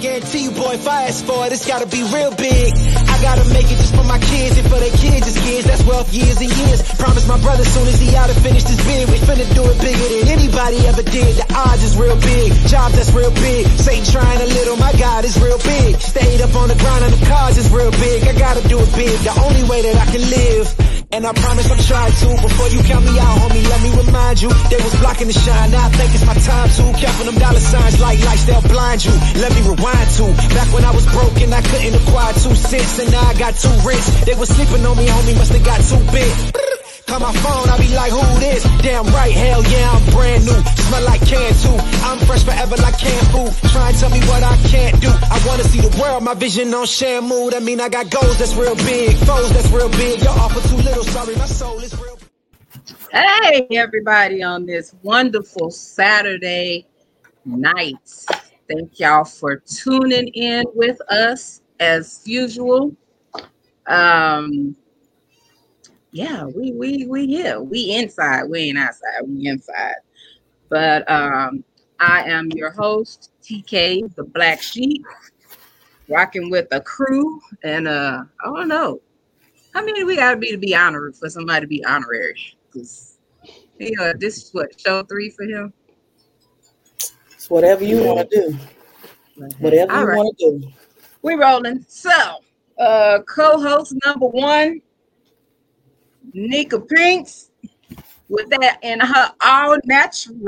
Guarantee you, boy, if I ask for it, it's gotta be real big. I gotta make it just for my kids and for their kids' as kids. That's wealth years and years. Promise my brother soon as he out and finished his bid, we finna do it bigger than anybody ever did. The odds is real big, job that's real big. Satan trying a little, my God is real big. Stayed up on the grind on the cars is real big. I gotta do it big, the only way that I can live. And I promise I'm trying to. Before you count me out, homie, let me remind you. They was blocking the shine. Now I think it's my time to. Counting them dollar signs like lights, they'll blind you. Let me rewind to. Back when I was broken, I couldn't acquire two cents. And now I got two rents. They was sleeping on me, homie, must have got too big. Call my phone, I be like, who this? Damn right, hell yeah, I'm brand new. Smell like can too. I'm fresh forever like canned food. Try and tell me what I can't do. I wanna see the world, my vision on Shamu. That mean I got goals that's real big, foes that's real big. Y'all offer too little, sorry, my soul is real. Hey, everybody, on this wonderful Saturday night. Thank y'all for tuning in with us as usual. Um, yeah, we we we here. We inside. We ain't outside. We inside. But um, I am your host, TK, the Black Sheep, rocking with a crew, and uh, I don't know how many we gotta be to be honored for somebody to be honorary. Because you know, this is what show three for him. It's whatever you want to do. Whatever All you right. want to do. We rolling. So, uh, co-host number one, Nika Pinks, with that in her all natural.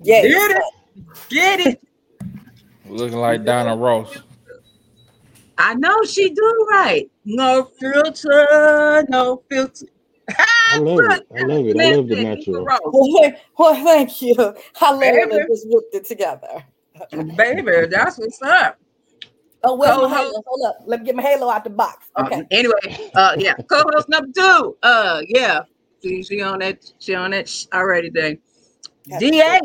Yeah. Get it, get it. Looking like Diana Ross. I know she do right. No filter, no filter. I love it. I love it. I love the natural. Nika Well, well, thank you. I love when Baby. they just whipped it together. Baby, that's what's up. Oh, well, Co-host. Hold up. Let me get my halo out the box. Okay. Um, anyway, uh, yeah, co-host number two. Uh, yeah, she, she on that, she on that sh- already. Day. Da.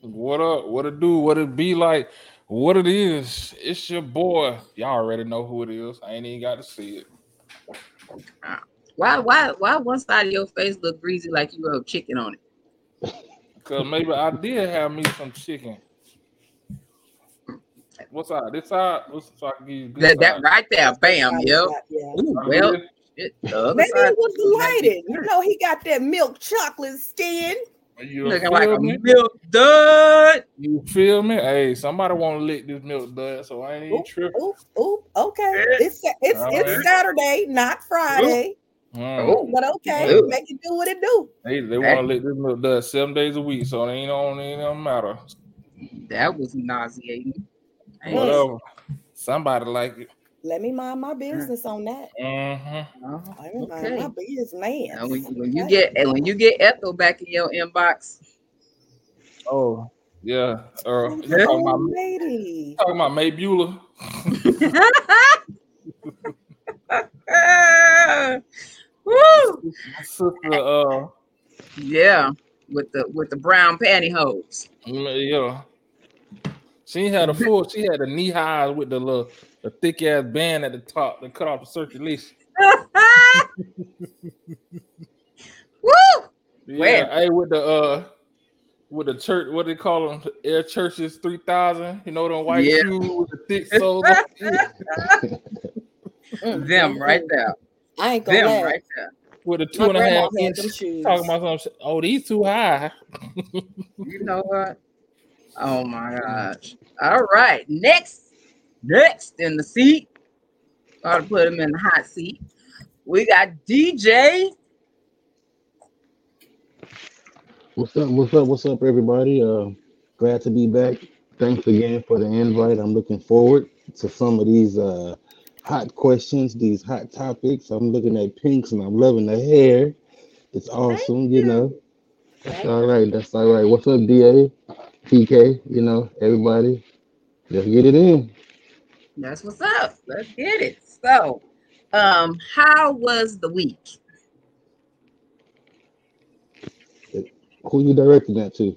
What up? What it do? What it be like? What it is? It's your boy. Y'all already know who it is. I ain't even got to see it. Why, why, why one side of your face look greasy like you rubbed chicken on it? Cause maybe I did have me some chicken. What's side? This side? What's so I can give you good That, that right there, bam, yep. Yeah. Ooh, well, did. it, the other Maybe side it was looking delighted. You know, he got that milk chocolate skin. You looking feel like a me? milk dud. You feel me? Hey, somebody want to lick this milk dud, so I ain't even Oop, tripping. oop, oop. Okay. Yeah. It's it's All it's right. Saturday, not Friday. Mm. Oh, But okay, Ooh. make it do what it do. They they want to lick this milk dud seven days a week, so it ain't on it don't matter. that was nauseating. Hey, Whatever. Somebody like it. Let me mind my business on that. Mm-hmm. uh, Let me mind Okay. my business. Now, when, when you get and when you get Ethel back in your inbox, Oh yeah. Uh, Yeah. talking about lady. talking about May Bueller. Woo! Sister, uh, Yeah, with the with the brown pantyhose. yeah. She had a full. She had a knee highs with the little, the thick ass band at the top that cut off the circulation. Woo! Yeah, Where? hey, with the uh, with the church, what do they call them, Air Churches three thousand. You know them white Yeah. shoes with the thick soles. Them right there. I ain't gonna Them lie. right there. with the two My and a grandma half had inch. shoes. Talking about some. Oh, these too high. You know what? Oh my gosh. All right. Next, next in the seat. Got to put him in the hot seat. We got DJ. What's up? What's up? What's up, everybody? Uh, glad to be back. Thanks again for the invite. I'm looking forward to some of these uh, hot questions, these hot topics. I'm looking at pinks and I'm loving the hair. It's awesome, you know. That's all right. That's all right. What's up, DA, PK? You know, everybody. Let's get it in. That's what's up. Let's get it. So, um, how was the week? Who you directing that to?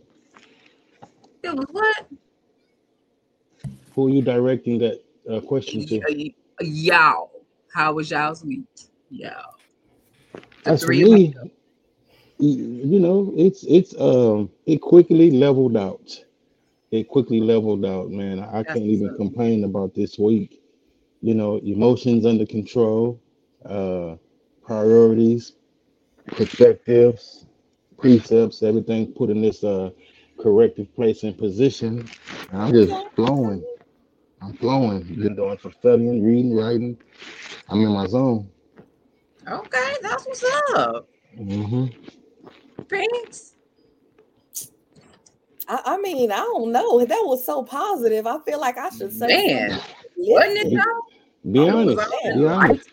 It was what? Who you directing that uh, question to? Y'all. How was y'all's week? Y'all. The three me, you know, it's it's um it quickly leveled out. It quickly leveled out, man. I That's can't even complain about this week. You know, emotions under control, uh, priorities, perspectives, precepts, everything put in this uh corrective place and position. I'm just flowing. I'm flowing. Been doing some studying, reading, writing. I'm in my zone. Okay, that's what's up. hmm Thanks. I, I mean, I don't know. That was so positive. I feel like I should say Man, something. wasn't it Be, though? be I honest. Be honest.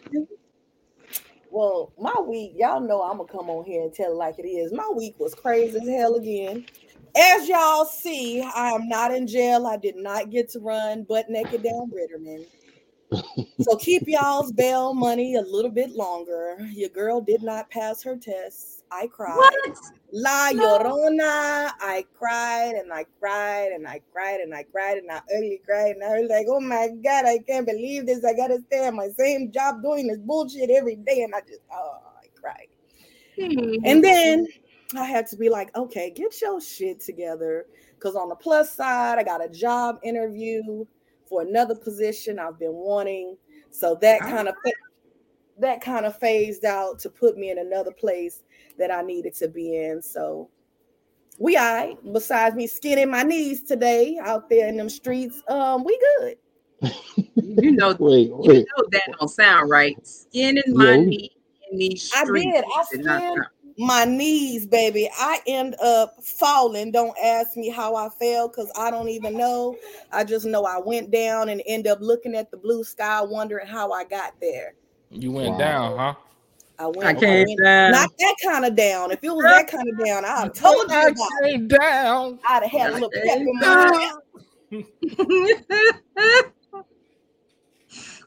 Well, my week, y'all know I'm gonna come on here and tell it like it is. My week was crazy as hell again. As y'all see, I am not in jail. I did not get to run butt naked down Ritterman. So keep y'all's bail money a little bit longer. Your girl did not pass her tests. I cried. What? La. Llorona. I cried and I cried and I cried and I cried and I ugly cried and I was like, oh my God, I can't believe this. I gotta stay at my same job doing this bullshit every day. And I just, oh, I cried. Hmm. And then I had to be like, okay, get your shit together. Because on the plus side, I got a job interview for another position I've been wanting. So that oh. kind of that kind of phased out to put me in another place that I needed to be in. So we all right. Besides me skinning my knees today out there in them streets, um, we good. you know, Wait, you wait. know that don't sound right. Skinning my Yeah, we- knee in these streets. I did not skinned my knees, baby. I end up falling. Don't ask me how I fell because I don't even know. I just know I went down and end up looking at the blue sky, wondering how I got there. You went Wow. down, huh? I went, I I came went down. not that kind of down. If it was that kind of down, I'd have told you I about it. came down. I'd have had a little pep in my step.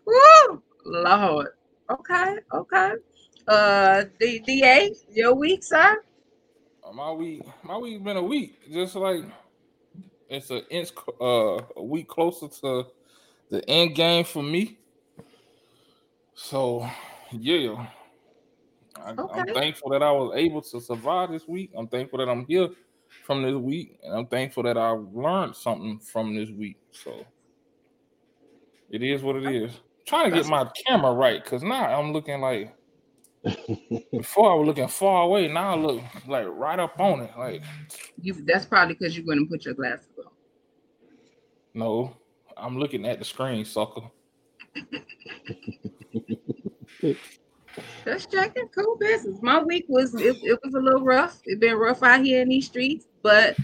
Woo, Lord. Okay, okay. Uh, D- DA, your week, sir? Uh, My week, my week been a week. Just like it's an inch, uh, a week closer to the end game for me. So, yeah, I, I'm Okay. thankful that I was able to survive this week. I'm thankful that I'm here from this week, and I'm thankful that I learned something from this week. So, it is what it is. trying to get my camera right because now I'm looking like before I was looking far away. Now I look like right up on it. Like You that's probably because you wouldn't put your glasses on. no, I'm looking at the screen, sucker. Just checking. Cool business. My week was it, it was a little rough. It's been rough out here in these streets, but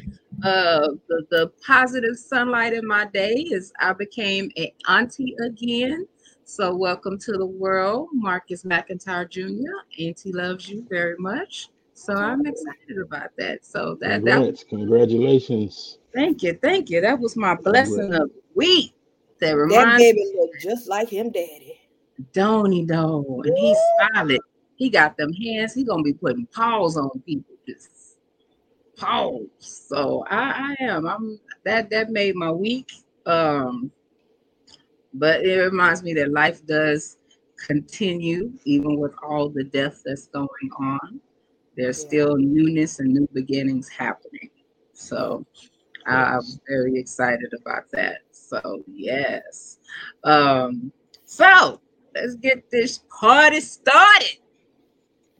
uh the, the positive sunlight in my day is I became an auntie again. So welcome to the world, Marcus McIntyre Jr. Auntie loves you very much. So I'm excited about that. So that that Congrats. Congratulations. thank you, thank you. That was my blessing of the week. That That reminds baby look just like him, daddy. Don't he though? And he's solid. He got them hands. He gonna be putting paws on people. Just paws. So I, I am. I'm that that made my week. Um, but it reminds me that life does continue even with all the death that's going on. There's Yeah. still newness and new beginnings happening. So I'm very excited about that. So yes. Um, so let's get this party started.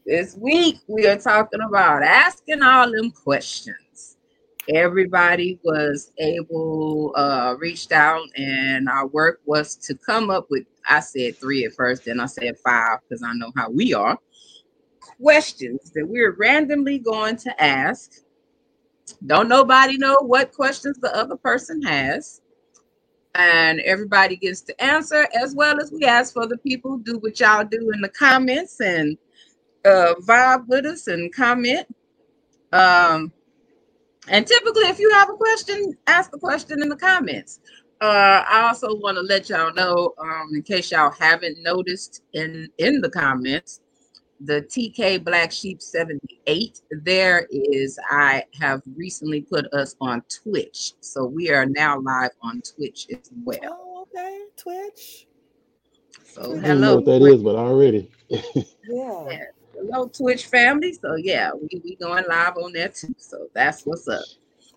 This week we are talking about asking all them questions. Everybody was able, uh, reached out, and our work was to come up with. I said three at first, then I said five because I know how we are. Questions that we're randomly going to ask. Don't nobody know what questions the other person has and everybody gets to answer as well as we ask for the people do what y'all do in the comments and uh vibe with us and comment. Um and typically if you have a question ask the question in the comments. Uh i also want to let y'all know um in case y'all haven't noticed in in the comments the TK Black Sheep 78. There is, I have recently put us on Twitch. So we are now live on Twitch as well. Oh, okay. Twitch. So I don't know hello. what that is, but already. Yeah. Hello, Twitch family. So yeah, we we going live on that too. So that's what's up.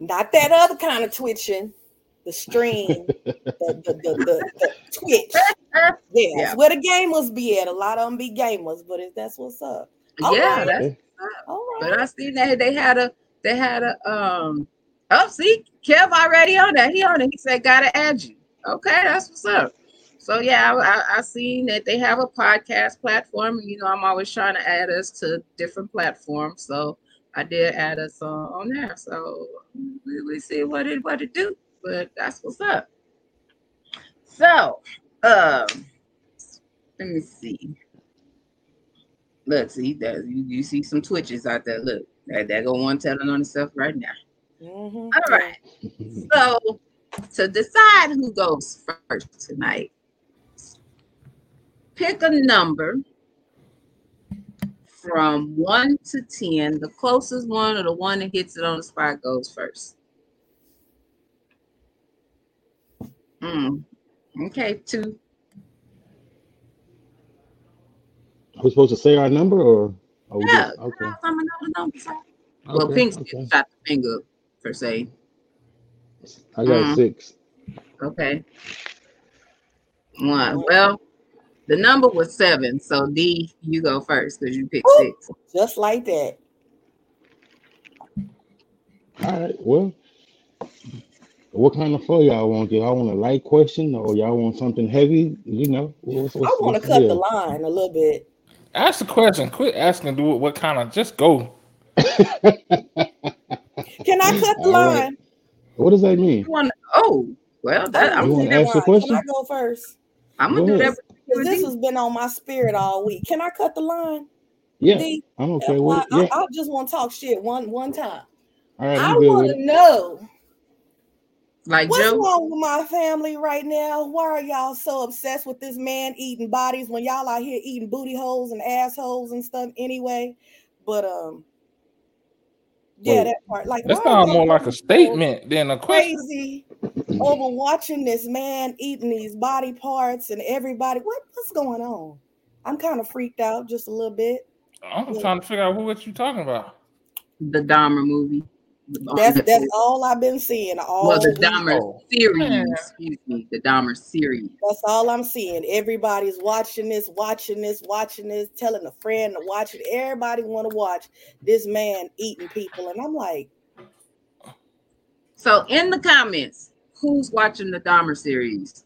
Not that other kind of twitching, the stream, the, the, the, the, the Twitch. Yeah, Yeah. that's where the gamers be at. A lot of them be gamers, but if that's what's up. All yeah, right. that's All but. I seen that they had a they had a um oh see Kev already on that. He on it. He said gotta add you. Okay, that's what's up. So yeah, I, I, I seen that they have a podcast platform. You know, I'm always trying to add us to different platforms. So I did add us uh, on there. So we, we see what it what it do. But that's what's up. So um let me see. Look, see that you, you see some twitches out there. Look, that that go one telling on itself right now. Mhm. All right. So to decide who goes first tonight, pick a number from one to ten. The closest one or the one that hits it on the spot goes first. Mm. Okay, two. We're supposed to say our number or? or we Yeah, just- okay. Some of the numbers. Well, okay, Pink okay. shot the finger per se. I got Mhm. six. Okay. One. Well, the number was seven. So D, you go first because you picked Woo. six. Just like that. All right. Well, what kind of flow y'all want? Do y'all want a light question or y'all want something heavy? You know, what's, what's, I want to what's cut the line a little bit. Ask the question. Quit asking. Do it. What kind of? Just go. Can I cut the All right. line? What does that mean? You want? Oh, well, that, I I'm, You wanna wanna ask the the question? Can I go first? I'm gonna Go do that. Because this has been on my spirit all week. Can I cut the line? Yeah, D? I'm okay I, with it. I, Yeah. I just want to talk shit one one time. All right, I want to know Like what's Joe. wrong with my family right now. Why are y'all so obsessed with this man eating bodies when y'all out here eating booty holes and assholes and stuff anyway? But um, yeah, Wait. that part. Like, That why are sounds y'all more like a statement than a question. Crazy over watching this man eating these body parts and everybody. What what's going on? I'm kind of freaked out just a little bit. I'm trying to figure out who what you're talking about. The Dahmer movie. On That's that's Netflix. all I've been seeing all well, the week. Dahmer Oh, series. man. Excuse me, the Dahmer series. That's all I'm seeing. Everybody's watching this, watching this, watching this, telling a friend to watch it. Everybody want to watch this man eating people, and I'm like, So in the comments, who's watching the Dahmer series?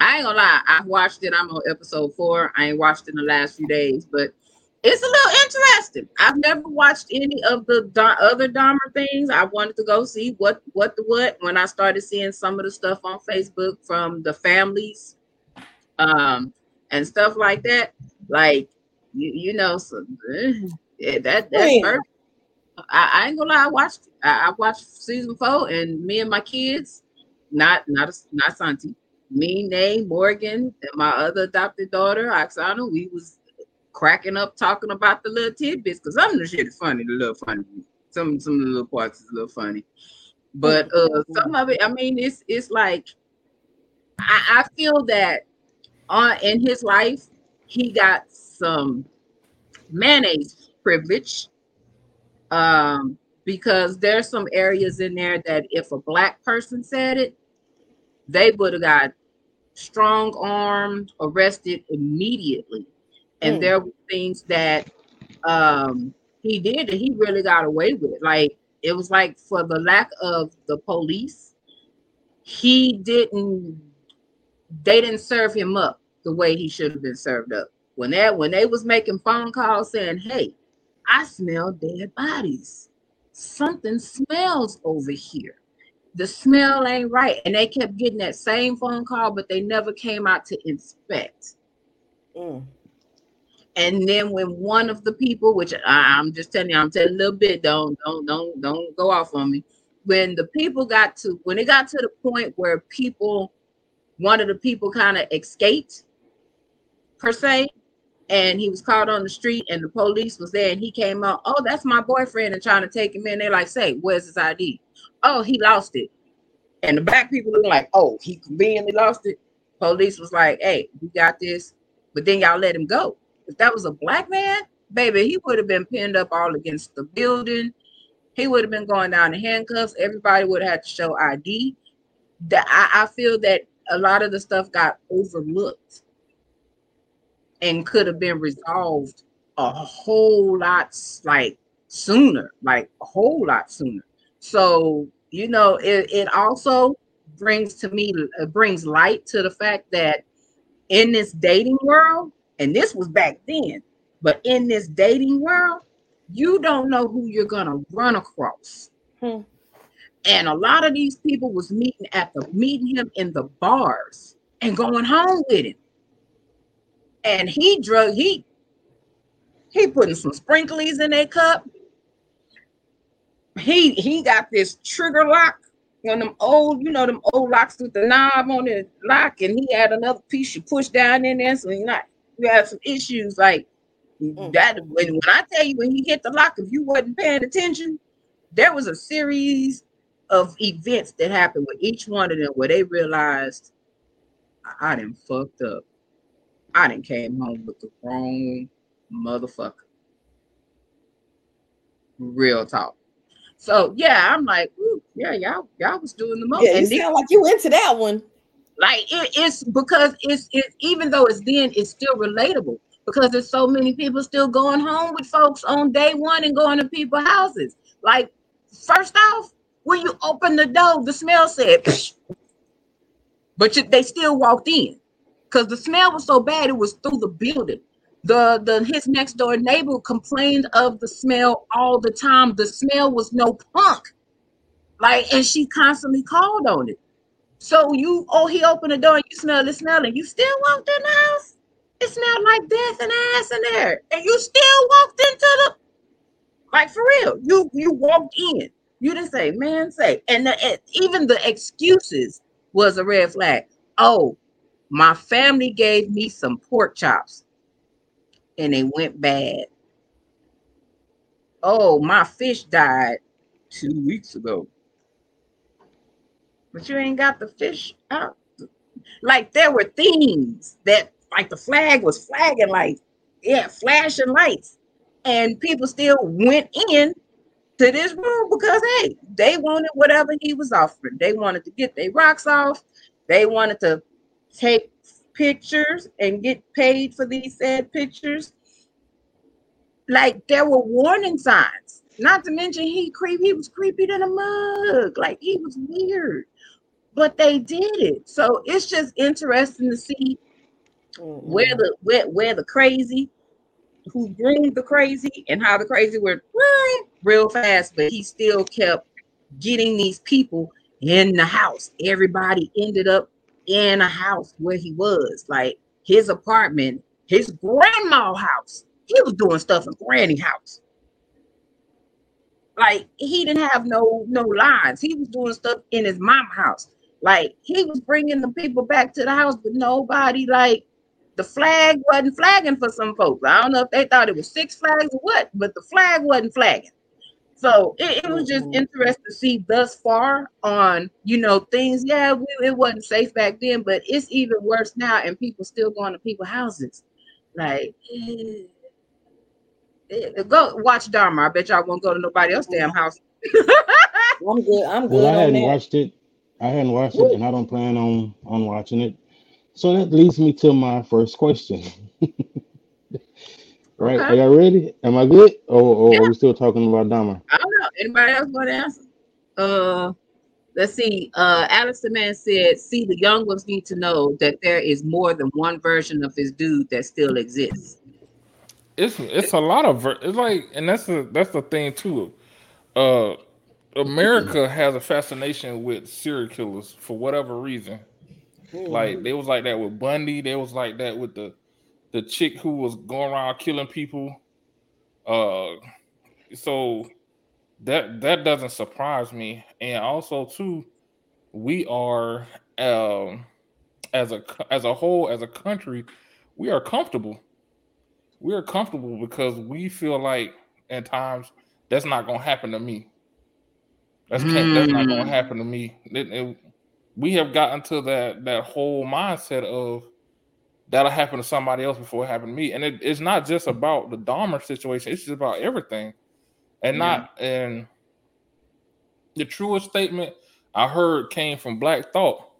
I ain't gonna lie, I've watched it. I'm on episode four. I ain't watched it in the last few days, but it's a little interesting. I've never watched any of the Da- other Dahmer things. I wanted to go see what what the what when I started seeing some of the stuff on Facebook from the families, um, and stuff like that. Like you, you know, so, yeah, that that's. I, I ain't gonna lie, I watched I, I watched season four and me and my kids, not not a, not Santi, me, Nay, Morgan, and my other adopted daughter, Oksana, we was cracking up talking about the little tidbits because some of the shit is funny, the little funny. Some some of the little parts is a little funny. But uh some of it, I mean, it's it's like I, I feel that on in his life, he got some mayonnaise privilege um, because there's some areas in there that if a black person said it, they would have got strong armed, arrested immediately. And Mm. there were things that um, he did that he really got away with. Like it was like for the lack of the police, he didn't. They didn't serve him up the way he should have been served up. When that when they was making phone calls saying, "Hey, I smell dead bodies. Something smells over here. The smell ain't right. And they kept getting that same phone call, but they never came out to inspect. mm, And then when one of the people, which I, I'm just telling you, I'm telling a little bit, don't, don't, don't, don't go off on me. When the people got to when it got to the point where people, one of the people kind of escaped, per se, and he was caught on the street and the police was there and he came out oh that's my boyfriend and trying to take him in they're like say where's his id oh he lost it and the black people were like oh he conveniently lost it police was like hey we got this but then y'all let him go. If that was a black man, baby, he would have been pinned up all against the building. He would have been going down in handcuffs. Everybody would have had to show ID. That I, I feel that a lot of the stuff got overlooked and could have been resolved a whole lot like sooner, like a whole lot sooner. So you know, it, it also brings to me uh, brings light to the fact that in this dating world, and this was back then, but in this dating world, you don't know who you're gonna run across. Hmm. And a lot of these people was meeting at the meeting him in the bars and going home with him. And he drug he he putting some sprinklies in their cup. He he got this trigger lock on them old, you know, them old locks with the knob on the lock, and he had another piece you push down in there. So you're not you have some issues like mm. that. When, when I tell you when he hit the lock, if you wasn't paying attention, there was a series of events that happened with each one of them where they realized I, I didn't fucked up. I didn't came home with the wrong motherfucker. Real talk. So yeah, I'm like, yeah, y'all y'all was doing the most. Yeah, you sound like you into that one. Like it, it's because it's it even though it's then it's still relatable because there's so many people still going home with folks on day one and going to people's houses. Like first off, when you open the door, the smell said, but you, they still walked in because the smell was so bad it was through the building. The the his next door neighbor complained of the smell all the time. The smell was no punk, like, and she constantly called on it. So you, oh, he opened the door and you smell the smell, and you still walked in the house. It smelled like death and ass in there, and you still walked into the, like for real. You you walked in. You didn't say, man, say, and the, even the excuses was a red flag. Oh, my family gave me some pork chops and they went bad. Oh, my fish died two weeks ago. But you ain't got the fish out. Like there were things that, like the flag was flagging, like, yeah, flashing lights. And people still went in to this room because, hey, they wanted whatever he was offering. They wanted to get their rocks off. They wanted to take pictures and get paid for these said pictures. Like there were warning signs. Not to mention he creep, he was creepy than a mug. Like he was weird. But they did it. So it's just interesting to see mm-hmm. where the where, where the crazy who groomed the crazy and how the crazy were real fast, but he still kept getting these people in the house. Everybody ended up in a house where he was, like his apartment, his grandma house. He was doing stuff in Granny house. Like he didn't have no no lines. He was doing stuff in his mom house. Like he was bringing the people back to the house, but nobody like the flag wasn't flagging for some folks. I don't know if they thought it was Six Flags or what, but the flag wasn't flagging. So it, it was just mm-hmm. interesting to see thus far on, you know, things. Yeah, we, it wasn't safe back then, but it's even worse now, and people still going to people's houses. Like, eh, eh, go watch Dahmer. I bet y'all won't go to nobody else damn house. I'm good. I'm good. Well, I hadn't watched it. I hadn't watched it, and I don't plan on on watching it. So that leads me to my first question. Right? Okay. Are y'all ready? Am I good? Or, or yeah. are we still talking about Dahmer? I don't know. Anybody else want to answer? Uh, let's see. Uh, Alex the man said, "See, the young ones need to know that there is more than one version of his dude that still exists." It's it's a lot of ver- it's like, and that's the that's the thing too. Uh, America has a fascination with serial killers for whatever reason. Like they was like that with Bundy. They was like that with the the chick who was going around killing people. Uh, so that that doesn't surprise me. And also too, we are um as a as a whole as a country, we are comfortable. We are comfortable because we feel like at times that's not gonna happen to me. That's mm. that's not gonna mm. happen to me. It, it, we have gotten to that that whole mindset of that'll happen to somebody else before it happened to me. And it, it's not just about the Dahmer situation; it's just about everything, and Yeah. not and the truest statement I heard came from Black Thought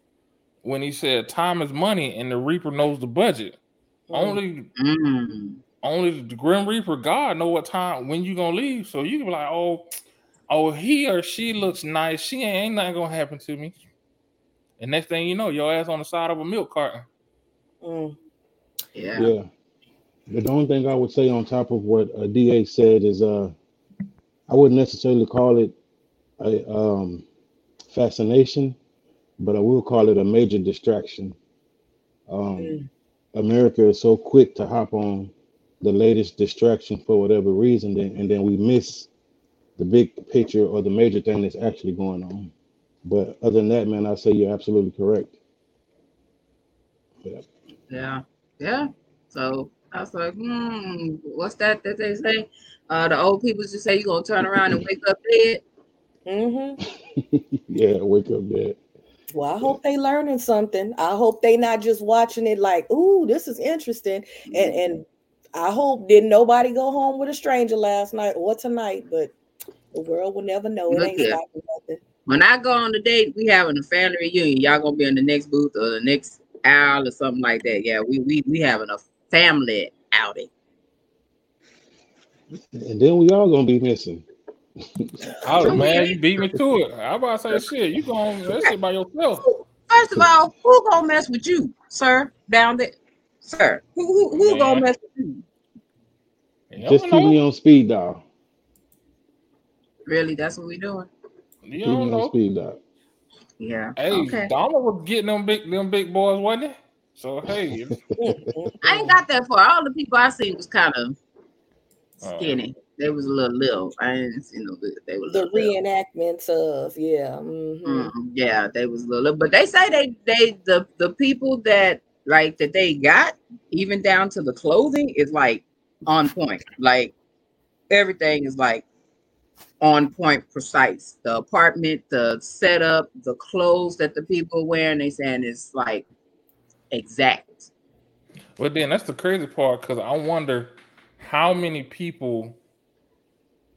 when he said, "Time is money, and the Reaper knows the budget." Mm. Only Mm. only the Grim Reaper God know what time when you gonna leave. So you can be like, oh, oh, he or she looks nice. She ain't, ain't nothing gonna happen to me. And next thing you know, your ass on the side of a milk carton. Mm. Yeah. Yeah. But the only thing I would say on top of what uh, Da said is, uh, I wouldn't necessarily call it a um, fascination, but I will call it a major distraction. Um, Mm. America is so quick to hop on the latest distraction for whatever reason, and then we miss the big picture or the major thing that's actually going on. But other than that, man, I say you're absolutely correct. Yeah. Yeah. Yeah. So I was like, hmm, what's that that they say? Uh, the old people just say you're gonna turn around and wake up dead. Mm-hmm. yeah, wake up dead. Well, I hope they learning something. I hope they not just watching it like, ooh, this is interesting. And and I hope didn't nobody go home with a stranger last night or tonight, but the world will never know. It ain't stopping nothing. When I go on the date, we having a family reunion. Y'all gonna be in the next booth or the next aisle or something like that. Yeah, we we we having a family outing. And then we all gonna be missing. Oh man, you beat me to it. I about to say shit. You going that shit by yourself. First of all, who gonna mess with you, sir? Down there, sir. Who who, who gonna mess with you? You Just don't keep me on speed dial. Really, that's what we doing. You don't know. speed dial. Yeah. Hey, Okay. Dahmer was getting them big them big boys, wasn't it? So hey, Mm, I ain't got that far. All the people I seen was kind of Oh. skinny. They was a little little. I didn't see no good. They were the little, little. reenactments of yeah. mhm. Mhm, Yeah, they was little, little. But they say they they the the people that like that they got even down to the clothing is like on point. Like everything is like on point, precise. The apartment, the setup, the clothes that the people wearing, they saying it's like exact. But then that's the crazy part because I wonder how many people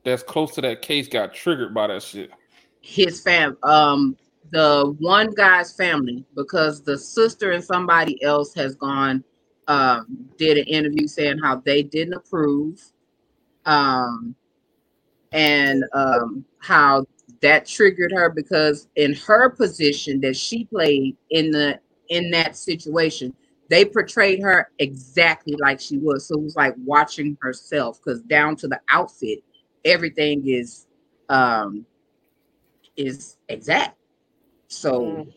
that's close to that case got triggered by that shit. his fam um the one guy's family because the sister and somebody else has gone um did an interview saying how they didn't approve um and um how that triggered her because in her position that she played in the in that situation they portrayed her exactly like she was so it was like watching herself because down to the outfit everything is um is exact. So.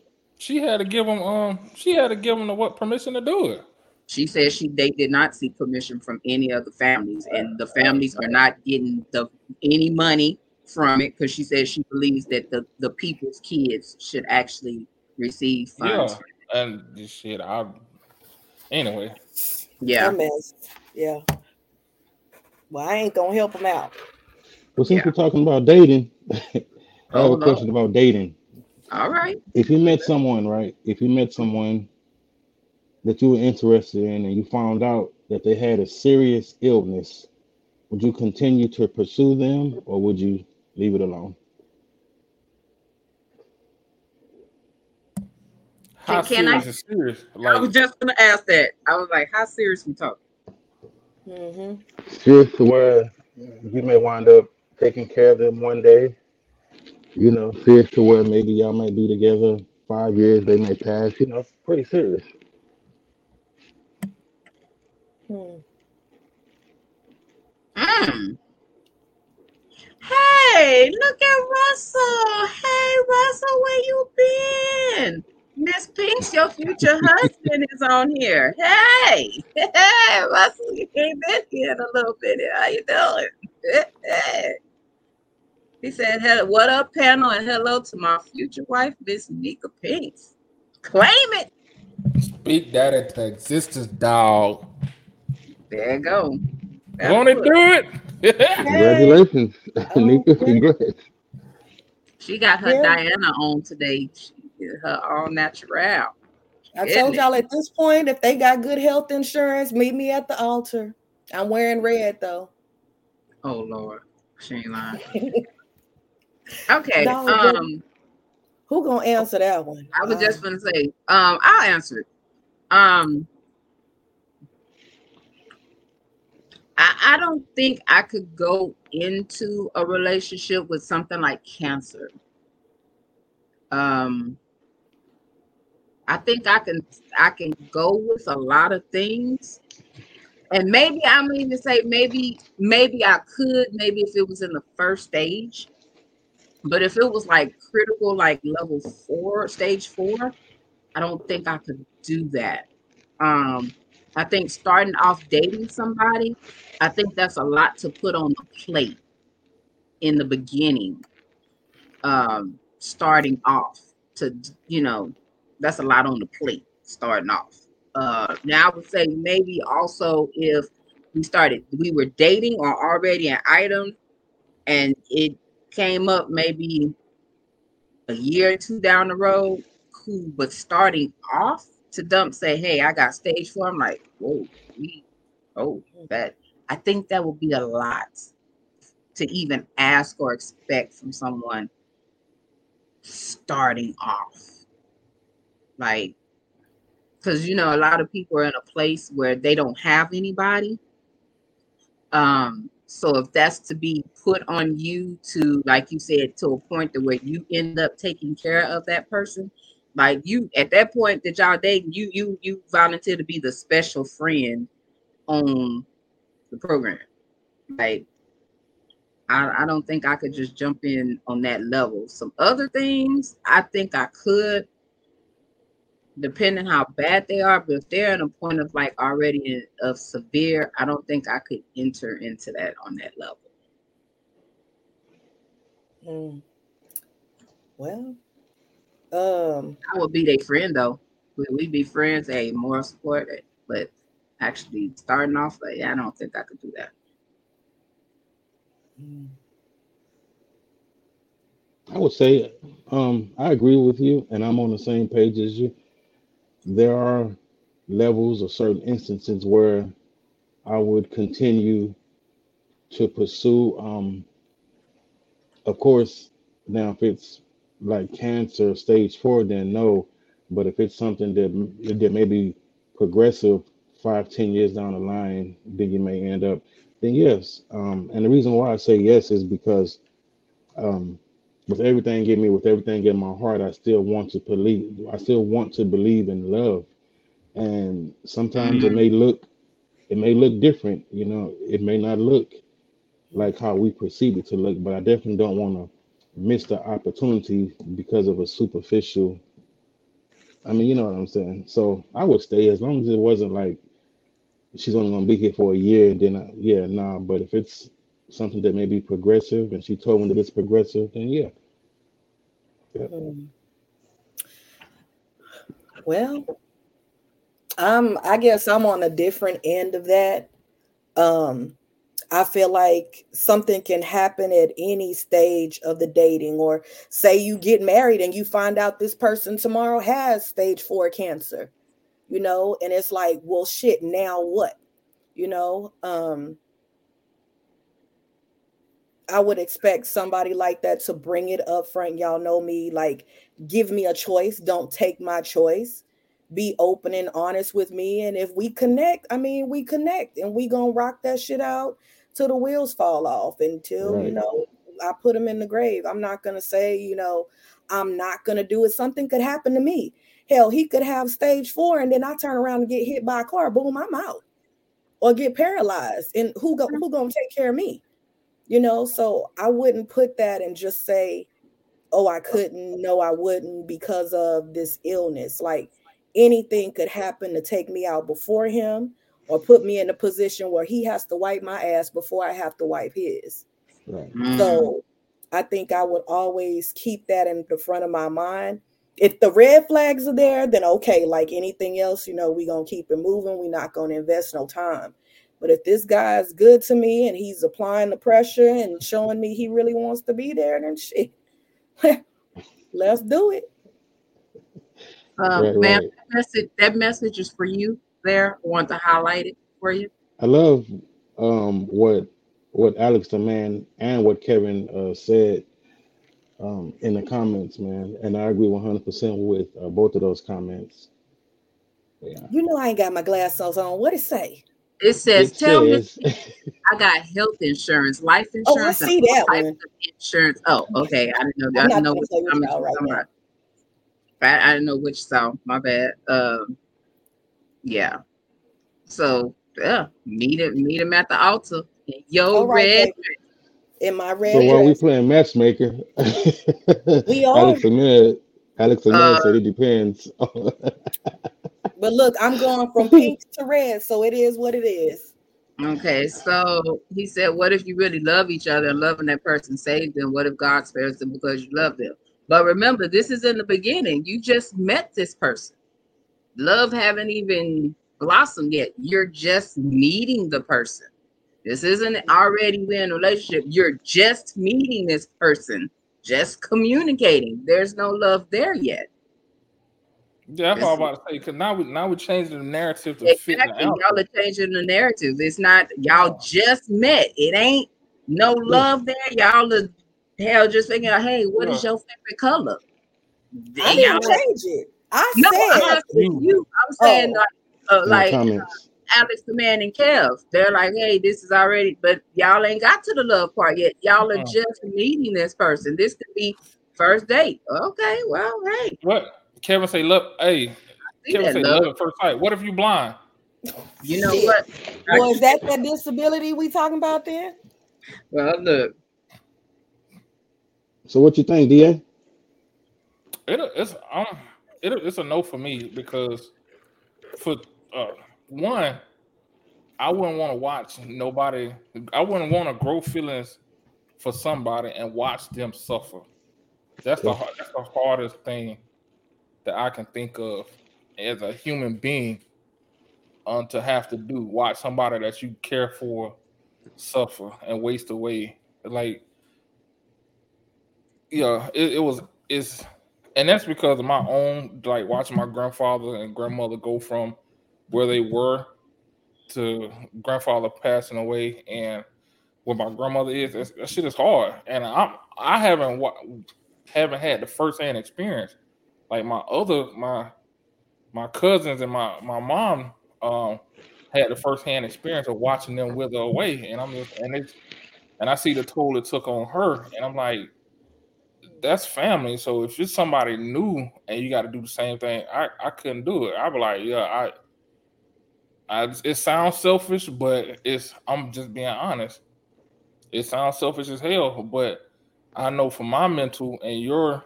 She had to give them um she had to give them the what permission to do it. She says she they did not seek permission from any of the families, and the families are not getting the any money from it because she says she believes that the the people's kids should actually receive funds. Yeah. And this shit, I anyway. Yeah, A. Yeah. Well, I ain't gonna help them out. Well, since Yeah. we're talking about dating, I have Oh, a no. question about dating. all right. If you met someone, right? If you met someone that you were interested in and you found out that they had a serious illness, would you continue to pursue them or would you leave it alone? How can I- serious is serious? I was just gonna ask that. I was like, how serious we talking? hmm Serious to where you may wind up taking care of them one day. You know, serious to where maybe y'all might be together five years, they may pass. You know, pretty serious. Hmm. Mm. Hey, look at Russell. Hey, Russell, where you been? Miss Pinks, your future husband is on here. Hey, hey, Russell, you came in here in a little bit. How you doing? he said, "Hello, what up, panel, and hello to my future wife, Miss Nika Pinks. Claim it. speak that into existence, dog. There you go. That's Won't it good. do it? Congratulations, Nika. Congrats. She got her Yeah. Diana on today. She did her all natural. I Isn't told y'all at this point, if they got good health insurance, meet me at the altar. I'm wearing red though. Oh Lord, she ain't lying. Okay. No, um, Who gonna answer that one? I was just Um, gonna say, um, I'll answer it. Um, I, I don't think I could go into a relationship with something like cancer. Um, I think I can I can go with a lot of things. And maybe I'm even say maybe maybe I could maybe if it was in the first stage. But if it was like critical, like level four, stage four, I don't think I could do that. Um, I think starting off dating somebody, I think that's a lot to put on the plate in the beginning. Um, starting off to you know, that's a lot on the plate starting off. Uh, now I would say maybe also if we started, we were dating or already an item, and it came up maybe a year or two down the road, cool. But starting off to dump, say, hey, I got stage four. I'm like, whoa, we, oh, that. I think that would be a lot to even ask or expect from someone starting off. Like, because you know, a lot of people are in a place where they don't have anybody. Um, so if that's to be put on you to, like you said, to a point to where you end up taking care of that person, like you at that point that y'all dating, you you you volunteer to be the special friend on the program. Like I, I don't think I could just jump in on that level. Some other things I think I could, depending how bad they are. But if they're in a point of like already in, of severe, I don't think I could enter into that on that level. hmm. Well, um, I would be their friend though. Would we be friends? Hey, moral support. But actually starting off, like I don't think I could do that. I would say um, I agree with you, and I'm on the same page as you. There are levels or certain instances where I would continue to pursue. Um, of course, now if it's like cancer stage four, then no. But if it's something that that may be progressive five, ten years down the line, then you may end up. Then yes. Um, and the reason why I say yes is because um, with everything in me, with everything in my heart, I still want to believe. I still want to believe in love. And sometimes it may look, it may look different. You know, it may not look like how we perceive it to look. But I definitely don't want to miss the opportunity because of a superficial. I mean, you know what I'm saying. So I would stay as long as it wasn't like she's only gonna be here for a year. And then I, yeah, nah. But if it's something that may be progressive, and she told me that it's progressive, then yeah. mm. Well, I'm I guess I'm on a different end of that. Um, I feel like something can happen at any stage of the dating, or say you get married and you find out this person tomorrow has stage four cancer, you know, and it's like, well, shit, now what? You know, um, I would expect somebody like that to bring it up front. Y'all know me, like, give me a choice, don't take my choice. Be open and honest with me. And if we connect, I mean, we connect and we gonna rock that shit out till the wheels fall off until you know I put them in the grave. I'm not gonna say, you know, I'm not gonna do it. Something could happen to me. Hell, he could have stage four, and then I turn around and get hit by a car. Boom, I'm out, or get paralyzed. And who go, who gonna take care of me? You know, so I wouldn't put that and just say, "Oh, I couldn't." No, I wouldn't because of this illness. Like anything could happen to take me out before him, or put me in a position where he has to wipe my ass before I have to wipe his. Right. Mm. So I think I would always keep that in the front of my mind. If the red flags are there, then okay, like anything else, you know, we're gonna keep it moving. We're not gonna invest no time. But if this guy is good to me and he's applying the pressure and showing me he really wants to be there, then shit, let's do it. Um, Right, ma'am, right. that message, that message is for you there. I want to highlight it for you. I love um, what what Alex the man and what Kevin uh, said um, in the comments, man, and I agree one hundred percent with uh, both of those comments. Yeah, You know I ain't got my glasses on. What it say? It says, it "Tell me, I got health insurance, life insurance, Oh, I insurance, see that types one. insurance." Oh, okay. I didn't know. that. I I'm didn't know gonna which play with comment y'all you were right now. I, I didn't know which song. My bad. Um, yeah. So yeah, meet him, meet him at the altar. Yo, All right, red. baby. In my red so while we playing matchmaker, We are. Alex Ahmed, Alex Ahmed Uh, said it depends. But look, I'm going from pink to red, so it is what it is. Okay, so he said, What if you really love each other and loving that person saved them? What if God spares them because you love them? But remember, this is in the beginning. You just met this person. Love haven't even blossomed yet. You're just meeting the person. This isn't already in a relationship. You're just meeting this person, just communicating. There's no love there yet. Yeah, that's all I'm about to say. Because now we now we're changing the narrative to fit the Y'all are changing the narrative. It's not y'all just met. It ain't no love there. Y'all are hell just figuring out, hey, what is Yeah. your favorite color? I Y'all didn't are- change it. I no, I'm said not saying you. I'm saying Oh. like, uh, like comments. Alex, the man, and Kev. They're like, hey, this is already, but y'all ain't got to the love part yet. Y'all are Uh-uh. just meeting this person. This could be first date. Okay, well, hey, What Kevin say? Love, hey, see Kevin that say love. love at first sight. What if you blind? You know what? well, is that that disability we talking about then? Well, look, So what you think, Da? It, it's um, it, it's a no for me because for uh, one, I wouldn't want to watch nobody. I wouldn't want to grow feelings for somebody and watch them suffer. That's the that's the hardest thing that I can think of as a human being um, to have to do. Watch somebody that you care for suffer and waste away. Like, yeah, it, it was. It's and that's because of my own like watching my grandfather and grandmother go from where they were to grandfather passing away and where my grandmother is that shit is hard. And i'm i haven't haven't had the first-hand experience. Like my other my my cousins and my my mom um had the first-hand experience of watching them wither away. And i'm just and it's and i see the toll it took on her. And i'm like that's family. So if it's somebody new and you got to do the same thing, I, I couldn't do it. I'd be like, yeah, I, I. It sounds selfish, but it's. I'm just being honest. It sounds selfish as hell, but I know for my mental and your,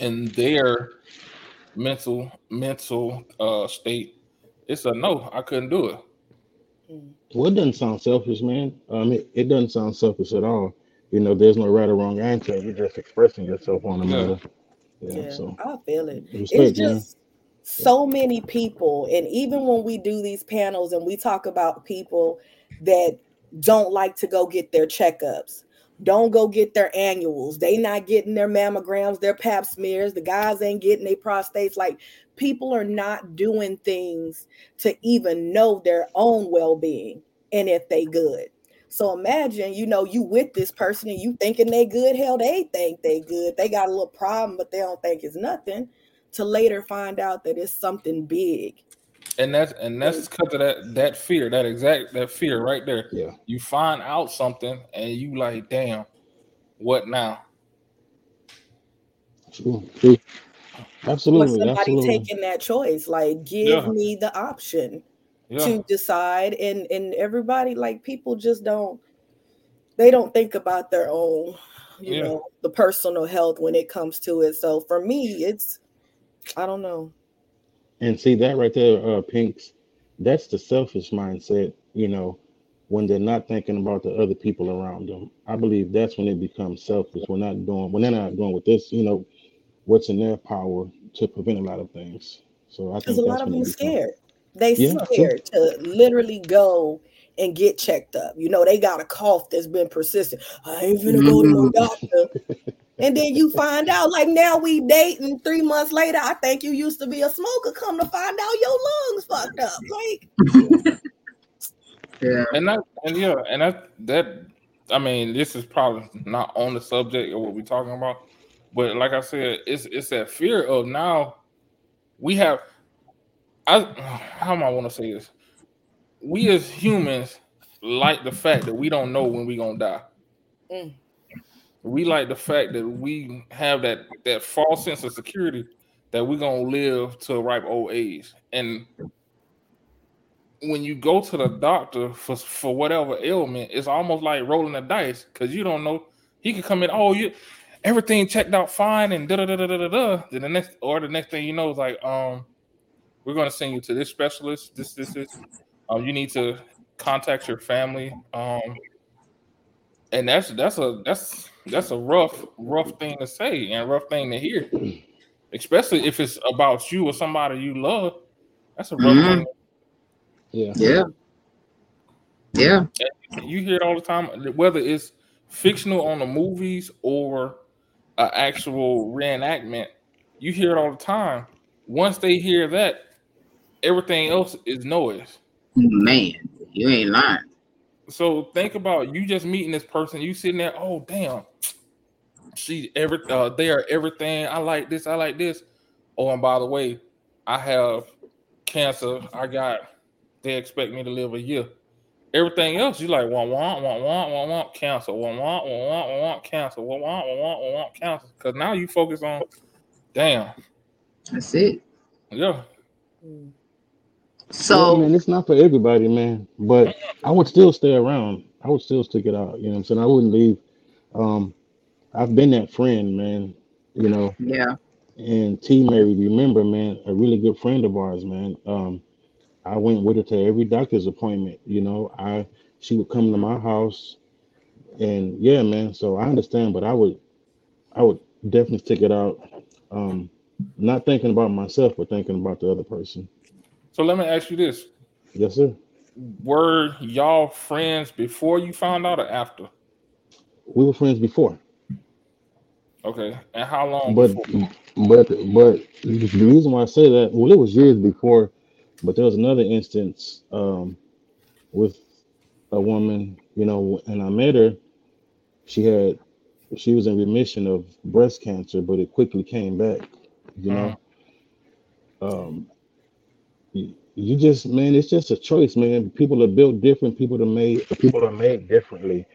and their mental mental uh state, it's a no. I couldn't do it. Well, it doesn't sound selfish, man. Um, it, it doesn't sound selfish at all. You know, there's no right or wrong answer. You're just expressing yourself on the Yeah. matter. Yeah. Yeah, So I feel it. respect, It's man. just so many people, and even when we do these panels and we talk about people that don't like to go get their checkups, don't go get their annuals, they not getting their mammograms, their pap smears, the guys ain't getting their prostates. Like people are not doing things to even know their own well-being and if they good. So imagine, you know, you with this person and you thinking they good. Hell, they think they good. They got a little problem, but they don't think it's nothing. To later find out that it's something big. And that's and that's mm. because of that that fear, that exact that fear mm. right there. Yeah. You find out something and you like, damn, what now? True. True. Or Absolutely. somebody Absolutely. taking that choice. Like, give Yeah. me the option Yeah. to decide. And and everybody, like people just don't they don't think about their own, you Yeah. know, the personal health when it comes to it. So for me, it's I don't know. And see that right there, uh, Pinks, that's the selfish mindset, you know, when they're not thinking about the other people around them. I believe that's when it becomes selfish. We're not doing when they're not doing with this, you know, what's in their power to prevent a lot of things. So I think a lot of them scared. They Yeah, true. scared to literally go and get checked up. You know, they got a cough that's been persistent. I ain't gonna go to no mm-hmm. doctor. and then you find out like now we dating three months later. I think you used to be a smoker. Come to find out your lungs fucked up. Like Yeah. And that, and yeah, and that that I mean, this is probably not on the subject of what we're talking about, but like I said, it's it's that fear of now we have. I how am I want to say this? We as humans like the fact that we don't know when we gonna die. Mm. We like the fact that we have that that false sense of security that we're gonna live to a ripe old age, and when you go to the doctor for for whatever ailment, it's almost like rolling the dice because you don't know. He could come in, oh, you everything checked out fine, and da da da da da da. Then the next or the next thing you know is like, um, we're gonna send you to this specialist. This this this. Um, you need to contact your family. Um, and that's that's a that's that's a rough rough thing to say and rough thing to hear, especially if it's about you or somebody you love. That's a rough Mhm. thing. Yeah. Yeah. Yeah. You hear it all the time, whether it's fictional on the movies or an actual reenactment. You hear it all the time. Once they hear that, everything else is noise. Man, you ain't lying. So think about you just meeting this person. You sitting there, oh damn, she every uh, they are everything. I like this. I like this. Oh, and by the way, I have cancer. I got. They expect me to live a year. Everything else, you like want want want want want want cancer. Want want want want want want cancer. Want want want want want want cancer. Because now you focus on, damn, That's it. yeah, mm, So yeah, man, it's not for everybody, man. But I would still stay around. I would still stick it out. You know what I'm saying? I wouldn't leave. Um, I've been that friend, man. You know, yeah, and T Mary, remember, man, a really good friend of ours, man. Um, I went with her to every doctor's appointment. You know, I she would come to my house, and yeah, man. So I understand, but I would, I would definitely stick it out. Um, not thinking about myself, but thinking about the other person. So let me ask you this: Yes, sir. Were y'all friends before you found out or after? We were friends before. Okay, and how long But before? but but the reason why I say that, well, it was years before, but there was another instance um, with a woman, you know, and I met her. She had she was in remission of breast cancer, but it quickly came back. You know, um, you, you just man, it's just a choice, man. People are built different. People are made. People are made differently.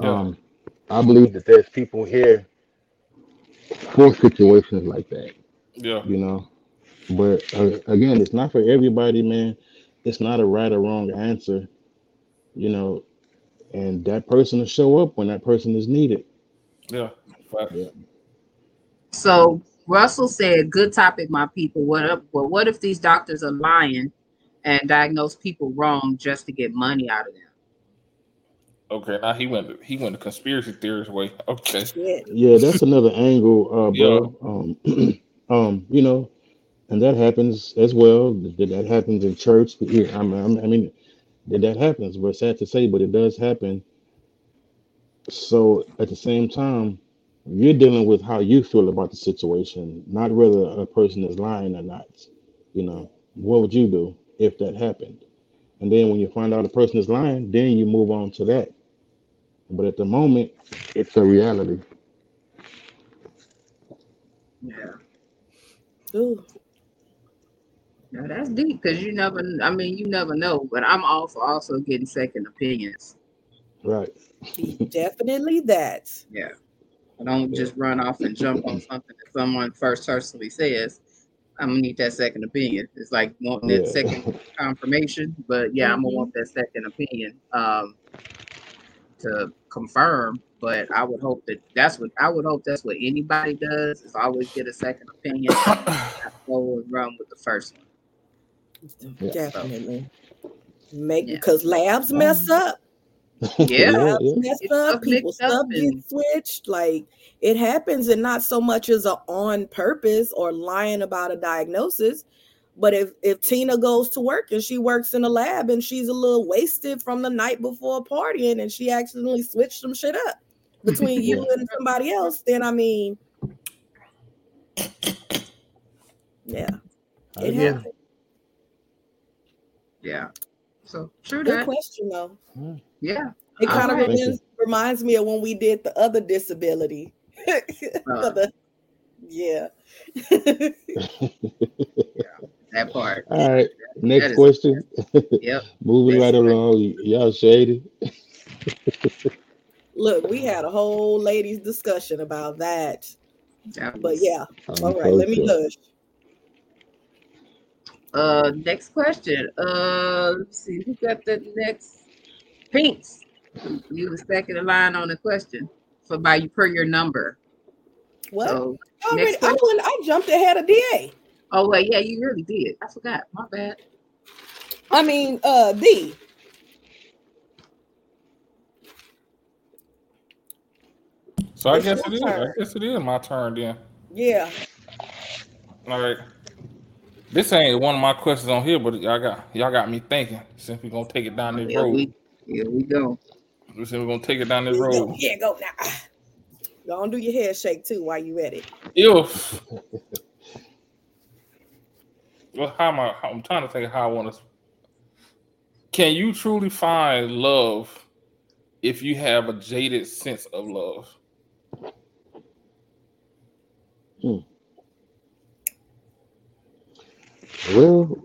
Yeah. Um, I believe that there's people here for situations like that Yeah, you know. But uh, again, it's not for everybody, man. It's not a right or wrong answer, you know. And that person will show up when that person is needed. yeah. Fact. Yeah. So Russell said, "Good topic, my people. What up? But what if these doctors are lying and diagnose people wrong just to get money out of them?" Okay, now he went he went the conspiracy theorist way. Okay. shit. Yeah, that's another angle, uh, Yeah. bro. Um, um, you know, and that happens as well. That that happens in church. Yeah, I mean, I mean, that that happens. But sad to say, but it does happen. So at the same time, you're dealing with how you feel about the situation, not whether a person is lying or not. You know, what would you do if that happened? And then when you find out a person is lying, then you move on to that. But at the moment, it's a reality. Yeah. Ooh, Now that's deep because you never. I mean, you never know. But I'm all for also getting second opinions. Right. definitely that. Yeah. I don't just run off and jump on something that someone first personally says. I'm gonna need that second opinion. It's like wanting that Yeah. second confirmation, but yeah, I'm gonna want that second opinion um, to confirm. But I would hope that that's what I would hope that's what anybody does is always get a second opinion. Go and run with the first one. Yeah. Definitely. Make Yeah. because labs mess up. Yeah. Labs yeah. mess It's up. stuff People stuff get switched. Like it happens, and not so much as a on purpose or lying about a diagnosis. But if if Tina goes to work and she works in a lab and she's a little wasted from the night before partying and she accidentally switched some shit up, between you and somebody else, then I mean, yeah, uh, it Yeah. happens. Yeah. So true Good that. question though. Yeah. It kind of Alright. reminds, reminds me of when we did the other disability. Uh, The- yeah. that part. All right. That Next is- question. Yep. Moving right Next question. along. Y- Y'all shady. Look, we had a whole ladies discussion about that. That But yeah, I'm all right, let me so- hush. Uh, next question. Uh, let's see who got the next. Pinks. You were second in line on the question for by you per your number. What? So, I, already, next I, went, I jumped ahead of DA. oh well, yeah, you really did. I forgot. My bad. I mean, uh, D. So I guess it is. I guess it is my turn then. Yeah. All right. This ain't one of my questions on here, but y'all got y'all got me thinking. Since we're gonna take it down this Here road, we, here we go. since we're gonna take it down this Here road. go. Here, go now. Don't do your head shake too while you at it. If well, how am I? I'm trying to think of how I want to. Can you truly find love if you have a jaded sense of love? Well,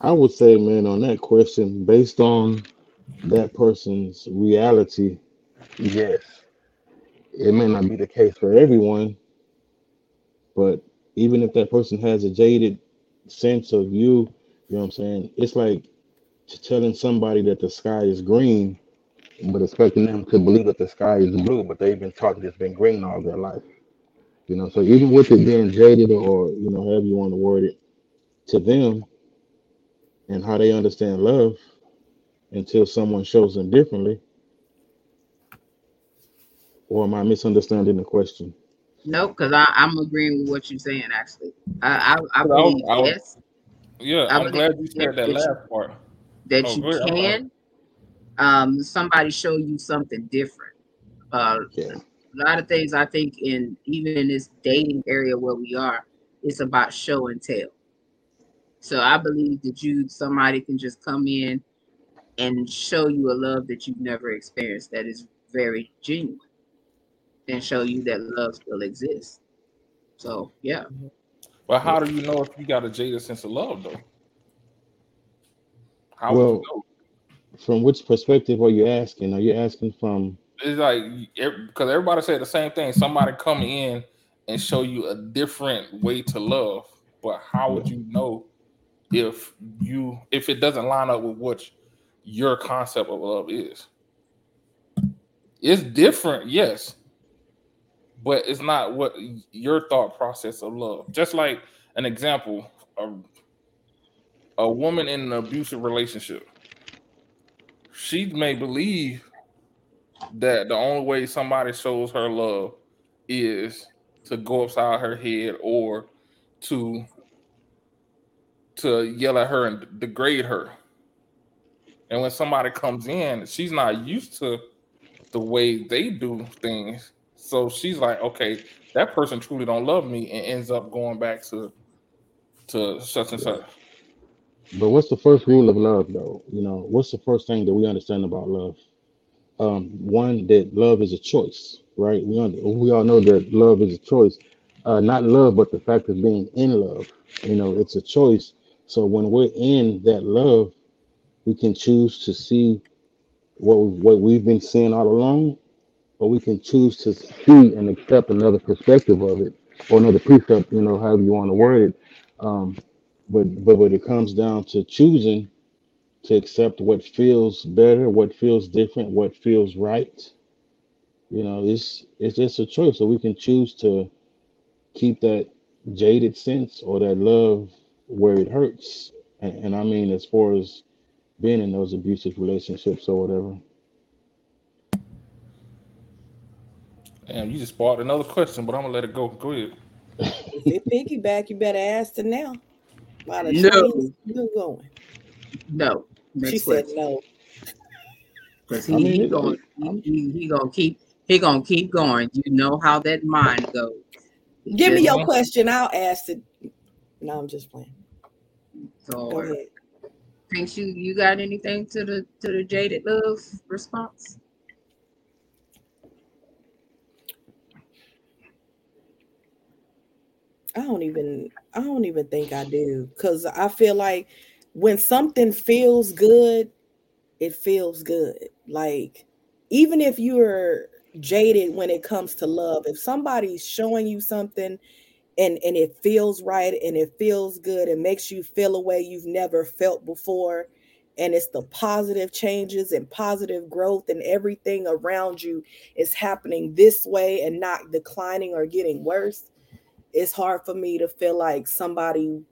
I would say, man, on that question, based on that person's reality, yes. It may not be the case for everyone, but even if that person has a jaded sense of you, you know what I'm saying? It's like telling somebody that the sky is green, but expecting them to believe that the sky is blue, but they've been taught it's been green all their life. You know, so even with it being jaded or, you know, however you want to word it, to them and how they understand love until someone shows them differently? Or am I misunderstanding the question? No, because I'm agreeing with what you're saying. Actually, I I, I But I was- believe I was- yes Yeah, I I'm believe glad you said that that you- last part. that Oh, you go can. Um, somebody show you something different. Uh, Yeah. a lot of things I think in even in this dating area where we are, it's about show and tell. So I believe that you somebody can just come in and show you a love that you've never experienced that is very genuine and show you that love still exists. So yeah. Mm-hmm. But how do you know if you got a jaded sense of love, though? How would Well, you know? From which perspective are you asking? Are you asking from It's like because everybody said the same thing. Somebody come in and show you a different way to love, but how would you know if you if it doesn't line up with what your concept of love is? It's different, yes, but it's not what your thought process of love. Just like an example, a, a woman in an abusive relationship, she may believe that the only way somebody shows her love is to go upside her head or to to yell at her and degrade her. And when somebody comes in, she's not used to the way they do things. So she's like, okay, that person truly don't love me and ends up going back to to such and such. But what's the first rule of love, though? You know, what's the first thing that we understand about love? Um, one that love is a choice, right? We we all know that love is a choice, uh, not love, but the fact of being in love. You know, it's a choice. So when we're in that love, we can choose to see what what we've been seeing all along, or we can choose to see and accept another perspective of it, or another precept. You know, however you want to word it. Um, but but when it comes down to choosing to accept what feels better, what feels different, what feels right, you know, it's it's just a choice. So we can choose to keep that jaded sense or that love where it hurts. And, and I mean, as far as being in those abusive relationships or whatever. And you just sparked another question, but I'm gonna let it go. Go ahead. If it piggyback, you better ask her now. While the No. train's still going. No. Next she said no. Because I he, mean, he going he, he, he gonna keep He gonna keep going. You know how that mind goes. Give me Just- your question. I'll ask it. No, I'm just playing. Go So, ahead. thinks you you got anything to the to the jaded love response? I don't even I don't even think I do because I feel like when something feels good, it feels good. Like even if you're jaded when it comes to love, if somebody's showing you something and and it feels right and it feels good and makes you feel a way you've never felt before and it's the positive changes and positive growth and everything around you is happening this way and not declining or getting worse it's hard for me to feel like somebody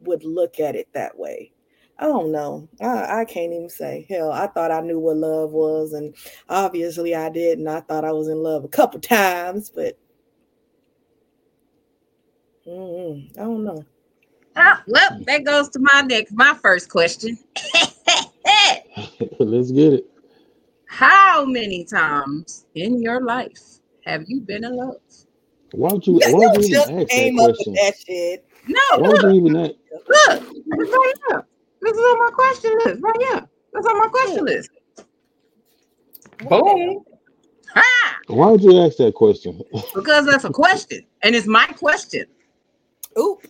would look at it that way. I don't know. I, I can't even say. Hell, I thought I knew what love was, and obviously I did, and I thought I was in love a couple times, but mm, I don't know. Ah, well, that goes to my next my first question. Let's get it. How many times in your life have you been in love? Why would you? Yeah, Why would you you just even ask that came up with that shit. No, Why would look, you even ask? look, it's right here. This is on my question list, right here. That's on my question list. Boom. Ha! Why would you ask that question? Because that's a question, and it's my question. Oop.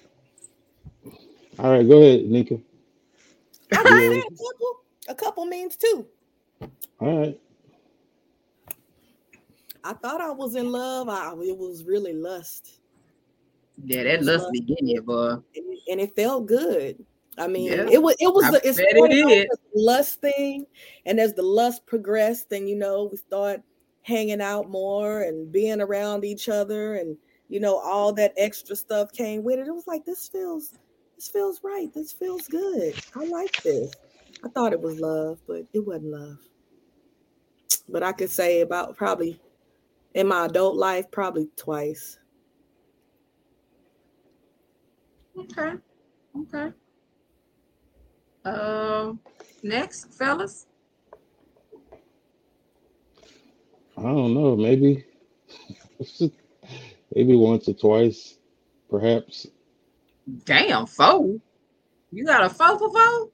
All right, go ahead, Nika. I just said a couple. A couple means two. All right. I thought I was in love. I, it was really lust. Yeah, that lust be getting you, boy. and, and it felt good. I mean, Yeah, it was it was I the, it's bet it started off did. as a lust thing, and as the lust progressed, then you know we start hanging out more and being around each other, and you know all that extra stuff came with it. It was like this feels this feels right. This feels good. I like this. I thought it was love, but it wasn't love. But I could say about probably in my adult life, probably twice. Okay. Okay. Um, next, fellas. I don't know. Maybe, maybe once or twice, perhaps. Damn, four. You got a four for four?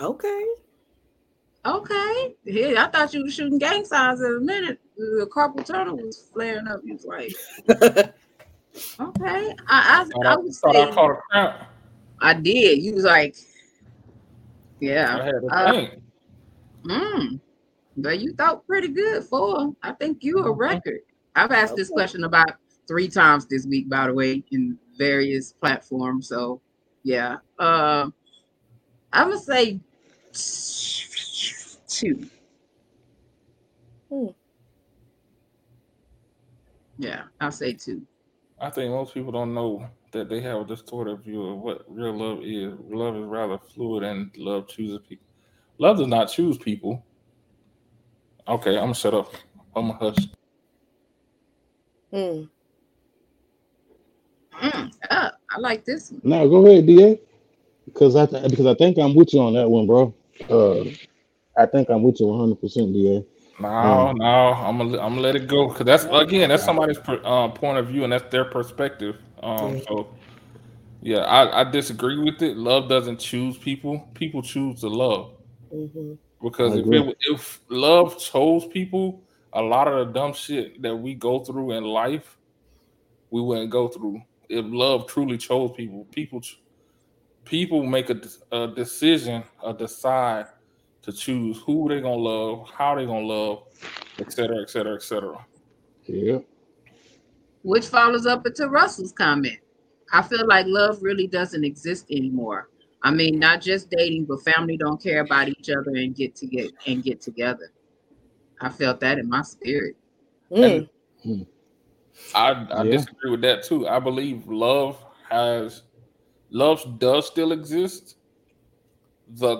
Okay. Okay. Yeah, I thought you were shooting gang signs in a minute. The carpal tunnel was flaring up. You was like, okay. I I, Thought I I, would thought I caught a cramp. I did. You was like, I yeah. had to Uh, think. Mm. But you thought pretty good for. I think you a record. I've asked this question about three times this week, by the way, in various platforms. So yeah. Uh, I'm gonna say two. Hmm. Yeah, I'll say two. I think most people don't know that they have a distorted view of what real love is. Love is rather fluid, and love chooses people. Love does not choose people. Okay, I'm gonna shut up. I'm gonna hush. Hmm. Mm, uh, I like this one. No, go ahead, Da. Because I th- because I think I'm with you on that one, bro. Uh, I think I'm with you 100, percent Da. No, no, I'm gonna I'm gonna let it go because that's again that's somebody's per, uh, point of view and that's their perspective. Um, Yeah. so yeah, I, I disagree with it. Love doesn't choose people; people choose to love. hmm Because if it, if love chose people, a lot of the dumb shit that we go through in life, we wouldn't go through. If love truly chose people, people people make a, de- a decision, or decide to choose who they're gonna love, how they're gonna love, et cetera, et cetera, et cetera. Yeah. Which follows up into Russell's comment. I feel like love really doesn't exist anymore. I mean, not just dating, but family don't care about each other and get to get and get together. I felt that in my spirit. Mm. I, I Yeah. disagree with that too. I believe love has love does still exist. The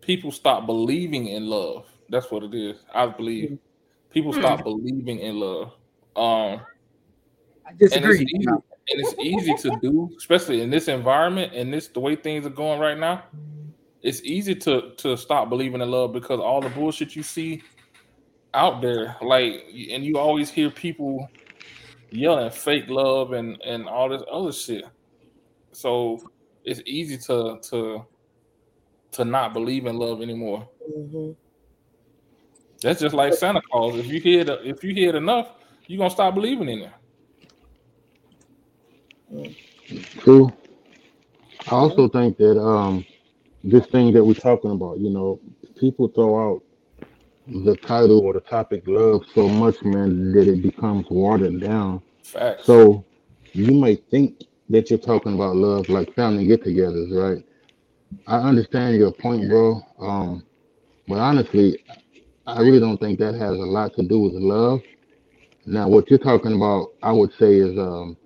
people stop believing in love. That's what it is. I believe people Hmm. stop believing in love. Um, I and it's easy, and it's easy to do, especially in this environment and this the way things are going right now. It's easy to to stop believing in love because all the bullshit you see out there. Like, and you always hear people yelling fake love and and all this other shit. So it's easy to to to not believe in love anymore. Mhm. That's just like Santa Claus. If you hear it, if you hear it enough, you're gonna stop believing in it. True. I also think that um this thing that we're talking about, you know, people throw out the title or the topic love so much, man, that it becomes watered down. Facts. So you might think that you're talking about love like family get-togethers, right? I understand your point, bro. Um, but honestly, I really don't think that has a lot to do with love. Now, what you're talking about, I would say, is um,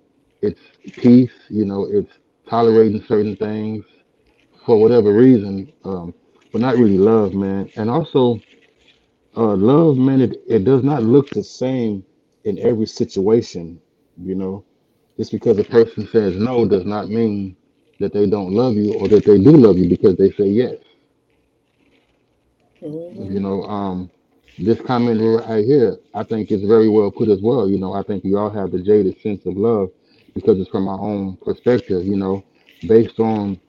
it's peace. You know, it's tolerating certain things for whatever reason, um, but not really love, man. And also, uh, love, man, it, it does not look the same in every situation. You know, just because a person says no does not mean that they don't love you or that they do love you because they say yes. Mhm. You know, um, this comment right here, I think is very well put as well. You know, I think we all have the jaded sense of love because it's from our own perspective, you know, based on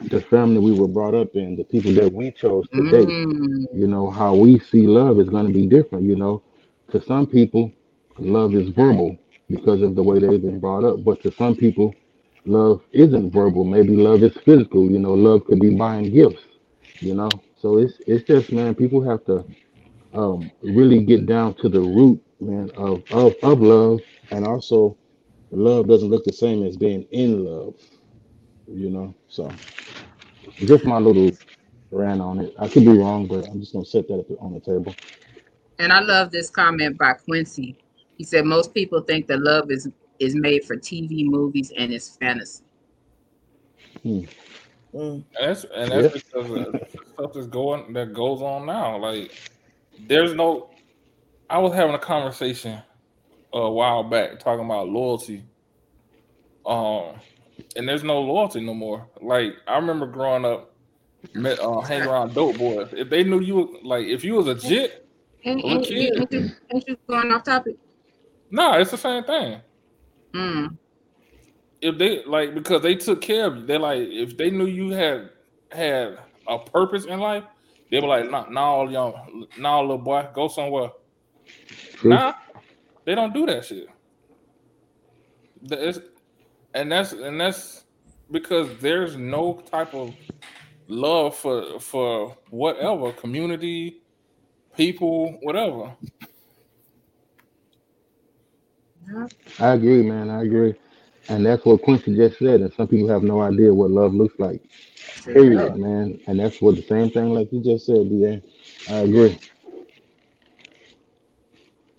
the family we were brought up in, the people that we chose to date. Mm, You know, how we see love is going to be different. You know, to some people, love is verbal because of the way they've been brought up, but to some people, love isn't verbal. Maybe love is physical. You know, love could be buying gifts. You know, so it's it's just man, people have to um, really get down to the root, man, of, of of love, and also love doesn't look the same as being in love. You know, so just my little rant on it. I could be wrong, but I'm just gonna set that up on the table. and I love this comment by Quincy. He said most people think that love is is made for TV, movies, and it's fantasy. Hmm. Mm. And that's and that's Yeah. because of stuff that's going that goes on now. Like there's no I was having a conversation a while back talking about loyalty. Um and there's no loyalty no more. Like I remember growing up met, uh, hanging around dope boys. If they knew you like if you was a jit, Ain't, Well, ain't, kid. ain't, you, ain't you going off topic? nah, it's the same thing. Mm. If they like because they took care of you, they like if they knew you had had a purpose in life, they were like, nah, nah, young, nah, little boy, go somewhere. True. Nah, they don't do that shit. That's, and that's and that's because there's no type of love for for whatever community, people, whatever. I agree, man. I agree, and that's what Quincy just said. And some people have no idea what love looks like. Period, man. And that's what the same thing, like you just said, yeah. I agree.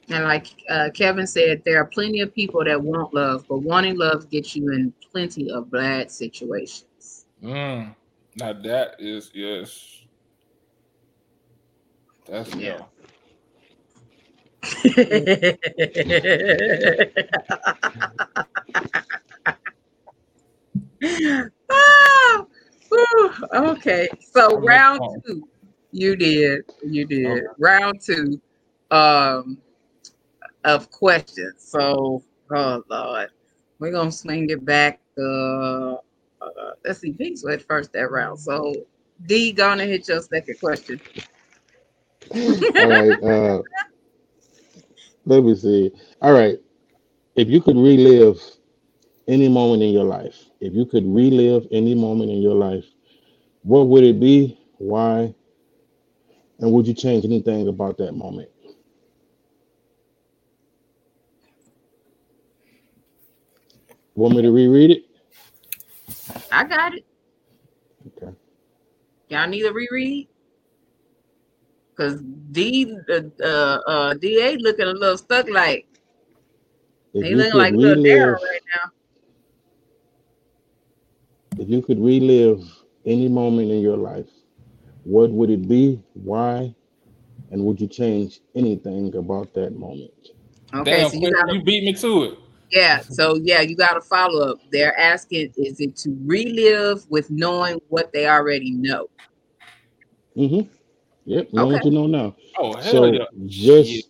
And like uh, Kevin said, there are plenty of people that want love, but wanting love gets you in plenty of bad situations. Mm, now that is yes, that's Yeah. yeah. Ah, whew, okay, so round two, you did, you did. Okay. Round two, um, of questions. So, oh Lord, we're gonna swing it back. Uh, uh let's see, Vince went first that round. So, D, gonna hit your second question. All right. Uh, let me see. All right. If you could relive any moment in your life, if you could relive any moment in your life, what would it be? Why? And would you change anything about that moment? Want me to reread it? I got it. Okay. Y'all need a reread? Cause D uh, uh uh DA looking a little stuck like If he you looking could like little Daryl relive, right now. if you could relive any moment in your life, what would it be? Why? And would you change anything about that moment? Okay, Damn, so you Quincy, got you beat me to it. Yeah, so yeah, you got to follow up. They're asking, is it to relive with knowing what they already know? Mm-hmm. Yep, I want Okay. you know now. Oh hell So yeah. just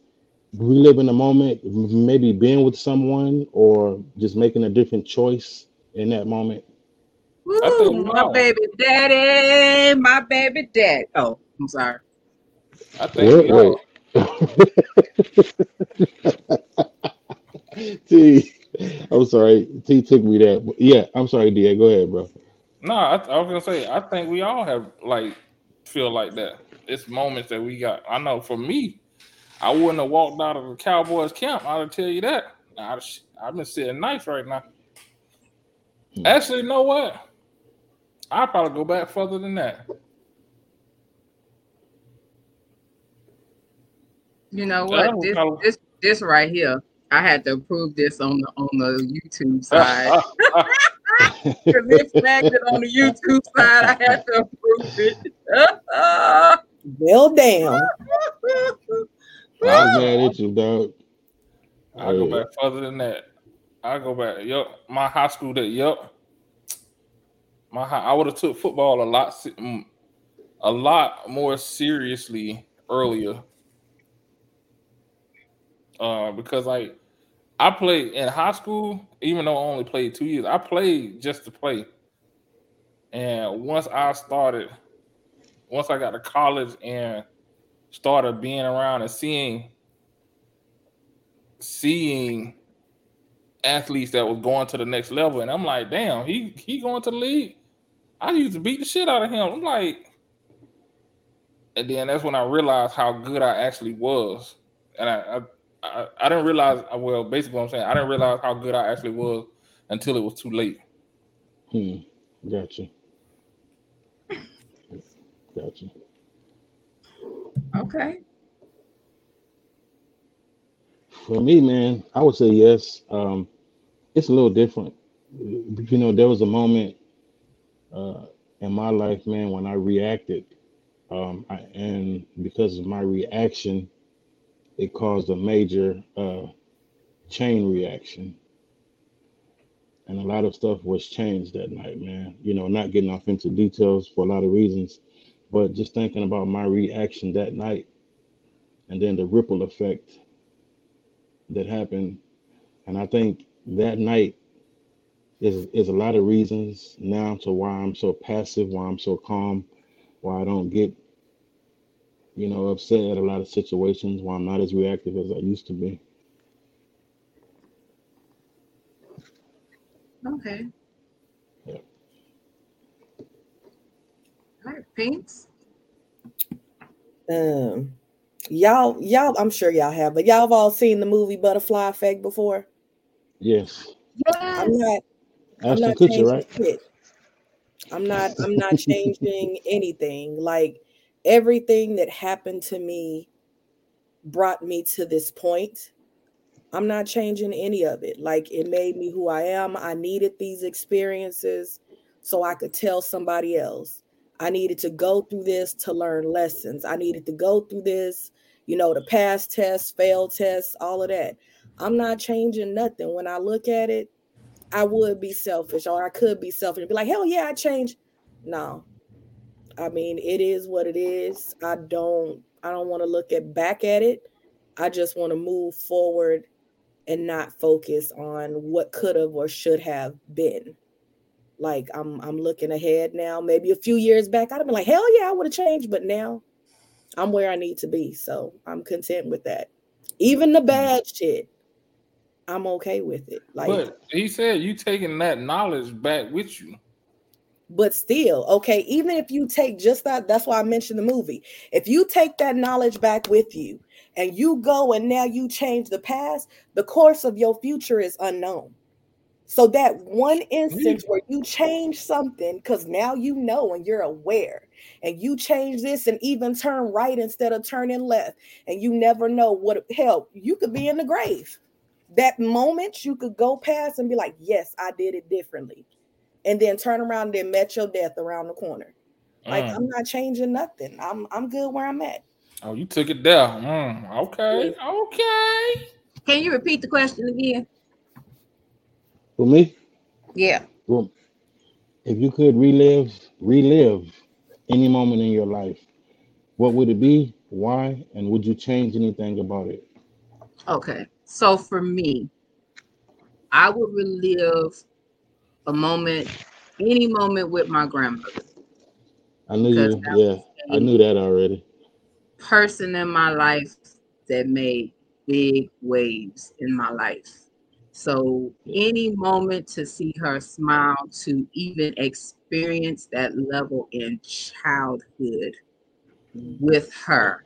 reliving the moment, maybe being with someone or just making a different choice in that moment. I think Woo, my baby daddy, my baby daddy. Oh, I'm sorry. I think Wait, we wait. all. T, I'm sorry. T took me that. But Yeah, I'm sorry, Da. Go ahead, bro. No, I, I was gonna say I think we all have like feel like that. It's moments that we got. I know for me, I wouldn't have walked out of the Cowboys camp. I'll tell you that. I'd, I've been sitting nice right now. Hmm. Actually, you know what? I'll probably go back further than that. You know what? This this this right here. I had to approve this on the on the YouTube side. Because it flagged it on the YouTube side. I had to approve it. Well, damn. I was mad at you, dog. I'll go back further than that. I'll go back. Yup, my high school day. Yup, my high, I would have took football a lot, mm, a lot more seriously earlier. Uh, because like I played in high school, even though I only played two years, I played just to play. And once I started, once I got to college and started being around and seeing seeing athletes that was going to the next level, and I'm like, damn, he he going to the league. I used to beat the shit out of him. I'm like, and then that's when I realized how good I actually was, and I I, I, I didn't realize. Well, basically, what I'm saying, I didn't realize how good I actually was until it was too late. Hmm. Gotcha. Gotcha. okay. For me, man, I would say yes. Um, it's a little different. You know, there was a moment uh, in my life, man, when I reacted, um, I, and because of my reaction, it caused a major uh, chain reaction, and a lot of stuff was changed that night, man. You know, not getting off into details for a lot of reasons, but just thinking about my reaction that night, and then the ripple effect that happened. And I think that night is is a lot of reasons now to why I'm so passive, why I'm so calm, why I don't get, you know, upset at a lot of situations, why I'm not as reactive as I used to be. Okay. Yeah. All right, Pinks. Um, y'all, y'all, I'm sure y'all have, but y'all have all seen the movie Butterfly Effect before. Yes. I'm not. I'm Ashton not Kutcher, changing right? shit. I'm not. I'm not changing anything. Like everything that happened to me brought me to this point. I'm not changing any of it. Like it made me who I am. I needed these experiences so I could tell somebody else. I needed to go through this to learn lessons. I needed to go through this, you know, the past tests, fail tests, all of that. I'm not changing nothing. When I look at it, I would be selfish or I could be selfish and be like, hell yeah, I changed. No. I mean, it is what it is. I don't I don't want to look at back at it. I just want to move forward and not focus on what could have or should have been. Like I'm I'm looking ahead now. Maybe a few years back, I'd have been like, hell yeah, I would have changed. But now I'm where I need to be. So I'm content with that. Even the mm-hmm. bad shit, I'm okay with it. Like But he said you taking that knowledge back with you. But still okay even if you take just that that's why i mentioned the movie. If you take that knowledge back with you and you go and now you change the past the course of your future is unknown. So that one instance where you change something because now you know and you're aware and you change this and even turn right instead of turning left and you never know what hell you could be in the grave. That moment you could go past and be like yes i did it differently and then turn around and then met your death around the corner. Like Mm. I'm not changing nothing. I'm I'm good where I'm at. Oh, you took it there. Mm, okay, okay. Can you repeat the question again? For me, Yeah. well, if you could relive, relive any moment in your life, What would it be? Why? And would you change anything about it? Okay. So for me, I would relive a moment, any moment with my grandmother. I knew you. Yeah, I knew that already. Person in my life that made big waves in my life. So any moment to see her smile, to even experience that level in childhood with her,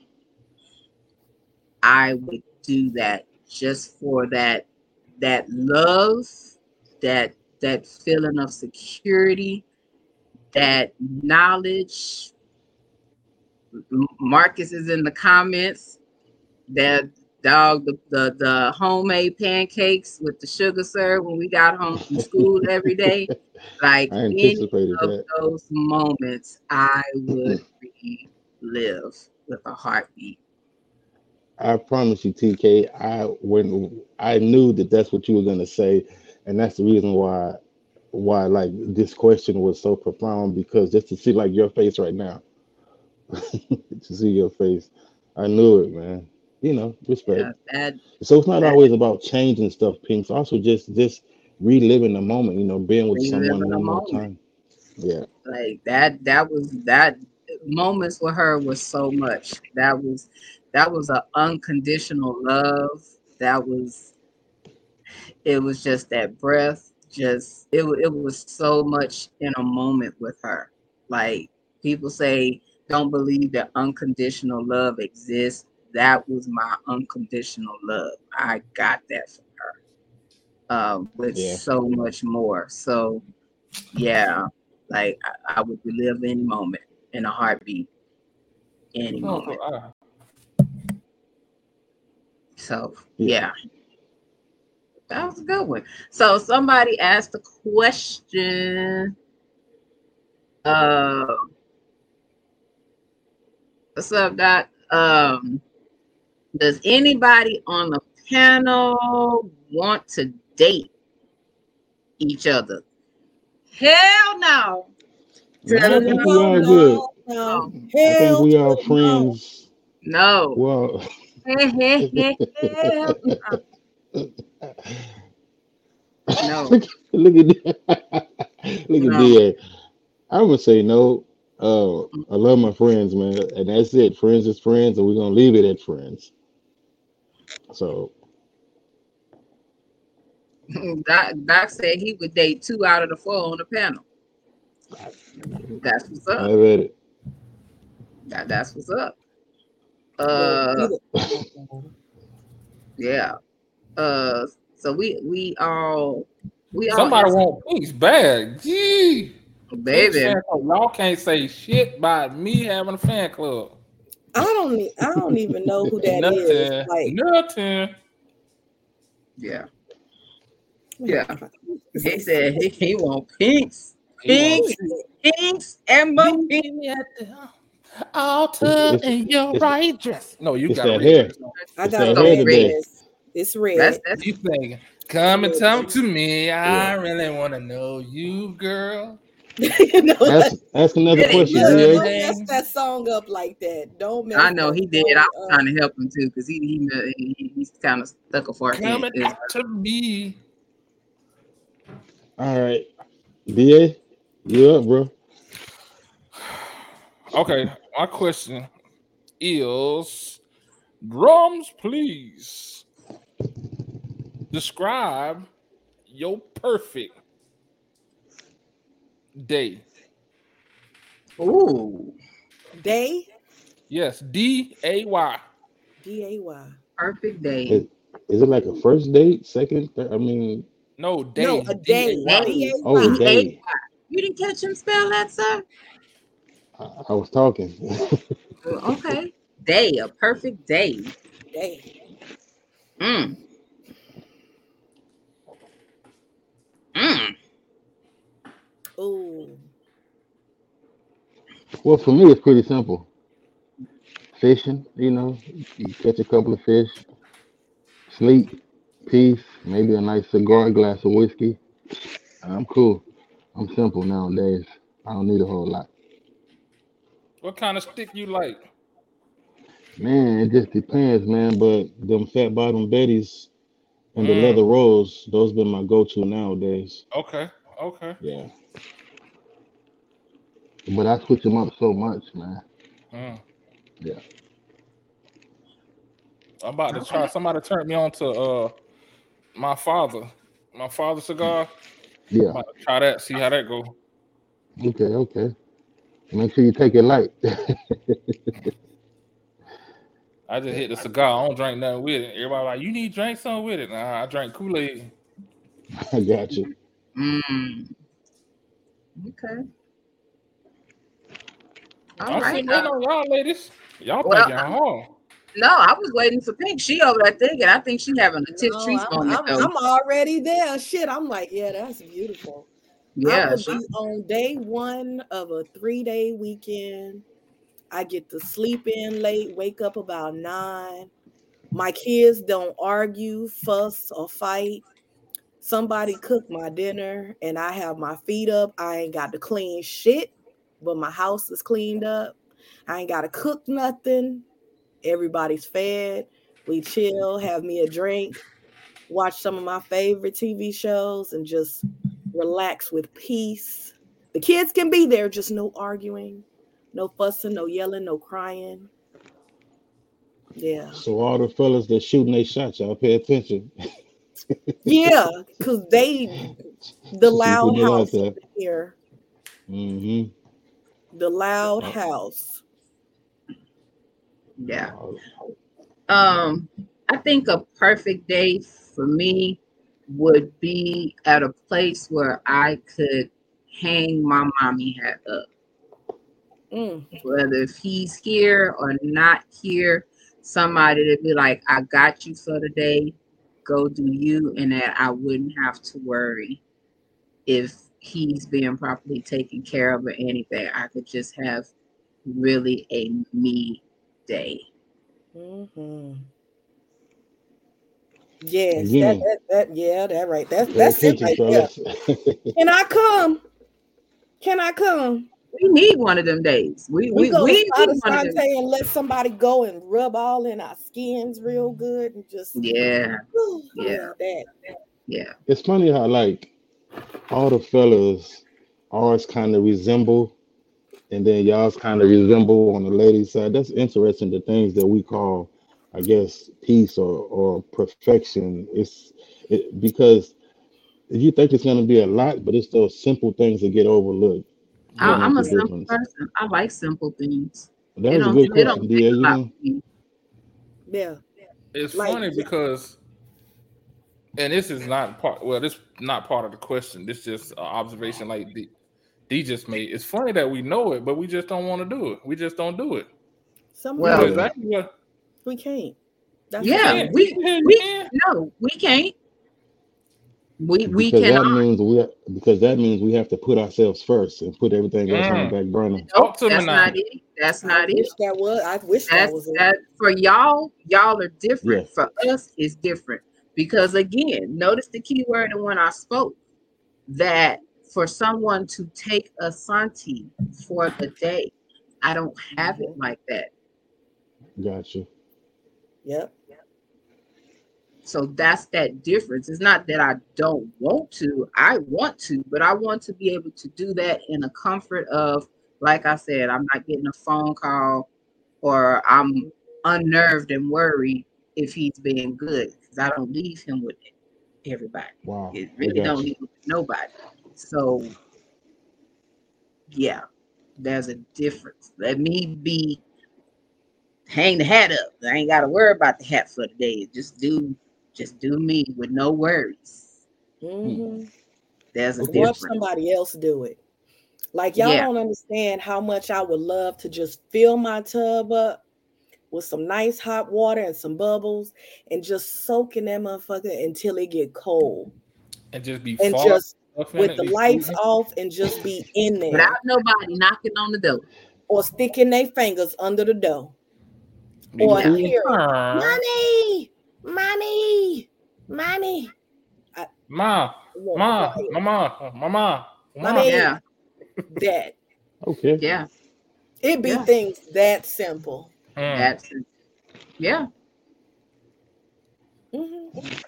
I would do that just for that that love, that that feeling of security, that knowledge. Marcus is in the comments. That dog, the, the, the homemade pancakes with the sugar syrup when we got home from school every day. Like any of that. those moments, I would relive with a heartbeat. I promise you, TK. I when I knew that that's what you were gonna say, and that's the reason why why like this question was so profound because just to see like your face right now, to see your face, I knew it, man. You know, respect. Yeah, that, so it's not that, always about changing stuff, Pink. It's also just just reliving the moment. You know, being with someone one more time. Yeah, like that. That was that moments with her was so much. That was that was an unconditional love. That was it was just that breath. Just it, it was so much in a moment with her. Like people say, don't believe that unconditional love exists. That was my unconditional love. I got that from her. Uh, with yeah. so much more. So yeah, like I, I would relive any moment in a heartbeat. Any oh, moment. So yeah. That was a good one. So somebody asked a question. Uh what's up, Doc? Um does anybody on the panel want to date each other? Hell no. I think we are good. No. I think we are friends. No. Well, no. look at look at no. DA. I would say no. Uh, I love my friends, man, and that's it. Friends is friends, and we're gonna leave it at friends. So, Doc, Doc said he would date two out of the four on the panel. That's what's up. I read it. That, that's what's up. Uh, yeah. Uh, so we we all we somebody want peace bad. Gee, baby, y'all can't say shit about me having a fan club. I don't. Need, I don't even know who that Nothing. is. Like nothing. Yeah. Yeah. He said he, he want pinks, pinks, pinks, and more pinks altar in your right dress. No, you got that hair. I got that red. It's red. That's, that's you saying. Come and talk to me. I really want to know you, girl. you know, ask, ask another question. Don't mess that song up like that. Don't mess I know he did. I was trying to help him too because he, he, he he's kind of stuck a far. Come and talk to me. All right, BA, you up, bro? Okay, my question is drums, please. Describe your perfect day. Ooh. Day? Yes, D A Y. D A Y. Perfect day. Is, is, it like a first date, second? Third? I mean, no, day. No, a day. D-A-Y. Oh, day. You didn't catch him spell that, sir? I, was talking. okay. Day, a perfect day. Day. Mm. Mm. Ooh. Well, for me, it's pretty simple. Fishing, you know, you catch a couple of fish, sleep, peace, maybe a nice cigar, glass of whiskey. I'm cool. I'm simple nowadays. I don't need a whole lot. What kind of stick you like? Man, it just depends, man. But them fat bottom Betties and the Mm. Leather Rose, those been my go-to nowadays. Okay. Okay. Yeah. But I switch them up so much, man. Mm. Yeah. I'm about to try. Somebody turned me on to uh my father. My father cigar. I'm Yeah. about to try that. See how that go. Okay, okay. Make sure you take it light. I just hit the cigar. I don't drink nothing with it. Everybody like, you need to drink something with it. Nah, I drink Kool Aid. I got you. Mm. Okay. All I'm right. sitting waiting on y'all, ladies. Y'all Well, thinking hard. no, I was waiting for Pink. She over there thinking. I think she having a tip No, trees I'm, I'm. I'm already there. Shit, I'm like, yeah, that's beautiful. I yeah. will she- be on day one of a three day weekend. I get to sleep in late, wake up about nine. My kids don't argue, fuss, or fight. Somebody cook my dinner and I have my feet up. I ain't got to clean shit, but my house is cleaned up. I ain't got to cook nothing. Everybody's fed. We chill, have me a drink, watch some of my favorite TV shows, and just relax with peace. The kids can be there, just no arguing, no fussing, no yelling, no crying. Yeah. So all the fellas that shooting their shots, y'all pay attention. Yeah, because they the loud Putting out house there. here. Mm-hmm. The loud house. Yeah. Um, I think a perfect day for me would be at a place where I could hang my mommy hat up. Mm. Whether if he's here or not here, somebody to be like, I got you for the day, go do you, and that I wouldn't have to worry if he's being properly taken care of or anything. I could just have really a me day. hmm Yes, that, that, that, yeah, that right. That's that's it attention, right there. Can I come? Can I come? We need one of them days. We We, we, go we to need one of them. And let somebody go and rub all in our skins real good and just Yeah, Whew, Yeah. that. yeah. it's funny how like all the fellas ours kind of resemble and then y'all's kind of resemble on the ladies side that's interesting the things that we call i guess peace or or perfection it's it, because you think it's going to be a lot but it's those simple things that get overlooked I, that I'm a simple difference person. I like simple things. that was a good it question don't da you know. Yeah. It's Like- funny because, and this is not part. Well, this not part of the question. This just an observation, like D, D just made. It's funny that we know it, but we just don't want to do it. We just don't do it. Some Well- Well, exactly we can't. That's Yeah, it. we Yeah, we no, we can't. We we because that means we because that means we have to put ourselves first and put everything else on Mm. the back burner Talk to that's not it. That's I not it. wish that was. I wish that That's was it. that for y'all. Y'all are different. Yeah. For us, it's different because again, notice the key word and when I spoke that for someone to take a Santi for the day, I don't have it like that. gotcha Yep. So that's that difference. It's not that I don't want to, I want to, but I want to be able to do that in the comfort of, like I said, I'm not getting a phone call or I'm unnerved and worried if he's being good because I don't leave him with everybody. wow It really don't leave with nobody. So, yeah, there's a difference. Let me be hang the hat up. I ain't got to worry about the hat for the day. Just do, just do me with no worries. hmm There's a Watch difference. somebody else do it. Like y'all Yeah. don't understand how much I would love to just fill my tub up with some nice hot water and some bubbles and just soak in that motherfucker until it get cold. And just be And just with the lights freezing. off and just be in there Without nobody knocking on the door. or sticking their fingers under the door. Or cool. hearing, Ah, Mommy, mommy, mommy. Ma, I want ma, quiet. mama, mama, mama. Yeah, That okay Yeah. it be Yeah. things that simple. Mm. that's Yeah. Mhm.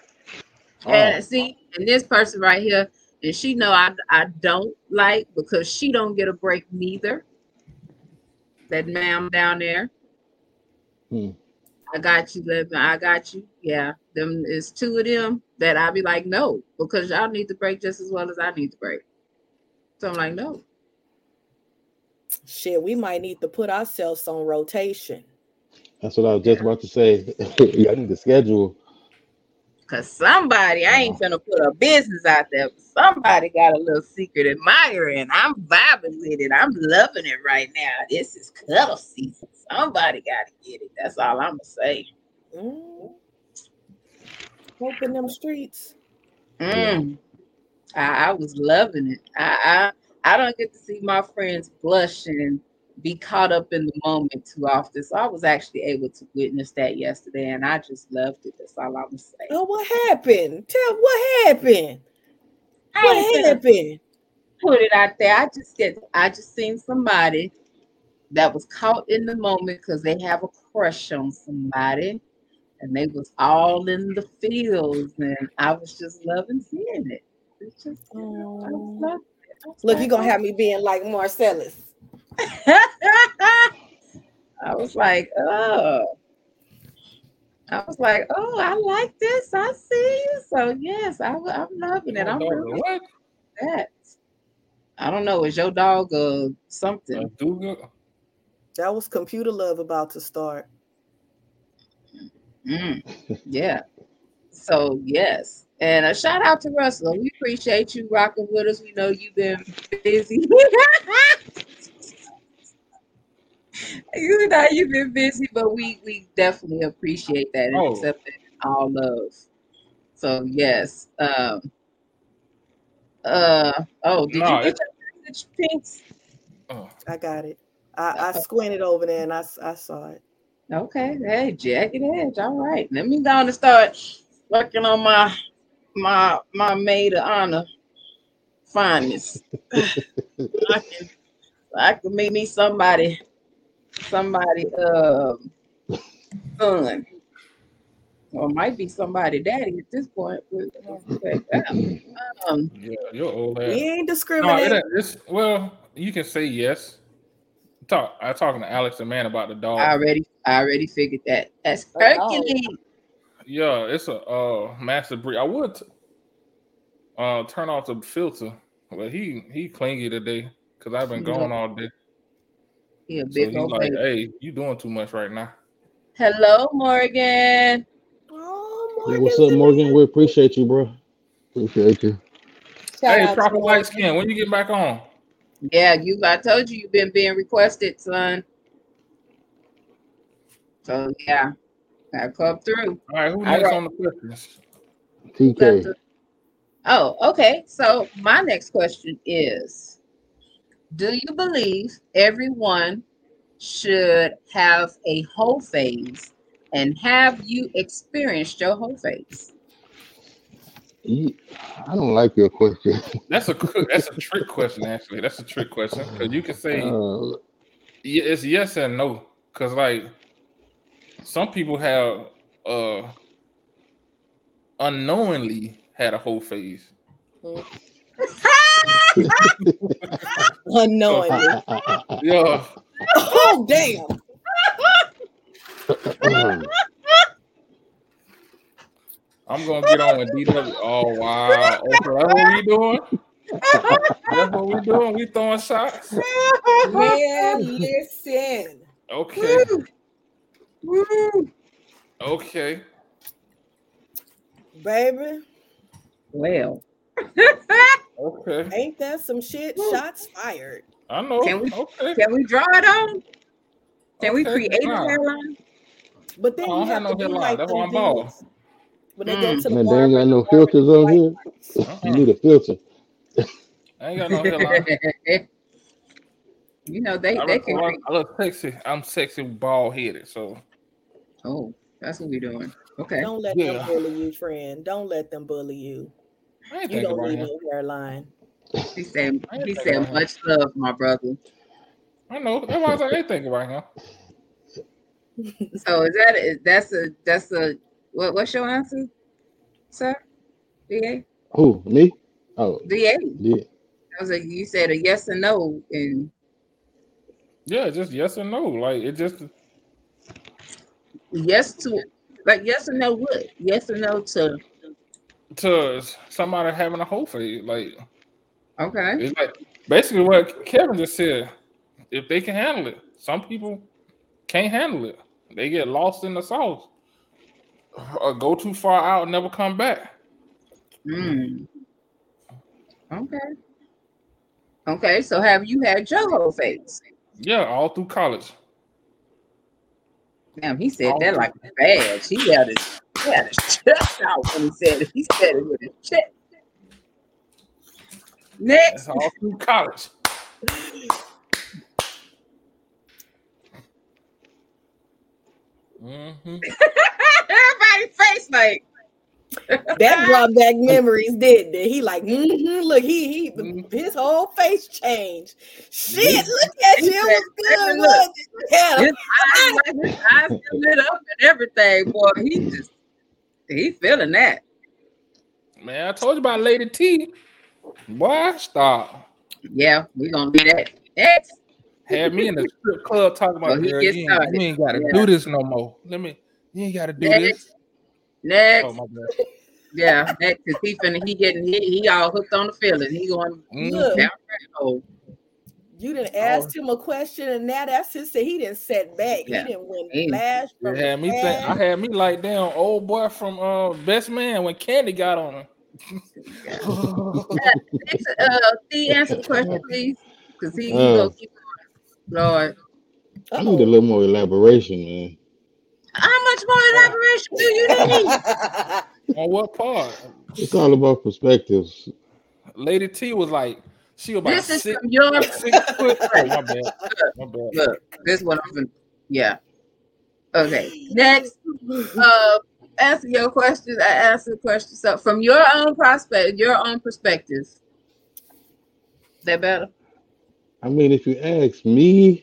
And see, and this person right here, and she know I I don't like because she don't get a break neither. That ma'am down there. Hmm. I got you, Living. I got you. Yeah, them is two of them that I be like, no, because y'all need to break just as well as I need to break. So I'm like, no. Shit, we might need to put ourselves on rotation. That's what I was just about to say. y'all need to schedule. Cause somebody, I ain't gonna put a business out there. But somebody got a little secret admirer, and I'm vibing with it. I'm loving it right now. This is cuddle season. Somebody gotta get it. That's all I'm gonna say. Mm. Open them streets. Mm. I, I was loving it. I, I I don't get to see my friends blush and be caught up in the moment too often. So I was actually able to witness that yesterday, and I just loved it. That's all I'm gonna say. Oh, what happened? Tell what happened. I What happened? put it out there. I just get I just seen somebody that was caught in the moment because they have a crush on somebody and they was all in the fields and I was just loving seeing it. It's just you know, I loving it. I Look, you're gonna oh. have me being like Marcellus. I was like, oh. I was like, oh, I like this. I see you. So yes, I, am loving it. I'm really what? that. I don't know. Is your dog or something? Duga? That was computer love about to start. Mm, yeah. So yes, and a shout out to Russell. We appreciate you rocking with us. We know you've been busy. you know you've been busy, but we we definitely appreciate that and Oh. accept it all love. So yes. Um. Uh. Oh, did No, you get your message, Pinks? Oh, I got it. I, I squinted over there and I, I saw it. Okay, hey, jagged edge. All right, let me go on and start working on my my my maid of honor fineness. I can I can make me somebody somebody um son. Or it might be somebody daddy at this point. but, Um, yeah, you're old ass. We ain't No, discriminating. it, well, you can say yes. Talk. I talking to Alex and man about the dog. I already I already figured that. That's Oh. Hercules. Yeah, it's a uh massive breed. I would t- uh turn off the filter, but he he clingy today because I've been Yeah. gone all day. He a So big he's old like, baby. "Hey, you doing too much right now." Hello, Morgan. Oh, Yeah, Morgan's what's up, Morgan? We appreciate you, bro. Appreciate you. Shout hey, out proper to light skin. When you get back on? Yeah, you. I told you you've been being requested, son. So yeah, I come through. All right, who next right. on the questions? TK. Oh, okay. So my next question is: Do you believe everyone should have a whole phase, and have you experienced your whole phase? You- I don't like your question. That's a that's a trick question. Actually, that's a trick question because you can say Uh, it's yes and no. Because like some people have uh unknowingly had a whole phase. Unknowingly. Yeah, oh, damn. I'm gonna get on with DW. Oh wow, okay, that's what we doing. That's what we doing. We throwing shots. Man, listen. Okay, okay. Baby, Well, Okay, ain't that some shit? Shots fired. I know. Can we- okay. can we draw it on? Can we Okay, create a nah. hairline? But then No, I you don't have have to no be hairline. like That's them why I'm bald. Dudes. When they go Mm. to the Man, they ain't got no filters on here. Uh-uh. You need a filter. I ain't got no hairline. you know they I they look, can. I look- I look sexy. I'm sexy, bald headed. So Oh, that's what we're doing. Okay. Don't let Yeah. them bully you, friend. Don't let them bully you. You don't need no hairline. He said he said about him. much love, my brother. I know. That's why I was like, I ain't thinking about him. So is that is that's a that's a what what's your answer, sir? DA? Who me? Oh, DA. yeah. That was a you said a yes or no and Yeah, just yes or no. Like it just yes to like yes or no what? Yes or no to to somebody having a whole face. Like okay. it's like basically what Kevin just said. If they can handle it, some people can't handle it. They get lost in the sauce or go too far out and never come back. Mm. Okay. Okay, so have you had whole face? Yeah, all through college. Damn, he said that like a badge. He had his, he had his chest out when he said it. He said it with his chest. Next, That's all through college. hmm everybody face like That brought back memories, didn't it? He like, mm-hmm, look, he he Mhm. his whole face changed. Shit, look at you. It was good. look. wasn't? Look at him. his eyes, like his eyes still lit up and everything. Boy, he just he feeling that. Man, I told you about Lady T. Boy, stop. Yeah, we gonna be that. Next, Had me in the strip club talking about Well, he girl, you, ain't, you ain't gotta Yeah. do this no more. Let me you ain't gotta do Next. this. next, Oh my bad. yeah, next, cause he finna he getting he, he all hooked on the feeling. He going Mm. Look, down the you didn't ask him a question, and now that's his. Thing. He didn't set back. Yeah. He didn't win He- flash It from had me think I had me like damn old boy from uh Best Man when Candy got on him. Next, uh, the answer the question, please, cause he, he Uh. gonna keep going. Lord, I need a little more elaboration, man. How much more elaboration do you need? on what part? It's all about perspectives. Lady T was like she was about This is six, from your six foot. Oh my bad. My bad. look. This one I'm finna, yeah. Okay, next, uh, answer your question. I answer the question. So, from your own prospect, your own perspective, that better. I mean, if you ask me,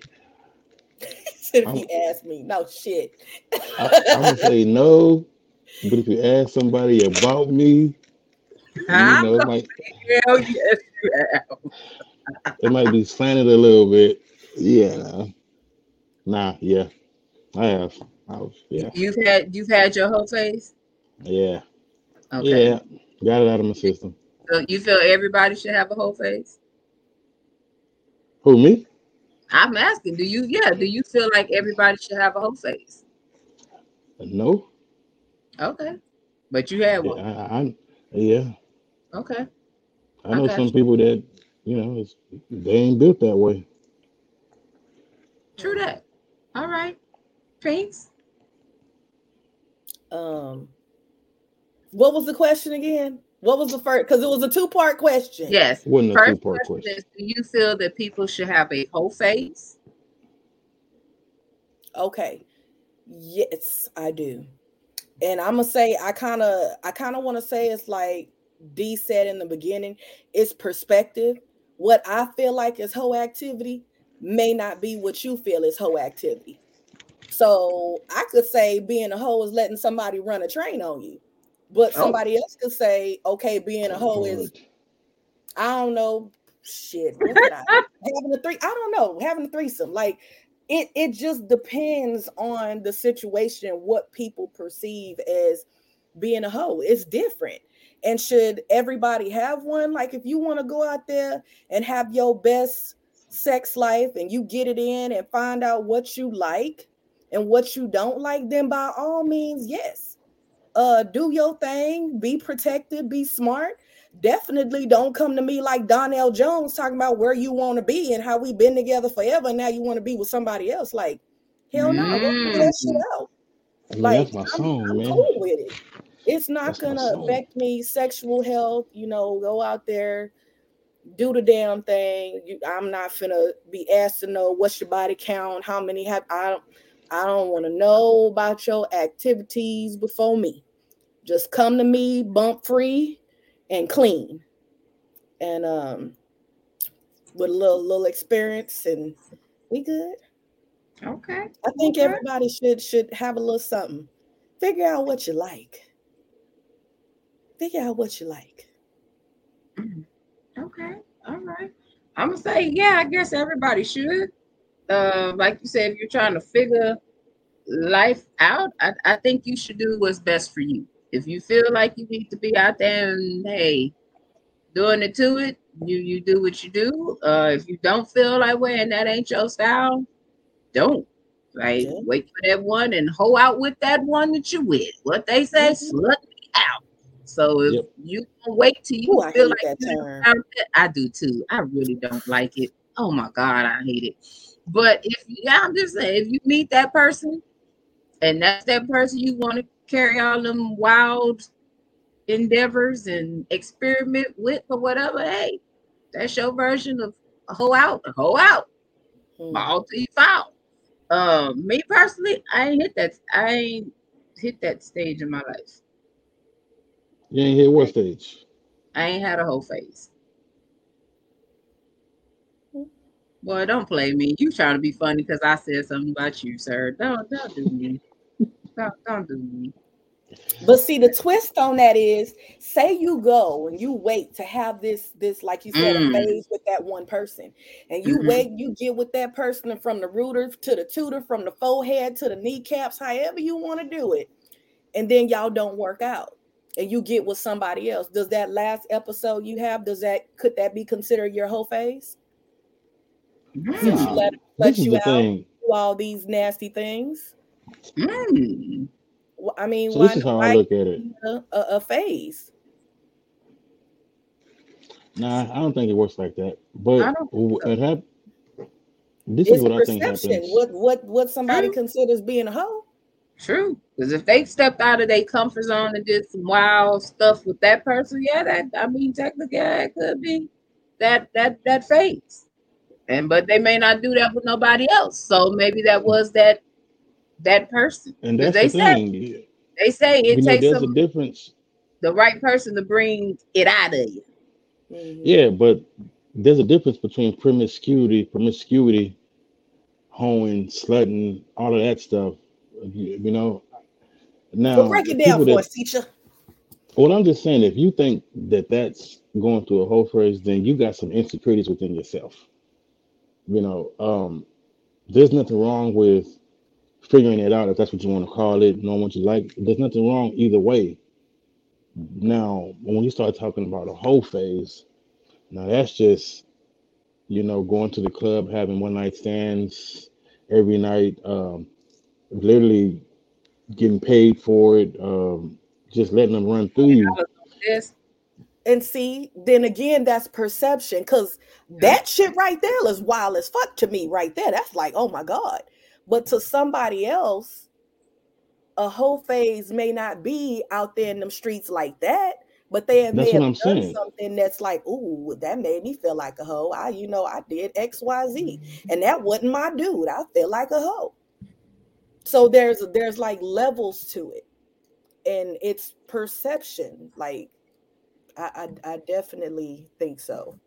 Said if he asked me, no shit. I, I'm gonna say no. But if you ask somebody about me, you know, it might hell yes, you have. it might be slanted a little bit. Yeah, nah, nah yeah, I have. I was, yeah, You've had you've had your whole face. yeah, Okay. yeah. Got it out of my system. So you feel everybody should have a whole face? Who me? I'm asking. Do you? Yeah. Do you feel like everybody should have a whole face? No. Okay. But you had Yeah, one. I, I yeah. Okay. I know Okay. some people that you know it's, they ain't built that way. True that. All right. Pinks. Um, what was the question again? What was the first? Because it was a two part question. Yes. Wasn't a two part question question. is: Do you feel that people should have a whole face? Okay. Yes, I do. And I'm gonna say I kind of I kind of want to say it's like D said in the beginning, it's perspective. What I feel like is whole activity may not be what you feel is whole activity. So I could say being a hoe is letting somebody run a train on you. But Oh. somebody else could say, okay, being a hoe is I don't know, shit. having a three, I don't know, having a threesome. Like it, it just depends on the situation, what people perceive as being a hoe. It's different. And should everybody have one? Like if you want to go out there and have your best sex life and you get it in and find out what you like and what you don't like, then by all means, yes. Uh do your thing, be protected, be smart definitely don't come to me like Donell Jones talking about where you want to be and how we've been together forever. And now you want to be with somebody else. Like, hell no, figure that shit out. I mean, Like, I'm, song, I'm man. cool with it. It's not That's gonna affect me sexual health. You know, go out there, do the damn thing. You, I'm not gonna be asked to know what's your body count, how many have. I don't. I don't want to know about your activities before me. Just come to me, bump free and clean, and um, with a little little experience, and we good. Okay. I think Okay. everybody should should have a little something. Figure out what you like. Figure out what you like. Okay. All right. I'm gonna say, yeah, I guess everybody should. Uh, like you said, if you're trying to figure life out, I, I think you should do what's best for you. If you feel like you need to be out there and hey, doing it to it, you you do what you do. Uh, if you don't feel like and that ain't your style, don't. Right, Yeah. wait for that one and hoe out with that one that you with. What they say, Mhm. slut me out. So if Yep. you wait till you Ooh, I feel hate like that you term. out there, I do too. I really don't like it. Oh my god, I hate it. But if yeah, I'm just saying, if you meet that person and that's that person you want to carry all them wild endeavors and experiment with or whatever, hey, that's your version of a hoe out, a hoe out, Hmm. ball till you fall. Um, me personally, I ain't hit that. I ain't hit that stage in my life. You ain't hit what stage? I ain't had a whole face. Boy, don't play me. You trying to be funny because I said something about you, sir. Don't don't do me. Don't, don't do me. But see, the twist on that is, say you go and you wait to have this, this, like you said, Mm. a phase with that one person, and you Mhm. wait, you get with that person from the rooter to the tutor, from the forehead to the kneecaps, however you want to do it, and then y'all don't work out, and you get with somebody else. Does that last episode you have, does that could that be considered your whole phase? Since you Mm. let let you out thing. do all these nasty things. Mm. Wh- I mean, So why this is how why I look at it. a, a, a phase? Nah, I don't think it works like that. But don't w- think it hap- This It's is what I think perception. happens. What what what somebody True. considers being a hoe. True. Because if they stepped out of their comfort zone and did some wild stuff with that person, yeah, that I mean technically yeah, it could be that that that phase. And but they may not do that with nobody else. So maybe that was that that person. And that's they the say thing. they say You it know, takes there's a some difference. the right person to bring it out of you. Mhm. Yeah, but there's a difference between promiscuity, promiscuity, hoeing, slutting, all of that stuff. You, you know. So Now, break it down for that us, teacher. Well, I'm just saying, if you think that that's going through a whole phrase, then you got some insecurities within yourself. You know, um, there's nothing wrong with figuring it out if that's what you want to call it, knowing what you like. There's nothing wrong either way. Now, when you start talking about a whole phase, now that's just, you know, going to the club, having one night stands every night, um, literally getting paid for it, um, just letting them run through you. This And see, then again, that's perception. Cause that shit right there is wild as fuck to me, right there. That's like, oh my God. But to somebody else, a whole phase may not be out there in them streets like that. But they have, That's may have done saying. something that's like, ooh, that made me feel like a hoe. I, you know, I did X, Y, Z, mm-hmm. and that wasn't my dude. I feel like a hoe. So there's there's like levels to it, and it's perception. Like I I, I definitely think so.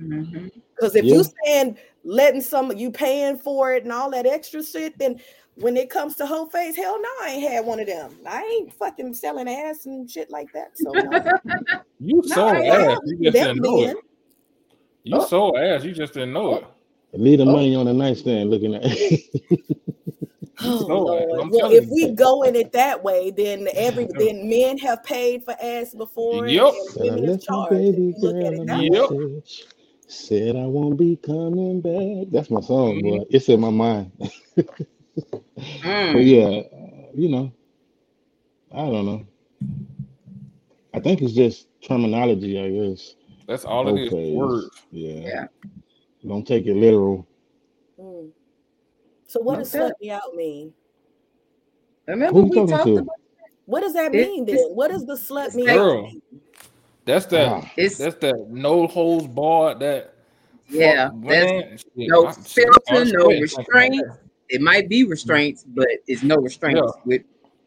Mhm. Because if Yeah. you saying letting some you paying for it and all that extra shit, then when it comes to whole face, hell no, I ain't had one of them. I ain't fucking selling ass and shit like that. So no, You no, sold ass. You just didn't know it. You Oh. sold ass. You just didn't know it. Leave the Oh. money on the nightstand looking at Oh Lord. Well, if you. we go in it that way, then every then men have paid for ass before Yep. and Said I women have charged. Baby you look at girl it way. Yep. Said I won't be coming back. That's my song, Mhm. boy. It's in my mind. But Mm. yeah, uh, you know, I don't know. I think it's just terminology, I guess. That's all Whole it is. Words. Yeah. Yeah. Don't take it literal. Mm. So what does doubt. slut me out mean? Remember Who we talked to? about What does that It's- mean then? What does the slut it's me like- out Girl. mean? That's that. It's That's that no holds barred. That yeah, fuck, there's man. Shit, no I- shit, filter, no sweating thinking about restraints. It might be restraints, but it's no restraints with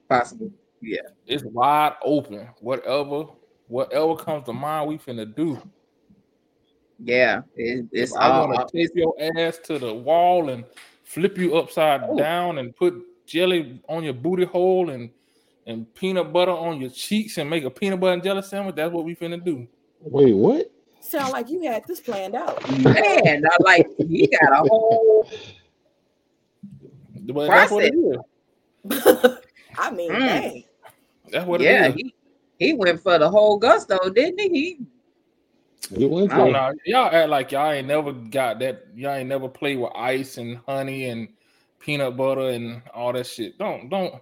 possible. Yeah. It's wide open. Whatever, whatever comes to mind, we finna do. Yeah. It, If it's I all want to tape your ass to the wall and flip you upside Ooh. down and put jelly on your booty hole and and peanut butter on your cheeks and make a peanut butter and jelly sandwich. That's what we finna do. Wait, what? Sound like you had this planned out. Man, I like he got a whole But that's what it is. I mean, Mm. dang. That's what yeah. it is. He, he went for the whole gusto, didn't he? You went I don't there. Nah, y'all act like y'all ain't never got that. Y'all ain't never played with ice and honey and peanut butter and all that shit. Don't don't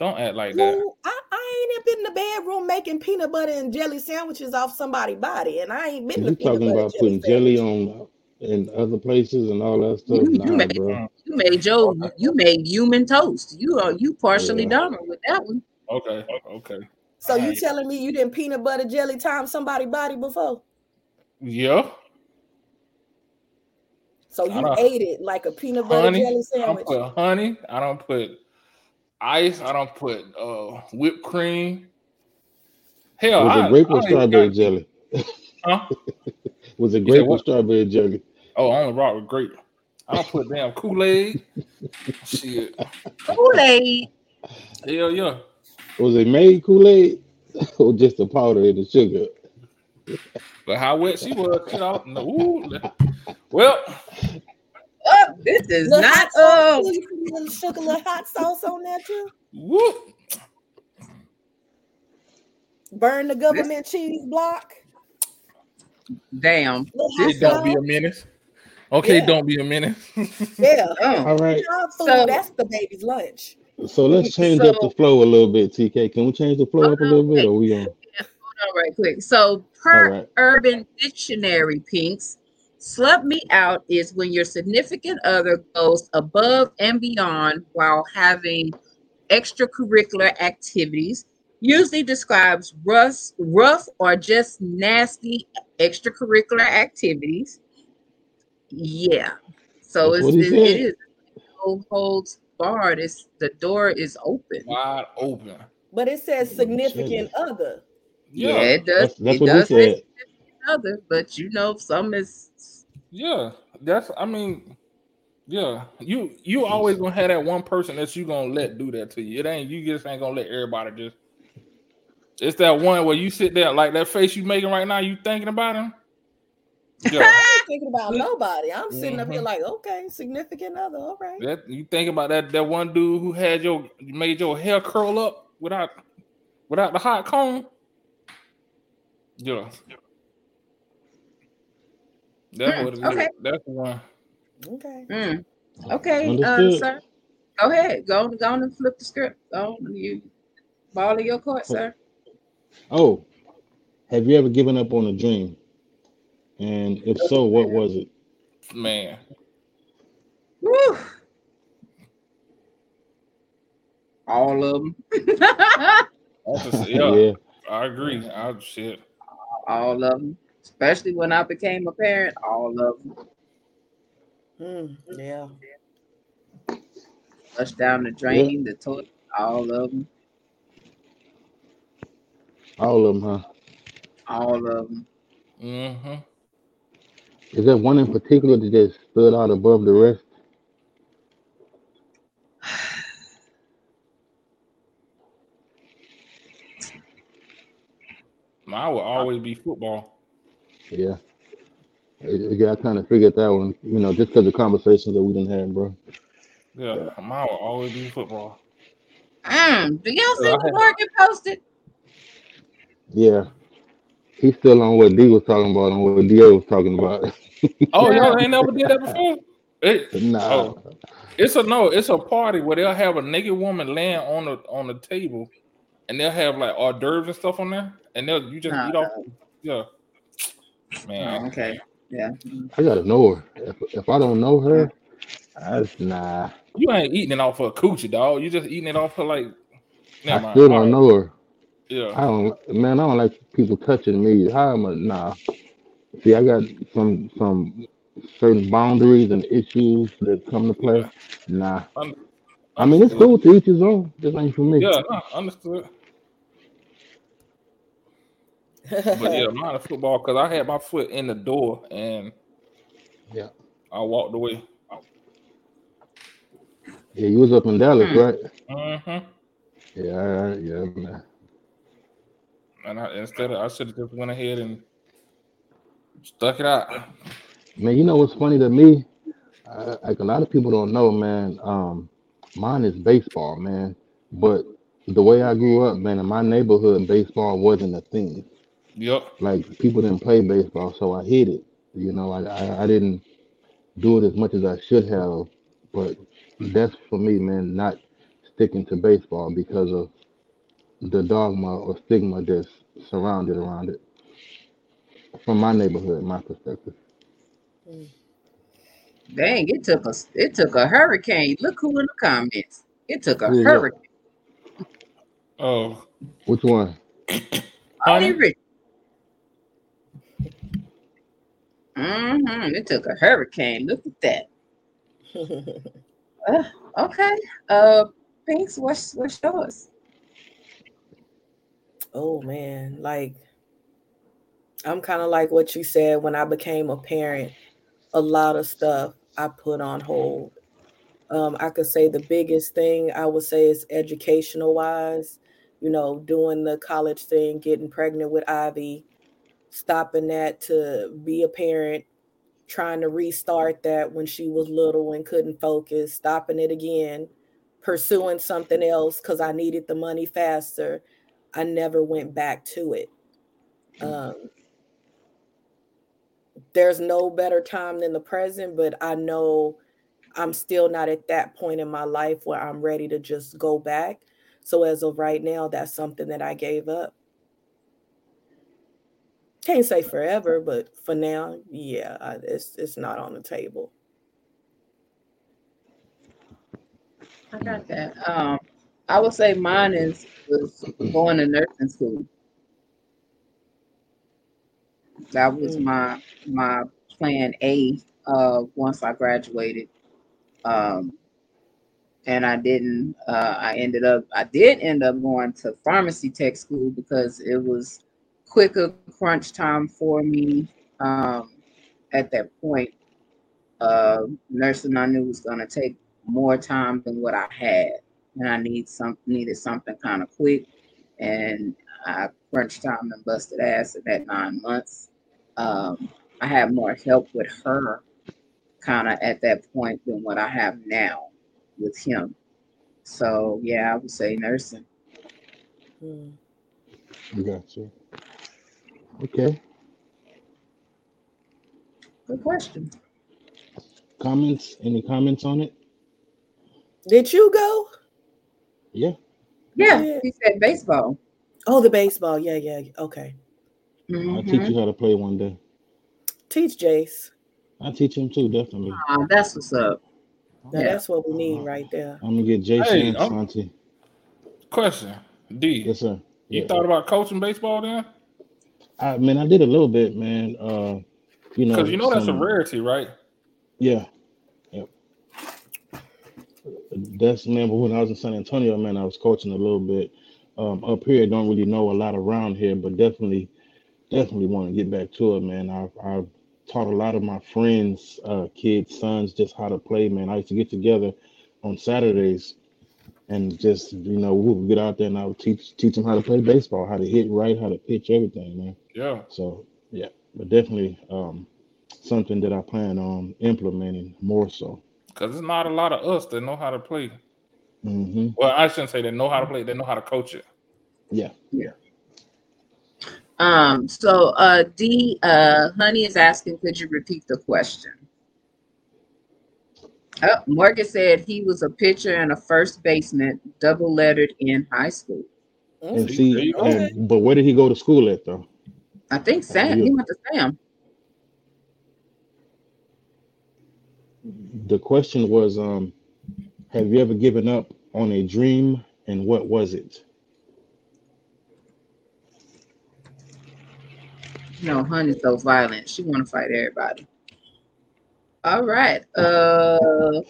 don't act like that. I, I ain't been in the bedroom making peanut butter and jelly sandwiches off somebody's body, and I ain't been You to talking about putting jelly sandwich. on in other places and all that stuff? You- you Nah, made- bro. You made your you made human toast. You are you partially Yeah. done with that one. Okay, okay. So you telling me you didn't peanut butter jelly time somebody body before? Yeah, So you ate it like a peanut butter honey. jelly I don't sandwich. put honey. I don't put ice. I don't put uh whipped cream. Hell, Was I, it grape I or don't strawberry got- jelly? Huh? Was it said grape or strawberry jelly? Oh, I only rock with grape. I don't put damn Kool Aid. Shit. Kool-Aid. Hell yeah. Was it made Kool Aid or just the powder and the sugar? But how wet she was, you know. No, ooh, well, Oh, this is Little not hot oh sauce, you put a little sugar, little hot sauce on that too. whoop. Burn the government cheese block. damn. Little It don't be a menace. Okay, Yeah. don't be a menace. Yeah, Oh. All right. So- that's the baby's lunch. So let's change up the flow a little bit, TK. Can we change the flow up a little bit? Or we on? All right, quick. So per right. Urban Dictionary, Pinks, slut me out is when your significant other goes above and beyond while having extracurricular activities. Usually describes rough, rough or just nasty extracurricular activities. Yeah. So That's it's, it, it is no holds barred. It's the door is open. Wide open. But it says significant other. Yeah, Yeah, it does. That's, that's it what does say significant other, but you know, some is yeah. That's I mean, yeah. You you always gonna have that one person that you gonna let do that to you. It ain't you just ain't gonna let everybody just it's that one where you sit there like that face you making right now, you thinking about him. Yeah. I ain't thinking about nobody. I'm sitting up here Mm-hmm. Mhm. like, okay, significant other. All right. That you think about that that one dude who had your made your hair curl up without without the hot comb. Yeah. That's Hmm, what okay. That's the one. Okay. Mm. Okay, uh, Understood. sir. Go ahead. Go on, go on and flip the script. Go on, you ball of your court, sir. Oh, have you ever given up on a dream? And if so, what was it? Man. Woo. All of them. Just- yeah, yeah. I agree. I shit. all of them. Especially when I became a parent. All of them. Hmm, yeah. Flush down the drain, the toilet. All of them. All of them, huh? All of them. Mm-hmm. Is there one in particular that just stood out above the rest? I will always be football. Yeah. Yeah, I kind of figured that one, you know, just because of conversations that we didn't have, bro. Yeah, mine will always be football. Mm, do y'all see Yeah, the had- Morgan posted? Yeah. He's still on what D was talking about and what DA was talking about. Oh, y'all ain't never did that before? It, nah. Oh. it's a no, it's a party where they'll have a naked woman laying on the on the table and they'll have like hors d'oeuvres and stuff on there, and they'll you just Nah, eat off. Yeah. Oh, Man, okay. Yeah. I gotta know her. If, if I don't know her, that's nah. you ain't eating it off her coochie, dog. You just eating it off her like. Never I mind. still don't right. know her. Yeah. I don't man, I don't like people touching me. How am I nah. See, I got some some certain boundaries and issues that come to play. Nah. Un- I mean it's cool to each his own. This ain't for me. Yeah, no, understood. But yeah, mine is football because I had my foot in the door and Yeah. I walked away. Yeah, you was up in Dallas, Hmm. right? Mm-hmm. Yeah, yeah, man. And I, instead of, I should have just went ahead and stuck it out. Man, you know what's funny to me? Uh, like a lot of people don't know, man. Um, mine is baseball, man. But the way I grew up, man, in my neighborhood, baseball wasn't a thing. Yep. Like people didn't play baseball, so I hit it. You know, I, I I didn't do it as much as I should have. But that's for me, man, not sticking to baseball because of the dogma or stigma that's surrounded around it. From my neighborhood, my perspective. Dang, it took us. It took a hurricane. Look who in the comments. It took a Who is that? hurricane. Oh, Which one? Honey honey. Rich. Mm-hmm. It took a hurricane. Look at that. Uh, okay. Uh, Pinks, what's what's yours? Oh man, like I'm kind of like what you said when I became a parent. A lot of stuff I put on hold. Um, I could say the biggest thing I would say is educational wise, you know, doing the college thing, getting pregnant with Ivy, stopping that to be a parent, trying to restart that when she was little and couldn't focus, stopping it again, pursuing something else because I needed the money faster. I never went back to it. Um, there's no better time than the present, but I know I'm still not at that point in my life where I'm ready to just go back. So as of right now, that's something that I gave up. Can't say forever, but for now, yeah, I, it's it's not on the table. I got that. Um, I would say mine is was going to nursing school. That was Mm. my my plan A. Uh, once I graduated, um, and I didn't. Uh, I ended up. I did end up going to pharmacy tech school because it was quicker crunch time for me. Um, at that point, uh, nursing I knew was going to take more time than what I had, and I need some needed something kind of quick, and I crunched time and busted ass in that nine months. Um, I had more help with her, kind of at that point than what I have now with him. So yeah, I would say nursing. Mm. Gotcha. Okay. Good question. Comments? Any comments on it? Did you go? Yeah. Yeah, Yeah. he said baseball. Oh, the baseball. Yeah, yeah. Okay. I'll Mhm. teach you how to play one day. Teach Jace. I'll teach him too, definitely. Ah, that's what's up. Now Yeah. that's what we need right there. I'm gonna get Jason Hey, and I'm- Santi. Question. D. Yes, sir. You Yeah. thought about coaching baseball then? I mean, I did a little bit, man. Uh, you know, Because you know that's a rarity, right? Yeah. That's man, but when I was in San Antonio, man, I was coaching a little bit. Um, up here, don't really know a lot around here, but definitely, definitely want to get back to it, man. I've, I've taught a lot of my friends, uh, kids, sons, just how to play, man. I used to get together on Saturdays and just, you know, we would get out there and I would teach teach them how to play baseball, how to hit right, how to pitch, everything, man. Yeah. So yeah, but definitely um, something that I plan on implementing more so. Because there's not a lot of us that know how to play. hmm Well, I shouldn't say they know how to play, they know how to coach it. Yeah. Yeah. Um, so uh D uh Honey is asking, could you repeat the question? Oh, Morgan said he was a pitcher and a first baseman, double lettered in high school. And Mm. see, There you go. and, but where did he go to school at though? I think Sam, he went to Sam. The question was, um, have you ever given up on a dream, and what was it? No, Honey's so violent. She wanna fight everybody. All right. Uh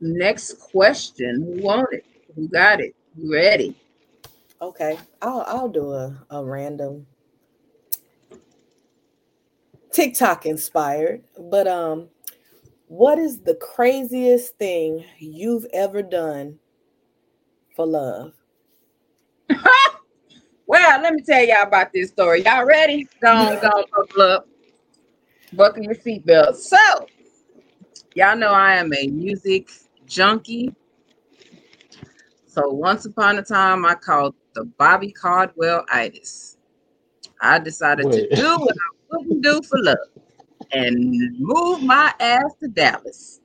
next question. Who want it? Who got it? Who ready? Okay, I'll I'll do a, a random TikTok inspired, but um, What is the craziest thing you've ever done for love? well, let me tell y'all about this story. Y'all ready? Go on, go on, buckle up. Buckle your seatbelt. So, y'all know I am a music junkie. So once upon a time, I called the Bobby Caldwell itis. I decided Wait. to do what I wouldn't do for love and move my ass to Dallas.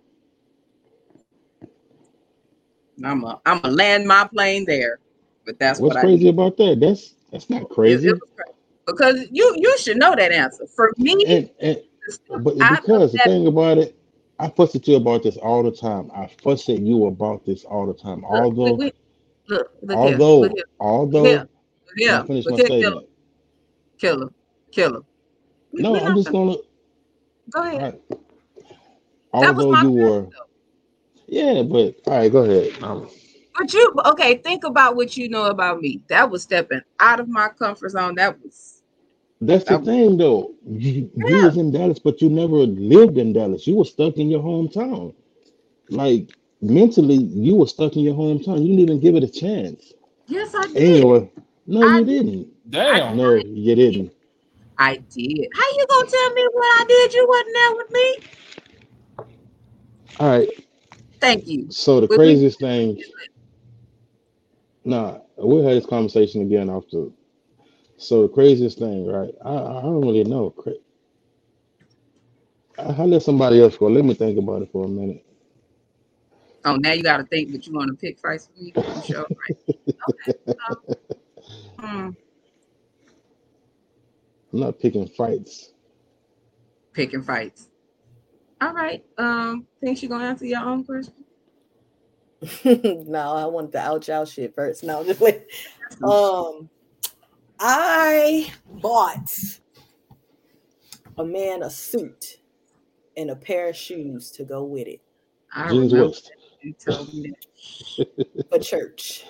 I'm a I'm a land my plane there, but that's What's what crazy about that? That's that's not crazy. it was crazy. because you you should know that answer. For me, And, and but I because the thing about it, I fuss at you about this all the time. I fuss at you about this all the time. look, Although, look, look, although, here, although, here, Let here, me finish my statement. killer, killer. We- No, we I'm just gonna- gonna. Go ahead. Right. That was Although my you were, though. yeah, but all right, go ahead. Um, But you okay? Think about what you know about me. That was stepping out of my comfort zone. That was that's the that, thing, though. You, you was in Dallas, but you never lived in Dallas. You were stuck in your hometown. Like mentally, you were stuck in your hometown. You didn't even give it a chance. Yes, I did. Anyway, no, I you did. didn't. Damn. No, you didn't. I did. How you gonna tell me what I did? You wasn't there with me. All right. Thank you. So the We, we, craziest thing, nah, we'll have this conversation again after. So the craziest thing, right? I, I don't really know. I, I let somebody else go. Let me think about it for a minute. oh, now you got to think that you want to pick fights with me. Sure? Right. Okay. So, hmm, I'm not picking fights. picking fights. All right. Um, think you're gonna answer your own question? no, I wanted to out y'all shit first. No, just wait. Um, I bought a man a suit and a pair of shoes to go with it I remember West. you told me that. for church.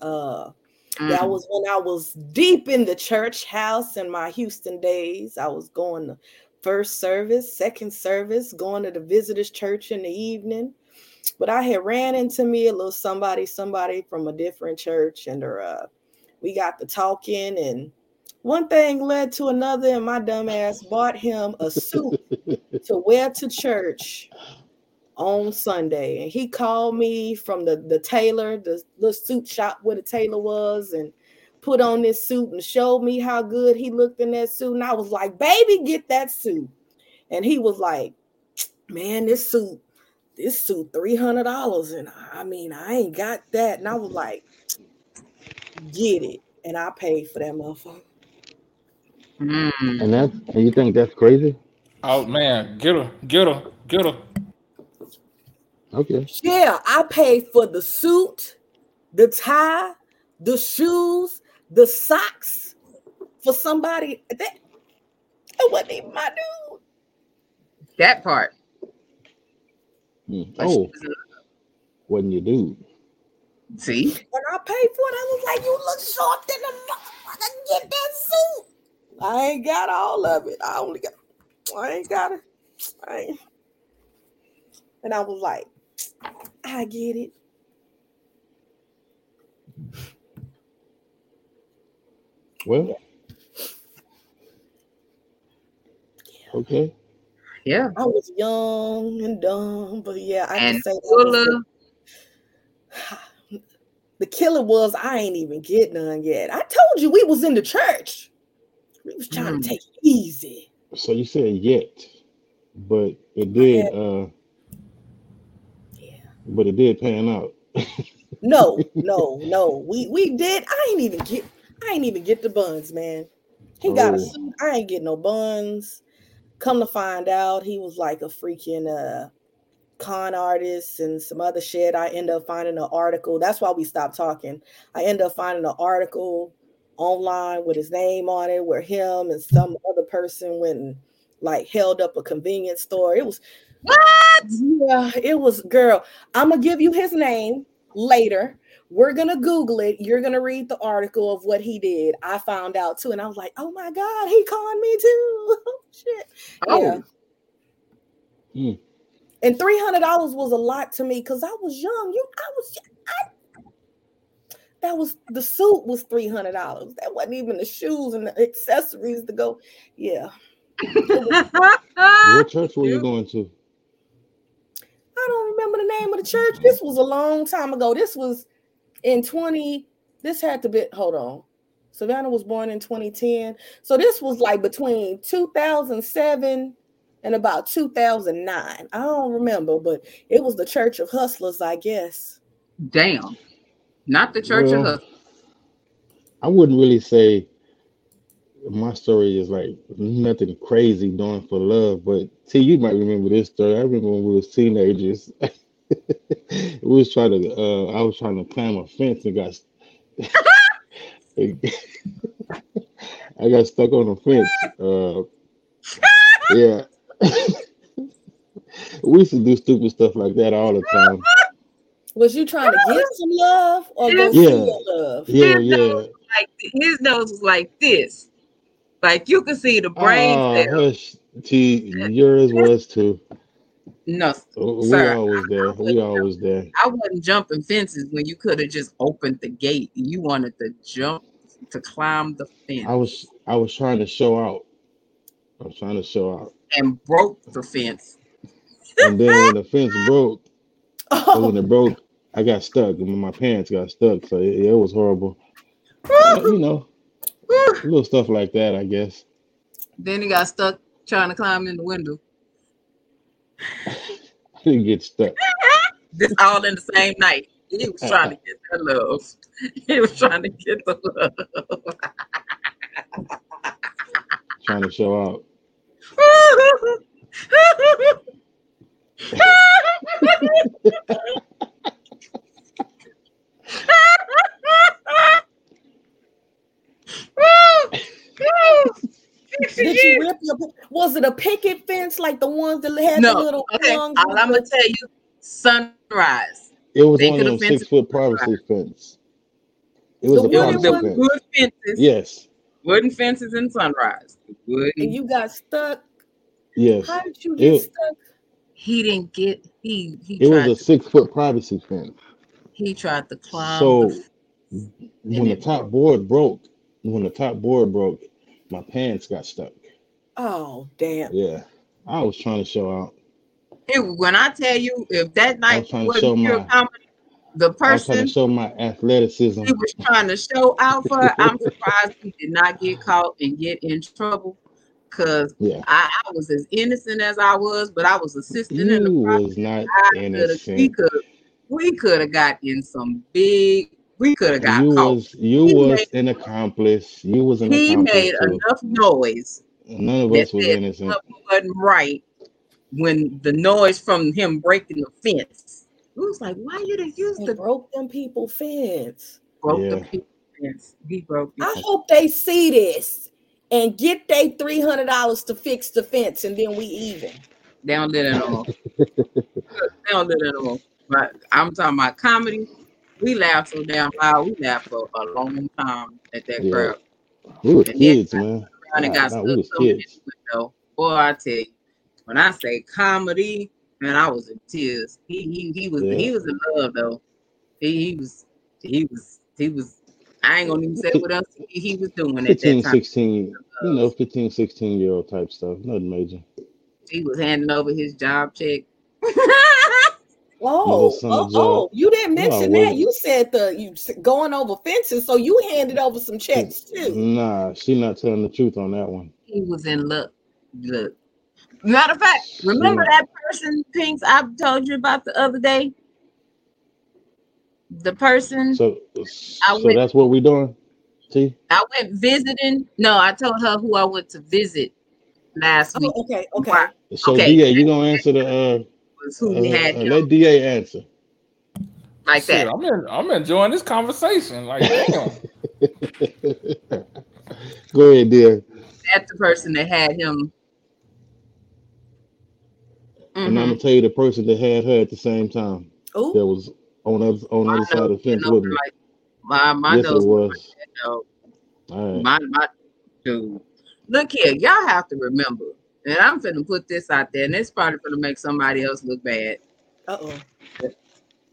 Uh, that Mm. was when I was deep in the church house in my Houston days. I was going to first service, second service, going to the visitors church in the evening. But I had ran into me a little somebody, somebody from a different church, and uh, we got the talking, and one thing led to another, and my dumbass bought him a suit to wear to church on Sunday. And he called me from the, the tailor, the little suit shop where the tailor was, and put on this suit and showed me how good he looked in that suit. And I was like, baby, get that suit. And he was like, man, this suit, this suit, $300. And I mean, I ain't got that. And I was like, get it. And I paid for that motherfucker. Mm. And that's, and you think that's crazy? Oh man, get her, get her, get her. Okay. Yeah, I paid for the suit, the tie, the shoes, the socks for somebody that it wasn't even my dude. That part. Hmm. Oh, was a- wasn't your dude? see, When I paid for it, I was like, "You look short than a motherfucker. Get that suit." I ain't got all of it. I only got. I ain't got it. I ain't. And I was like, "I get it." Well, okay. yeah, I was young and dumb, but yeah, I and can say that full was of the, the killer was I ain't even get none yet. I told you we was in the church. We was trying Mm. to take it easy. So you said yet, but it did. had, Uh, yeah. But it did pan out. No, no, no. We we did. I ain't even get. I ain't even get the buns, man. He got a Oh, suit. I ain't get no buns. Come to find out, he was like a freaking uh con artist and some other shit. I end up finding an article. That's why we stopped talking. I end up finding an article online with his name on it, where him and some other person went and like held up a convenience store. It was what? yeah, it was girl. I'm gonna give you his name later. We're gonna Google it. You're gonna read the article of what he did. I found out too, and I was like, oh my god, he conned me too. Shit. Yeah. Oh, hmm. And three hundred dollars was a lot to me because I was young. You, I was. I, that was the suit was three hundred dollars. That wasn't even the shoes and the accessories to go. Yeah, What church were you going to? I don't remember the name of the church. This was a long time ago. This was in 20. This had to be, hold on. Savannah was born in 2010. So this was like between 2007 and about 2009. I don't remember, but it was the Church of Hustlers, I guess. Damn. Not the church of Well, us. I wouldn't really say my story is like nothing crazy doing for love, but T, you might remember this story. I remember when we was teenagers. we was trying to uh I was trying to climb a fence and got I got stuck on a fence. Uh yeah. we used to do stupid stuff like that all the time. Was you trying to get some love or go Yeah. see Yeah. love? Yeah, His yeah. nose was like his nose was like this. Like you could see the brain Oh, cells. hush. T, yours was too. No, We Sir, always there. We always there. I wasn't jumping fences when you could have just opened the gate. You wanted to jump to climb the fence I was I was trying to show out. I was trying to show out. and broke the fence. And then when the fence broke, or oh. when Oh, it broke, I got stuck. And my pants got stuck. So it, it was horrible. But, you know, little stuff like that, I guess. Then he got stuck trying to climb in the window. he didn't get stuck. This all in the same night. He was trying to get that love. He was trying to get the love. Trying to show out. Did you rip your? Was it a picket fence like the ones that had No, the little Okay, prongs all I'm gonna tell you, sunrise. It was They one of them six foot privacy fence. It was The a It was wooden privacy fence. wood fences, Yes. wooden fences in sunrise. and you got stuck? Yes. How did you get It- stuck? He didn't get. He he It was a to, six foot privacy fence. he tried to climb. So the, when the top board broke, when the top board broke, my pants got stuck. Oh damn! Yeah. I was trying to show out. it, when I tell you, if that I night was trying to show wasn't pure my comedy, the I was trying to show my athleticism. he was trying to show out for, I'm surprised he did not get caught and get in trouble. Cause Yeah. I, I was as innocent as I was, but I was assisting in the process. was not I coulda- we could we could have got in some big we could have got You caught. was you He was made- an accomplice. You was an He accomplice made too. enough noise None of us was said innocent. something wasn't right when the noise from him breaking the fence. It was like, why you done use the broke them people fence. broke Yeah. the pe- fence? He broke I it. hope they see this and get they three hundred dollars to fix the fence, and then we even. They don't let it on. they don't let it on. But I'm talking about comedy. We laughed so damn loud. We laughed for a long time at that Yeah. crowd. We were And kids, man. and Nah, got nah, we was kids. window. Boy, I tell you, when I say comedy, man, I was in tears. He he he was Yeah. he was in love though. He, he was he was he was. I ain't gonna even say what else he, he was doing at 15, that time. 16, you know, 15, 16 year old type stuff. Nothing major. He was handing over his job check. Oh, oh, oh, you didn't mention well- that. You said the you going over fences, so you handed over some checks too. Nah, she not telling the truth on that one. he was in luck. Look. Matter of fact, remember Yeah. that person, Pinks, I told you about the other day? The person So, I so went- that's what we doing. See, I went visiting. No, I told her who I went to visit last week. Oh, okay, okay. So Okay. Da, you gonna answer the uh, Was who had him let Da answer. like Shit, that. I'm in, I'm enjoying this conversation. Like, damn. Go ahead, dear. That's the person that had him. And I'm gonna mm-hmm. tell you the person that had her at the same time. Ooh, That was on the other on the My other side of the fence with me. like, my my Yes, it nose, was. you know, All right. my my dude. Look here, y'all have to remember and I'm finna put this out there, and it's probably gonna make somebody else look bad. Uh oh.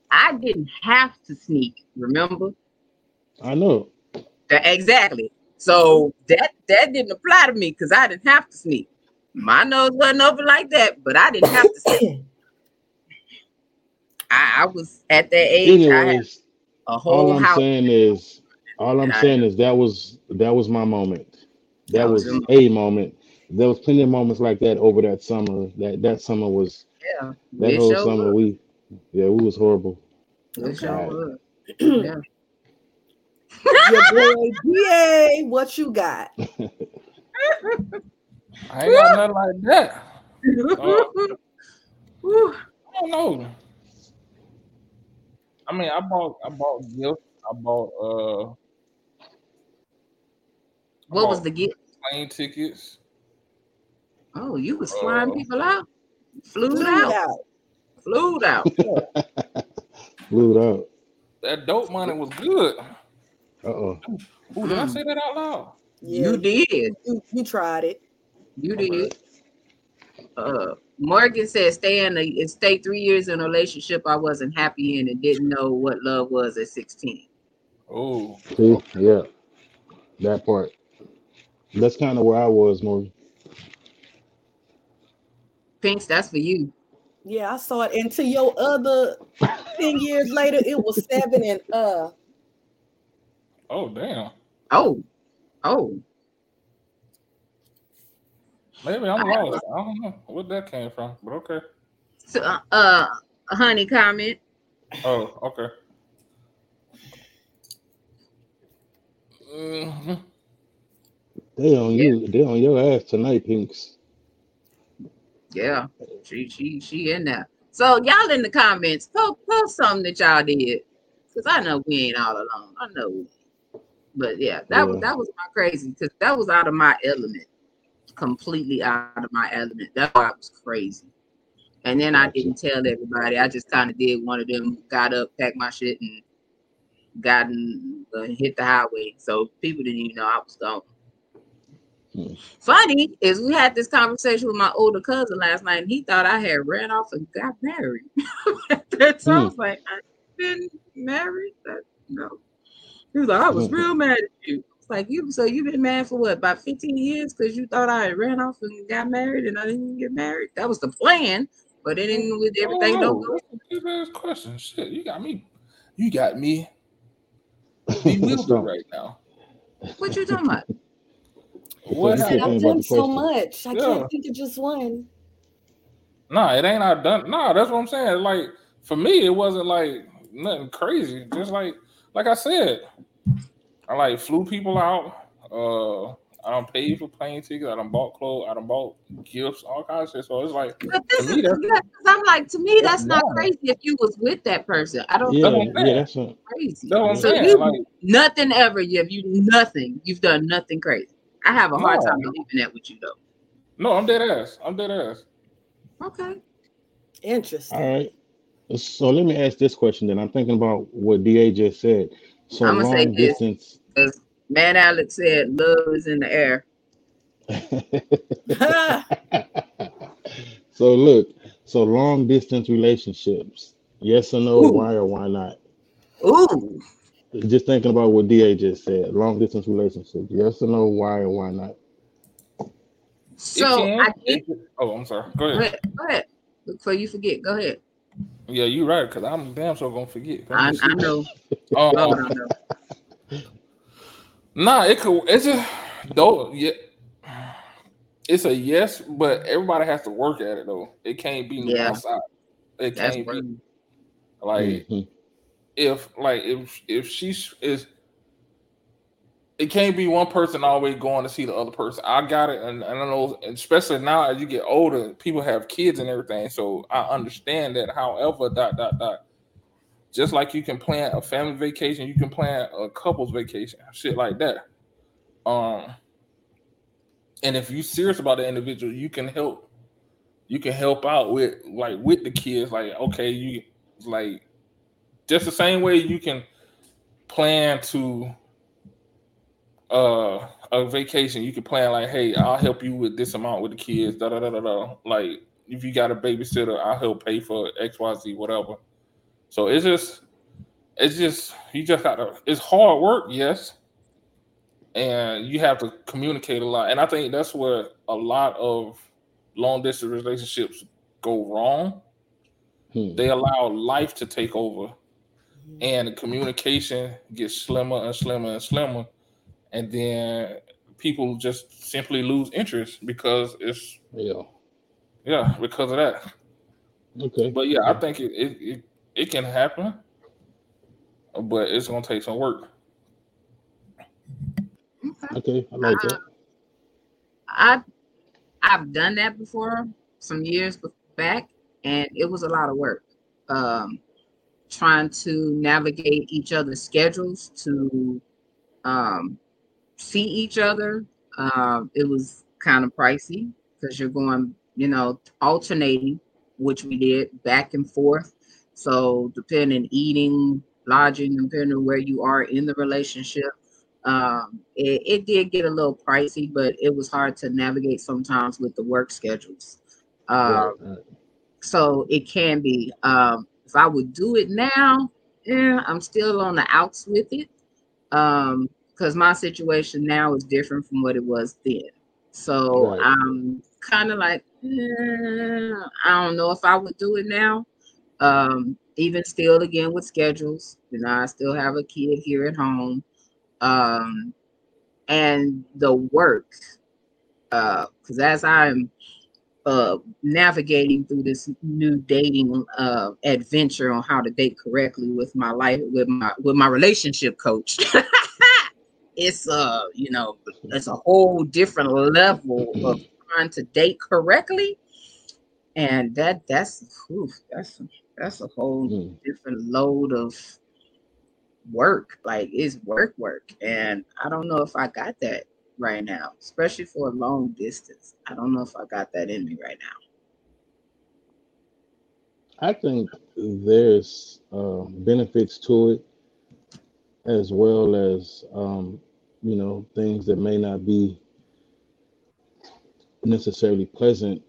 I didn't have to sneak, remember? I know. Exactly. So that that didn't apply to me because I didn't have to sneak. My nose wasn't open like that, but I didn't have to sneak. I, I was at that age. I had Anyways, a whole all I'm house. saying is, all I'm I- saying is that was that was my moment. That That was was your a moment. There was plenty of moments like that over that summer. That that summer was Yeah, that it whole summer. was. We yeah, we was horrible. It sure was. Yeah. Your boy DA, what you got? I ain't got nothing like that. Whew. I don't know. I mean, I bought I bought gifts. I bought uh what was the gift? plane tickets. Oh, you was flying Uh, people out. Flew Flew out. out. Flew out. flew it out. That dope money was good. Uh oh. Ooh, did I say that out loud? Yeah, You did. you, you tried it. You did. Uh, Morgan said, "Stay in a stay three years in a relationship I wasn't happy in and didn't know what love was at 16." Oh, See, yeah, that part. That's kind of where I was, Morgan. Pinks, that's for you. Yeah, I saw it. And to your other 10 years later, it was seven and uh oh, damn. Oh, oh, Maybe I'm lost. I don't know where that came from, but okay. so, uh, uh, honey, comment. Oh, okay. Mhm. They on you. They on your ass tonight, Pinks. Yeah, she she she in there. So y'all in the comments, post, post something that y'all did, cause I know we ain't all alone. I know, but yeah, that was that was my crazy, cause that was out of my element, completely out of my element. That's why I was crazy. And then I didn't tell everybody. I just kind of did one of them, got up, packed my shit, and got in, uh, hit the highway. So people didn't even know I was gone. Funny is we had this conversation with my older cousin last night, and he thought I had ran off and got married. so I Hmm. was like, I've been married? That, no. He was like, I was Hmm. real mad at you. It's like you so you've been mad for what about 15 years because you thought I had ran off and got married and I didn't get married. That was the plan, but it didn't with everything Oh, don't go. that's a good ass question. Shit, you got me. You got me bewildered right now. What you talking about? What Because said, I've thinking done so much. I Yeah. can't think of just one. Nah, it ain't I done. Nah, that's what I'm saying. Like for me, it wasn't like nothing crazy. Just like like I said, I like flew people out. Uh, I don't pay for plane tickets. I don't bought clothes. I don't bought gifts. All kinds of shit. So it's like But this To is me, that's- yeah, 'cause I'm like to me that's that's not normal. crazy if you was with that person. I don't Yeah, think what yeah, that's a, crazy. that's what I'm So saying. you Like nothing ever. You have you nothing. You've done nothing crazy. I have a hard No. time believing that with you though. no, I'm dead ass. I'm dead ass. Okay. Interesting. all right. So let me ask this question. Then I'm thinking about what Da just said. So I'ma say long this. distance. Because man Alex said love is in the air. so look, so long distance relationships. Yes or no? Ooh. Why or why not? Ooh. Just thinking about what Da just said. Long distance relationships. Yes or no? Why or why not? So can. I did It can- oh, I'm sorry. Go go ahead. ahead. Go ahead. Before you forget, go ahead. Yeah, you're right. Because I'm damn sure gonna forget. I, I know. Oh, I know. Nah, it could. It's just though. Yeah, it's a yes, but everybody has to work at it though. It can't be no Yeah. outside. It That's can't work. be like Mhm. If like if if she's is. It can't be one person always going to see the other person. I got it, and, and I know, especially now as you get older, people have kids and everything. So I understand that. However, dot dot dot. Just like you can plan a family vacation, you can plan a couple's vacation, shit like that. Um, and if you're serious about the individual, you can help. You can help out with like with the kids. Like okay, you like just the same way you can plan to uh a vacation, you can plan like, hey, I'll help you with this amount with the kids, da da da da da. Like if you got a babysitter, I'll help pay for X, Y, Z, whatever. So it's just, it's just you just gotta. It's hard work, yes, and you have to communicate a lot. And I think that's where a lot of long distance relationships go wrong. Hmm. They allow life to take over, and the communication gets slimmer and slimmer and slimmer, and then people just simply lose interest because it's Yeah. yeah because of that. Okay. But yeah, I think it it, it, it can happen, but it's gonna take some work. Okay. I like that. I I've done that before some years back, and it was a lot of work. Um, trying to navigate each other's schedules to um, see each other. Um, it was kind of pricey because you're going, you know, alternating, which we did back and forth. So depending eating, lodging, depending on where you are in the relationship, um, it, it did get a little pricey, but it was hard to navigate sometimes with the work schedules. Uh, Right, right. so it can be. Um, if I would do it now, yeah, I'm still on the outs with it. Um, because my situation now is different from what it was then. So Right. I'm kind of like, eh, I don't know if I would do it now. Um, even still again with schedules, you know, I still have a kid here at home. Um, and the work, uh, because as I'm uh navigating through this new dating uh adventure on how to date correctly with my life with my with my relationship coach. It's uh you know it's a whole different level of trying to date correctly. And that that's whew, that's that's a whole Hmm. different load of work. Like it's work work. And i don't know if i got that right now especially for a long distance i don't know if i got that in me right now I think there's uh, benefits to it, as well as um, you know things that may not be necessarily pleasant,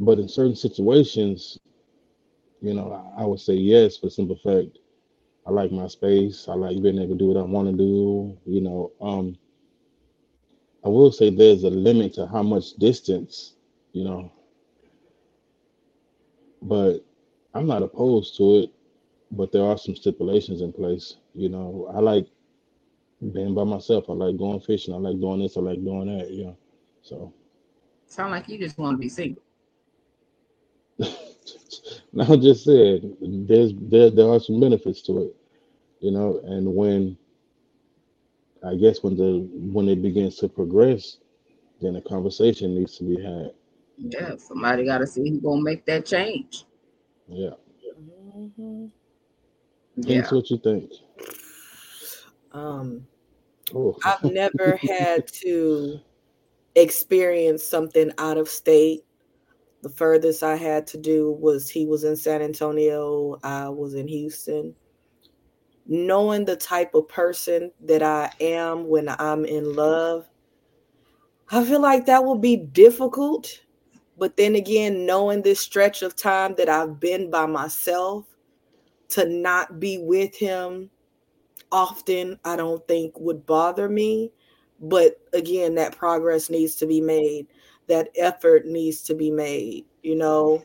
but in certain situations, you know, I, I would say yes for simple fact I like my space. I like being able to do what I want to do. You know, um, I will say there's a limit to how much distance, you know, but I'm not opposed to it. But there are some stipulations in place. You know, I like being by myself. I like going fishing. I like doing this. I like doing that. You know, so sound like you just want to be single now I just said there's there there are some benefits to it. You know, and when I guess when the when it begins to progress, then a conversation needs to be had. yeah somebody got to see who's gonna make that change Yeah. Mhm. yeah Thanks what you think. Um, Oh, I've never had to experience something out of state. The furthest I had to do was he was in San Antonio, I was in Houston. Knowing the type of person that I am when I'm in love, I feel like that will be difficult. But then again, knowing this stretch of time that I've been by myself, to not be with him often, I don't think would bother me. But again, that progress needs to be made. That effort needs to be made. You know,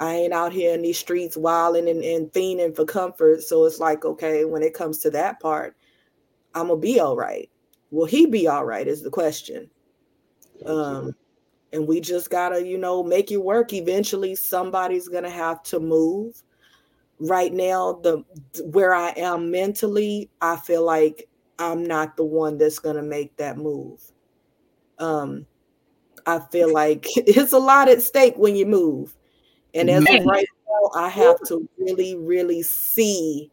I ain't out here in these streets wilding and, and fiending for comfort. So it's like, okay, when it comes to that part, I'm gonna be all right. Will he be all right? Is the question. Um, and we just gotta, you know, make it work. Eventually, somebody's gonna have to move. Right now, the where I am mentally, I feel like I'm not the one that's gonna make that move. Um, I feel like it's a lot at stake when you move. And as Man. of right now, I have to really, really see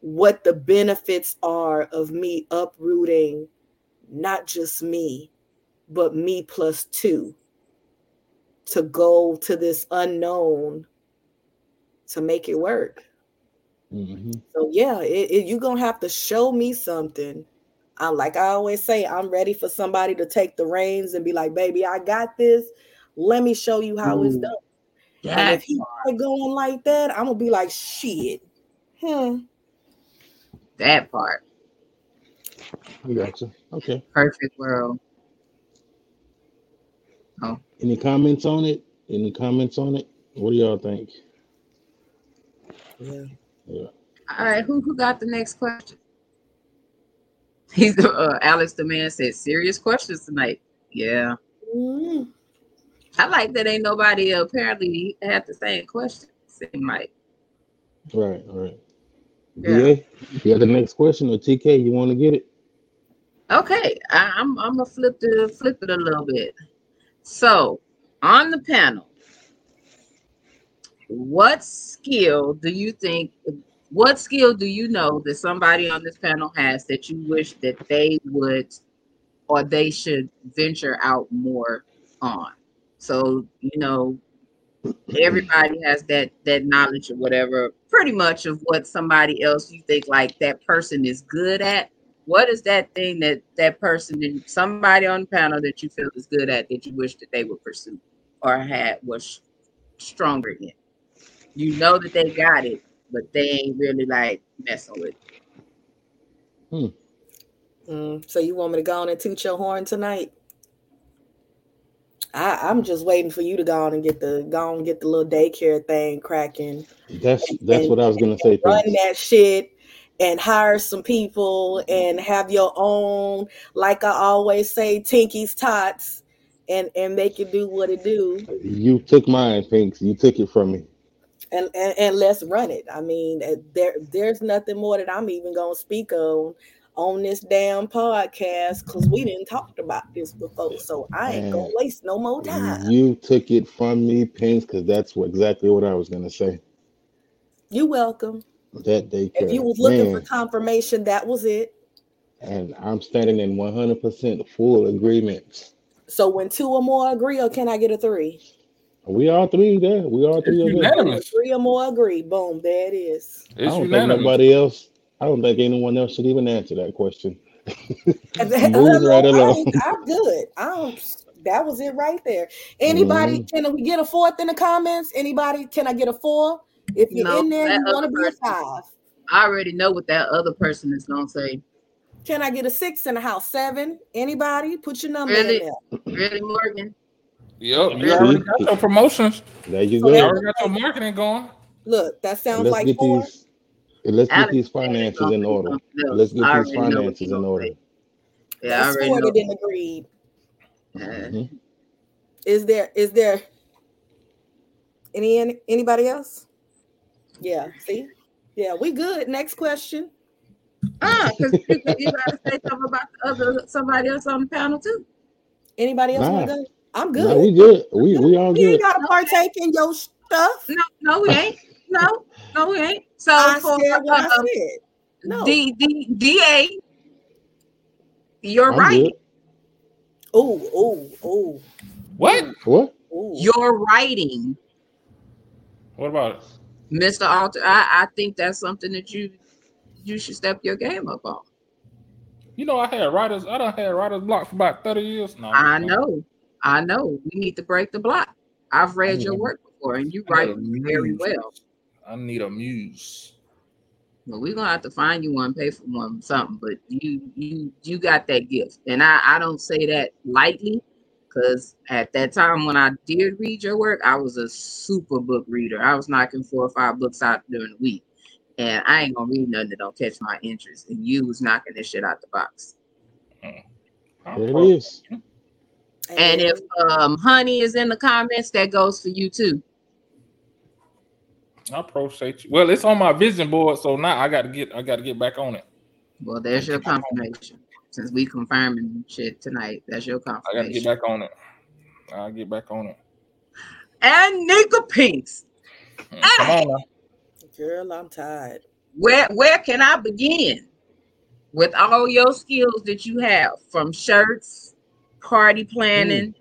what the benefits are of me uprooting not just me, but me plus two to go to this unknown to make it work. hmm So yeah, it, it, you're gonna have to show me something I'm like I always say, I'm ready for somebody to take the reins and be like, baby, I got this. Let me show you how it's Ooh, done. And That if he start going like that, I'm gonna be like, shit. Hmm. that part. I got you. Okay. Perfect world. Oh. Any comments on it? Any comments on it? What do y'all think? Yeah. Yeah. All right, who who got the next question? He's the uh, Alex the man said serious questions tonight. Yeah, Mm. I like that. Ain't nobody apparently had the same question. Seem like Right, right. Yeah. DA, you got the next question or TK, you want to get it? okay. I, I'm I'm gonna flip the flip it a little bit. So on the panel, what skill do you think? What skill do you know that somebody on this panel has that you wish that they would or they should venture out more on? So you know, everybody has that that knowledge or whatever, pretty much of what somebody else you think like that person is good at. What is that thing that that person and somebody on the panel that you feel is good at that you wish that they would pursue or had was stronger in? You know that they got it, but they ain't really like messing with. it. Mm. So you want me to go on and toot your horn tonight? I, I'm just waiting for you to go on and get the go and get the little daycare thing cracking. That's that's And- what I was gonna say. run Prince. that shit and hire some people and have your own, like I always say, Tinky's tots and and make it do what it do You took mine, Pinks. You took it from me. and, and and let's run it. I mean, there there's nothing more that I'm even gonna speak on on this damn podcast because we didn't talk about this before. So I ain't gonna waste no more time. You took it from me, Pinks, because that's what exactly what I was gonna say. You're welcome. That day. If you was looking for confirmation, that was it. and I'm standing in 100% full agreement. So when two or more agree, or can I get a three? We all three there. We all three It's unanimous. Three or more agree. Boom, there it is. I don't think unanimous. nobody else. I don't think anyone else should even answer that question. And then- Moving right I- along. I'm good. I don't. That was it right there. Anybody? Mm-hmm. Can we get a fourth in the comments? Anybody? Can I get a four? If you're No, in there, you want to be a five. I already know what that other person is gonna say. Can I get a six in the house? Seven? Anybody? Put your number Really? in there. Really, Morgan? Yep, you already got your promotions. There you So You go. that- already got your marketing going. Look, that sounds Let's like four. these. Let's get these finances in order. Let's get these already know what finances in order. Yeah, I already know. that didn't agree. Uh, Mhm. Is there? Is there? Any any- anybody else? Yeah. See. Yeah, we good. Next question. Ah, because you, you gotta say something about the other somebody else on the panel too. Anybody else want Nah. to go? I'm Nah, good. we good. We we all We ain't good. gotta partake in your stuff. No, no, we ain't. No, no, we ain't. So I for said what I said. No. D, D, DA, you're I'm right. Oh, oh, oh, What? What? You're writing, What about it? Mr. Alter. I, I think that's something that you you should step your game up on. You know, I had writers. I don't had writers block for about thirty years now. I know, I know. We need to break the block. I've read your Mhm. work before, and you write a very well. I need a muse. Well, we're gonna have to find you one, pay for one, something. But you, you, you got that gift, and I, I don't say that lightly, because at that time when I did read your work, I was a super book reader. I was knocking four or five books out during the week, and I ain't gonna read nothing that don't catch my interest. And you was knocking this shit out the box. I'm There it pro- is. And if um honey is in the comments, that goes for you too. I appreciate you. Well, it's on my vision board, so now I got to get. I got to get back on it. Well, there's your confirmation. Since we confirming shit tonight, that's your confirmation. I got to get back on it. I'll get back on it. And Nika Pinks. Hmm, come on now. girl, I'm tired. where where can I begin with all your skills that you have from shirts, party planning,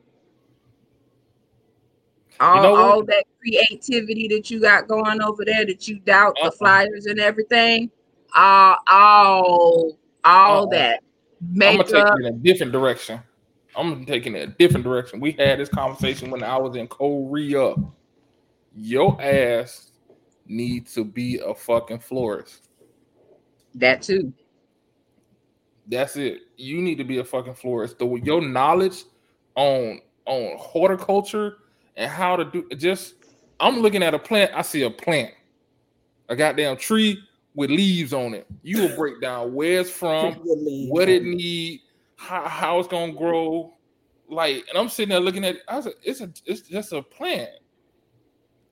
all, know all that creativity that you got going over there that you doubt the Uh-uh. flyers and everything, uh, all all Uh-uh. that. I'm gonna take makeup. it in a different direction. I'm taking it a different direction. We had this conversation when I was in Korea. Your ass needs to be a fucking florist. That too. That's it. You need to be a fucking florist. The your knowledge on on horticulture and how to do just I'm looking at a plant, I see a plant, a goddamn tree with leaves on it. You will break down where it's from, what it need, how, how it's gonna grow. Like, and I'm sitting there looking at it, I was like, it's a it's just a plant.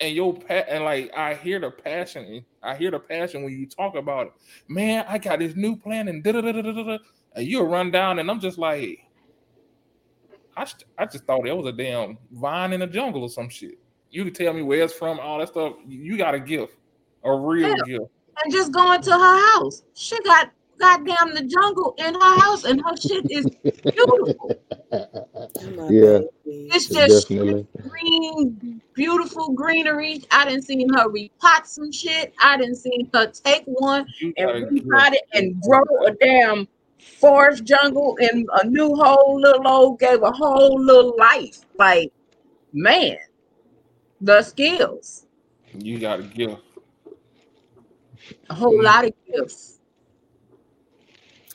And your pat and like I hear the passion, I hear the passion when you talk about it. Man, I got this new plant and da da da da da da. And you'll run down, and I'm just like, I, st- I just thought it was a damn vine in the jungle or some shit. You could tell me where it's from, all that stuff. You got a gift, a real Yeah. gift. And just going to her house. She got goddamn the jungle in her house, and her shit is beautiful. Yeah. It's just Definitely. green, beautiful greenery. I didn't see her repot some shit. I didn't see her take one You and repot it and grow a damn forest jungle in a new whole little old gave a whole little life. Like, man, the skills, You got a gift. a whole lot of gifts.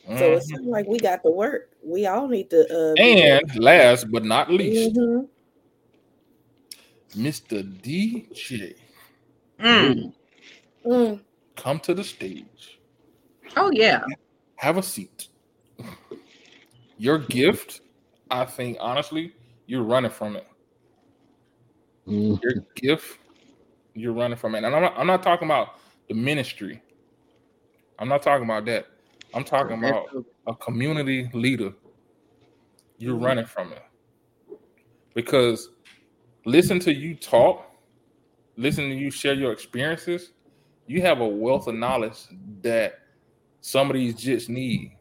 So Mhm. it seems like we got to work. We all need to. Uh, And last but not least, Mhm. Mr. DJ, Mm. Mm. come to the stage. Oh yeah, Have a seat. Your gift, I think, honestly, you're running from it. Mm. Your gift, you're running from it. And I'm not, I'm not talking about the ministry. I'm not talking about that. I'm talking about a community leader. You're running from it. Because listen to you talk, listen to you share your experiences. You have a wealth of knowledge that some of these jits need.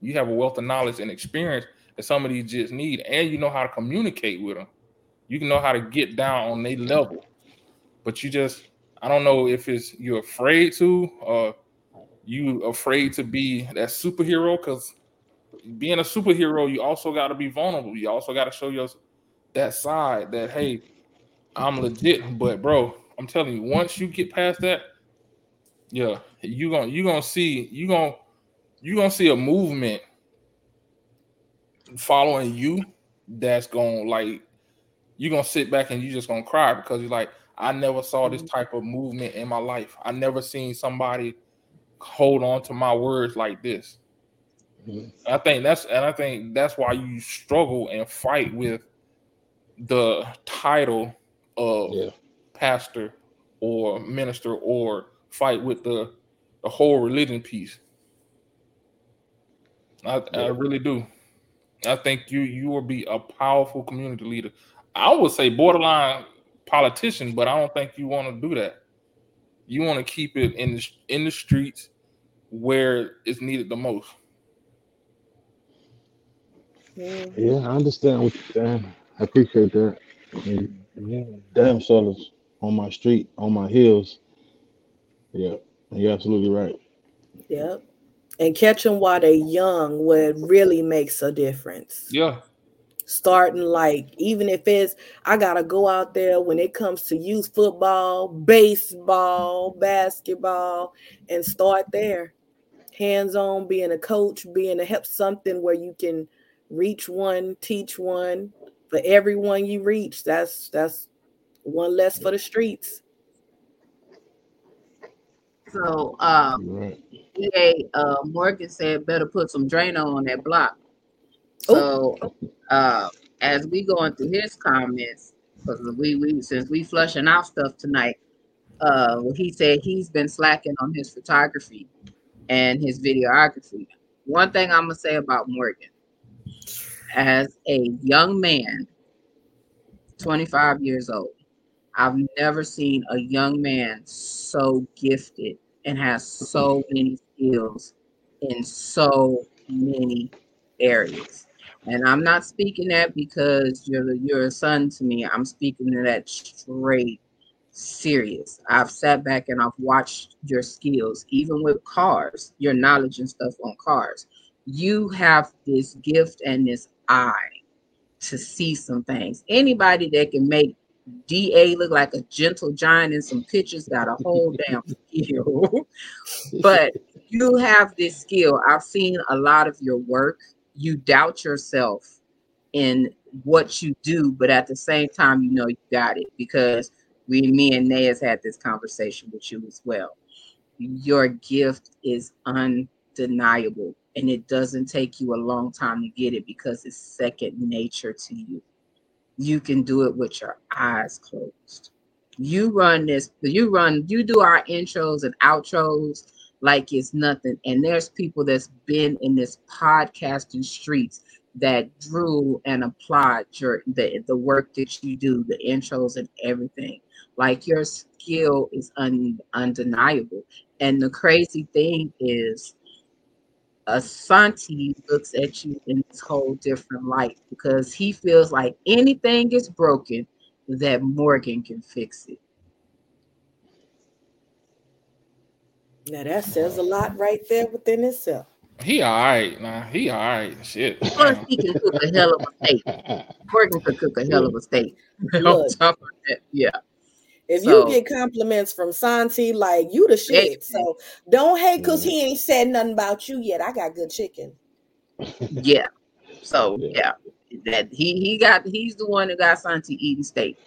You have a wealth of knowledge and experience that some of these jits need, and you know how to communicate with them. You can know how to get down on their level. But you just, I don't know if it's you're afraid to, or you afraid to be that superhero. Because being a superhero, you also got to be vulnerable. You also got to show your that side that hey, I'm legit. But bro, I'm telling you, once you get past that, yeah, you gonna you gonna see you gonna you gonna see a movement following you that's gonna like you're gonna sit back and you're just gonna cry because you're like I never saw this type of movement in my life. I never seen somebody hold on to my words like this. Mhm. I think that's and I think that's why you struggle and fight with the title of Yeah. pastor or minister or fight with the the whole religion piece. I, I really do. I think you you will be a powerful community leader. I would say borderline politician, but I don't think you want to do that. You want to keep it in the in the streets where it's needed the most. Mhm. Yeah, I understand what you're saying. I appreciate that. And damn sellers on my street, on my hills. Yeah, you're absolutely right. Yep. And catch them while they're young, what really makes a difference. Yeah, Starting like, even if it's, I got to go out there when it comes to youth football, baseball, basketball, and start there. Hands on, being a coach, being a help, something where you can reach one, teach one. For everyone you reach, that's that's one less for the streets. So um, EA uh, Morgan said better put some Drano on that block. So uh, as we going through his comments, because we we since we flushing our stuff tonight, uh, he said he's been slacking on his photography and his videography. One thing I'm gonna say about Morgan, as a young man, 25 years old, I've never seen a young man so gifted and has so many skills in so many areas. And I'm not speaking that because you're you're a son to me. I'm speaking to that straight serious. I've sat back and I've watched your skills, even with cars, your knowledge and stuff on cars. you have this gift and this eye to see some things. Anybody that can make DA look like a gentle giant in some pictures got a whole damn skill. but you have this skill. I've seen a lot of your work. You doubt yourself in what you do, but at the same time, you know you got it because we, me and Nayas had this conversation with you as well. Your gift is undeniable, and it doesn't take you a long time to get it because it's second nature to you. You can do it with your eyes closed. You run this, you run, you do our intros and outros like it's nothing. And there's people that's been in this podcasting streets that drew and applied your the, the work that you do, the intros and everything. Like your skill is un, undeniable. And the crazy thing is Asante looks at you in this whole different light because he feels like anything is broken that Morgan can fix it. Now that says a lot right there within itself. He all right, nah. He all right. Shit. Plus, he can cook a hell of a steak. Morgan could cook a hell of a steak. On top of that, yeah. If So- you get compliments from Santi, like you the shit. So don't hate because he ain't said nothing about you yet. I got good chicken. Yeah. So Yeah. yeah, that he he got he's the one that got Santi eating steak,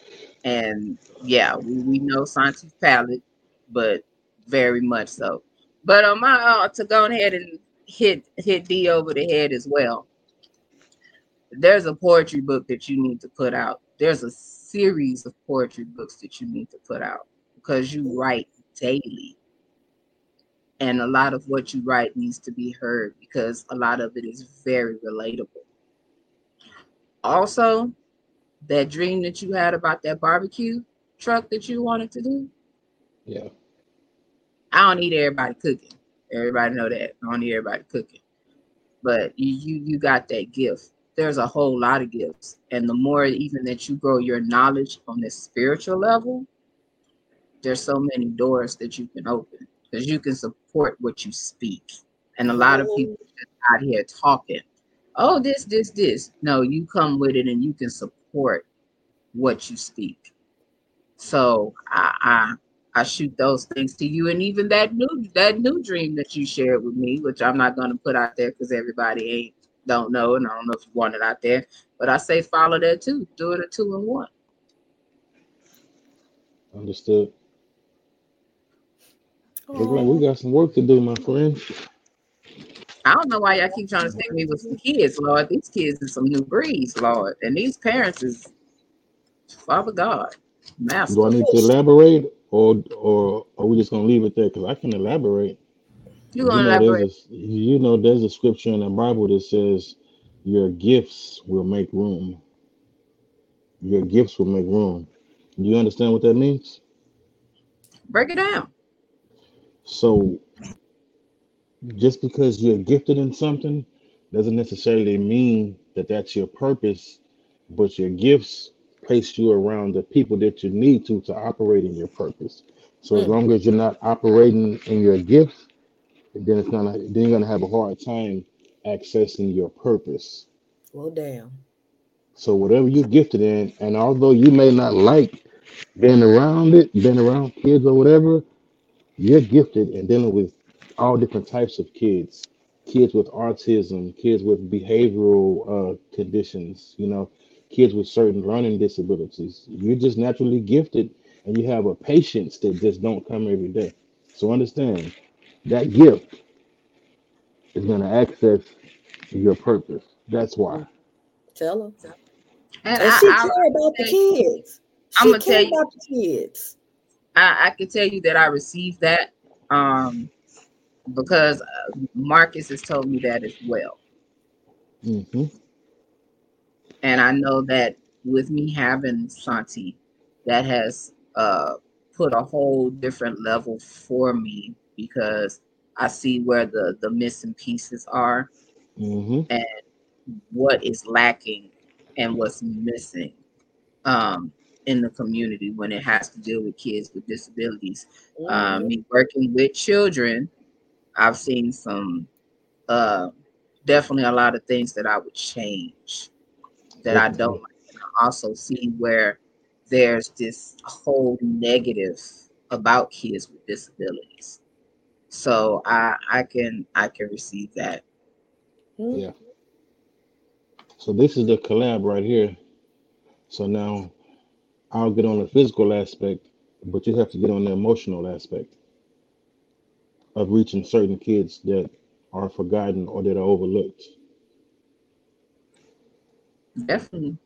and yeah, we, we know Santi's palate, but very much so. But um, I, uh, to go ahead and hit hit D over the head as well. There's a poetry book that you need to put out. There's a series of poetry books that you need to put out because you write daily. And a lot of what you write needs to be heard because a lot of it is very relatable. Also, that dream that you had about that barbecue truck that you wanted to do, Yeah. I don't need everybody cooking. Everybody know that. I don't need everybody cooking. But you you you got that gift. There's a whole lot of gifts. And the more even that you grow your knowledge on this spiritual level, there's so many doors that you can open because you can support what you speak. And a lot of people just out here talking, oh, this, this, this. No, you come with it and you can support what you speak. So I, I I shoot those things to you, and even that new that new dream that you shared with me, which I'm not going to put out there because everybody ain't don't know, and I don't know if you want it out there. But I say follow that too. Do it a two and one. Understood. Look like we got some work to do, my friend. I don't know why y'all keep trying to stick me with some kids, Lord. These kids is some new breeds, Lord, and these parents is Father God, Master. Do I need to elaborate, or or are we just gonna leave it there? Because I can elaborate. You You gonna know, elaborate? there's a, you know there's a scripture in the Bible that says your gifts will make room. Your gifts will make room. Do you understand what that means? Break it down. So just because you're gifted in something doesn't necessarily mean that that's your purpose, but your gifts place you around the people that you need to to operate in your purpose. So as Mm. long as you're not operating in your gifts, then it's gonna then you're gonna have a hard time accessing your purpose. Well, damn. So whatever you're gifted in, and although you may not like being around it, being around kids or whatever, you're gifted in dealing with all different types of kids. Kids with autism, kids with behavioral uh, conditions, you know, kids with certain learning disabilities. You're just naturally gifted, and you have a patience that just don't come every day. So understand that gift is going to access your purpose. That's why. Tell her. And And I, she I, care about the kids. She I'ma care tell you- about the kids. I, I can tell you that I received that um, because uh, Marcus has told me that as well. hmm And I know that with me having Santi, that has uh, put a whole different level for me because I see where the, the missing pieces are, hmm what is lacking, and what's missing um, in the community when it has to deal with kids with disabilities. um, Mhm. me working with children, I've seen some uh, definitely a lot of things that I would change that I don't like. I also see where there's this whole negative about kids with disabilities. So I I can I can receive that. Yeah. So this is the collab right here. So now I'll get on the physical aspect, but you have to get on the emotional aspect of reaching certain kids that are forgotten or that are overlooked. Definitely.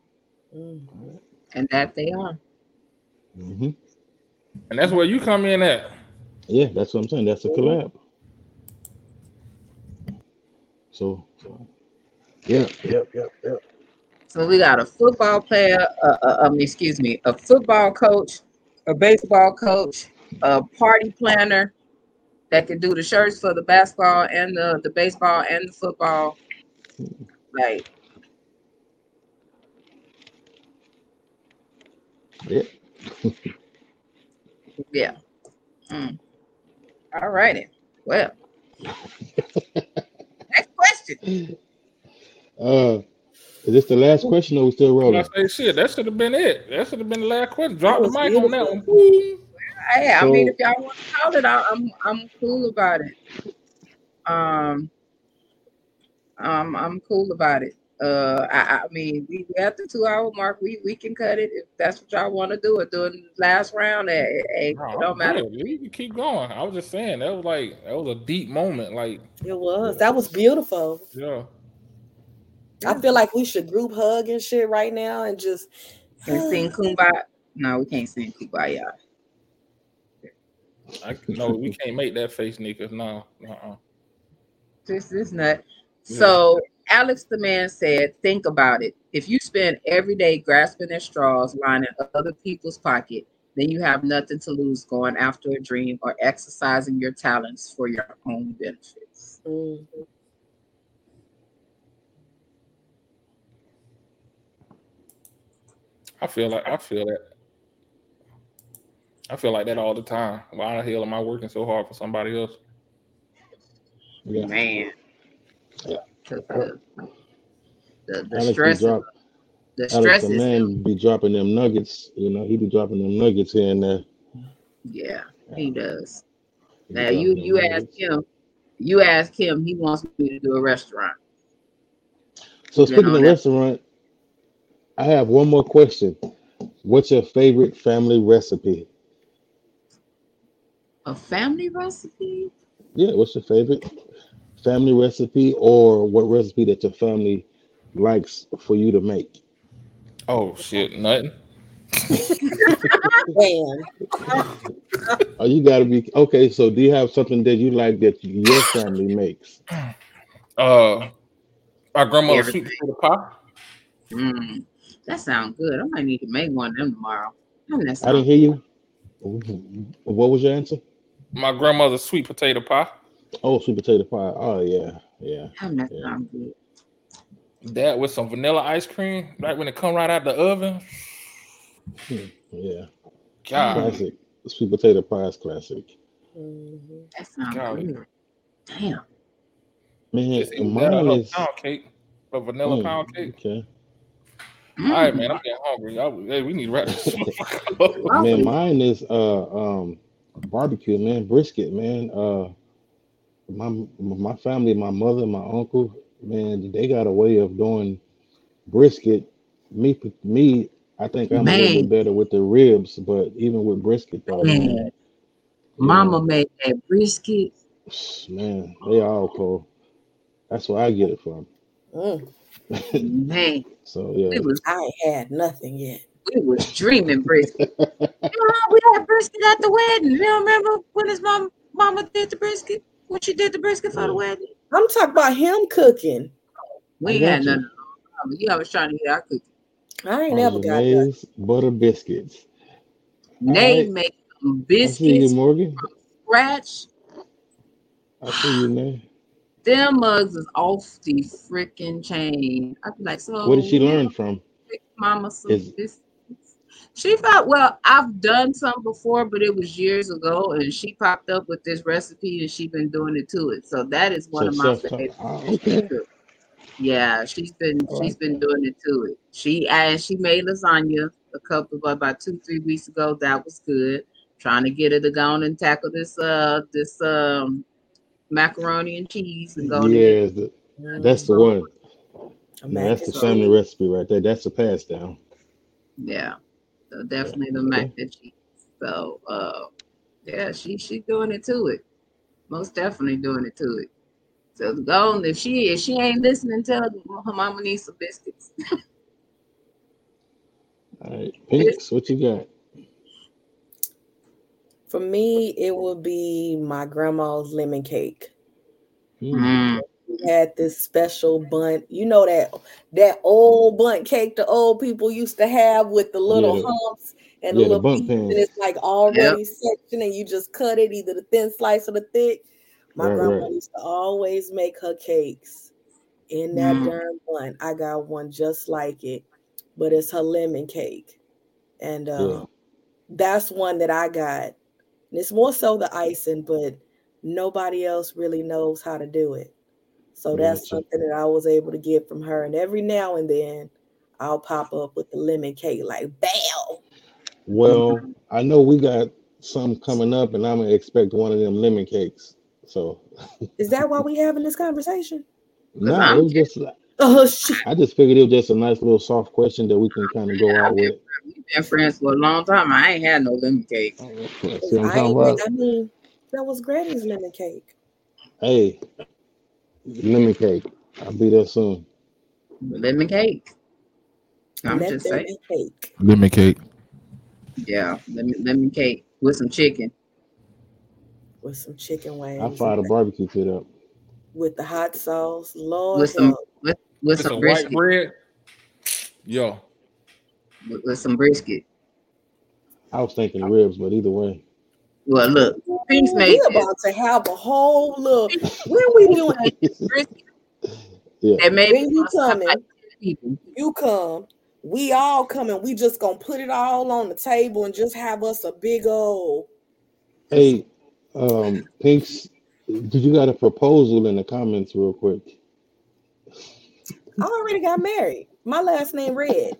Mm. And that they are. hmm And that's where you come in at. Yeah, that's what I'm saying. That's a collab. So, so yeah, yep, yep, yep. So we got a football player, uh, uh, um, excuse me, a football coach, a baseball coach, a party planner that can do the shirts for the basketball and the, the baseball and the football. Like, Yeah. yeah. Mm. All righty. Well, next question. Uh, is this the last question or we still When I rolling? say shit, that should have been it. That should have been the last question. Drop the was mic on that one. Boom. Hey, I So- mean, if y'all want to call it, I, I'm I'm cool about it. Um, um, I'm cool about it. Uh, I, I mean, we we at the two hour mark. We we can cut it if that's what y'all want to do. It during the last round. Hey, hey, No, it I'm don't matter. good. We can keep going. I was just saying that was like that was a deep moment. Like, It was. That was beautiful. yeah. I feel like we should group hug and shit right now and just And sing kumbaya. No, we can't sing kumbaya. I no, we can't make that face, niggas. No, uh-uh. This is not. Yeah. So Alex the man said, think about it. If you spend every day grasping at straws, lining other people's pocket, then you have nothing to lose going after a dream or exercising your talents for your own benefits. mm, I feel like I feel that. I feel like that all the time. Why the hell am I working so hard for somebody else? Yeah. Man. Yeah. The, the, the stress, drop, the Alex stress the is, man be dropping them nuggets. You know, he be dropping them nuggets here and there. yeah, he does. He Now you you ask him, you ask him, he wants me to do a restaurant. So speaking of that- restaurant, I have one more question. What's your favorite family recipe? A family recipe? Yeah, what's your favorite family recipe or what recipe that your family likes for you to make? Oh shit, nothing. Oh, you gotta be okay. So do you have something that you like that your family makes? Uh, my grandmother's sweet Everything. potato pie. Mm, that sounds good. I might need to make one of them tomorrow. I didn't hear you. What was your answer? My grandmother's sweet potato pie. Oh, sweet potato pie. Oh yeah, yeah. that Yeah. That with some vanilla ice cream, right when it come right out the oven. Yeah, God, classic. Sweet potato pie is classic. Mhm. That sounds Golly. good. Damn. Man, it's either that or mine her is pound cake, a vanilla Mm, pound cake. okay. Mm. All right, man, I'm getting hungry. I, hey, we need to wrap this. motherfucker up. Wow. Man, mine is uh um barbecue, man, brisket, man. Uh my my family, my mother, my uncle, man, they got a way of doing brisket. Me me, I think I'm a little bit better with the ribs, but even with brisket though, man, Man, Mama know, made that brisket. man, they all cold. That's where I get it from. Mm. Man, so we yeah. was I had nothing yet. we was dreaming brisket. you know how we had brisket at the wedding. You don't remember when his mom mama did the brisket? When she did the brisket for the mm. wedding? I'm talking about him cooking. We I ain't got had you. nothing. You always trying to get our cookie. I ain't never got that. Argenaise butter biscuits. Nate right. made some I see you, biscuits Morgan. scratch. I see you, man. Them mugs is off the freaking chain. I'd be like, so What did she learn from? make mama some Is- biscuits? She thought, well, I've done some before, but it was years ago, and she popped up with this recipe, and she's been doing it to it. So that is one So of my self-taught. favorites. Ah, okay. Yeah, she's been I she's like been doing it to it. She and she made lasagna a couple about two three weeks ago. That was good. Trying to get her to go on and tackle this uh this um macaroni and cheese and go on and get Yeah, the- that's the one. Now, that's the family recipe right there. That's a pass down. yeah. So definitely the okay. mac and cheese. So uh yeah, she she doing it to it. Most definitely doing it to it. So go on if she if she ain't listening, tell her her mama needs some biscuits. All right, Pinks, what you got? For me, it would be my grandma's lemon cake. Hmm. Mm. We had this special Bundt. You know that that old Bundt cake the old people used to have with the little Yeah, humps and yeah, the the little bunk pieces, and it's like already sectioned, and you just cut it either the thin slice or the thick. My Right, grandma right. used to always make her cakes in that Mm. darn bun. I got one just like it, but it's her lemon cake, and um, Yeah. that's one that I got. And it's more so the icing, but nobody else really knows how to do it. So that's Gotcha. something that I was able to get from her. And every now and then I'll pop up with the lemon cake, like bam. Well, mm-hmm. I know we got some coming up, and I'm gonna expect one of them lemon cakes. So Is that why we having this conversation? no, I'm it was just Oh shit. I just figured it was just a nice little soft question that we can kind of go out with. we've been friends for a long time. I ain't had no lemon cake. See I'm I, talking ain't, about? I mean, that was Granny's lemon cake. Hey, lemon cake. I'll be there soon. Lemon cake. I'm Let just saying. cake. Lemon cake. Yeah, lemon lemon cake with some chicken. with some chicken wings. I fired a barbecue pit up. with the hot sauce. Lord With some with with With some some white bread. Yo, With, with some brisket. I was thinking ribs, but either way, Well, look, Pink's made we about to have a whole look. When we doing. Yeah. That made when you want to coming, like 10 people. you come. We all coming. We just gonna put it all on the table and just have us a big old. Hey, um, Pinks, did you got a proposal in the comments real quick? I already got married. My last name Red.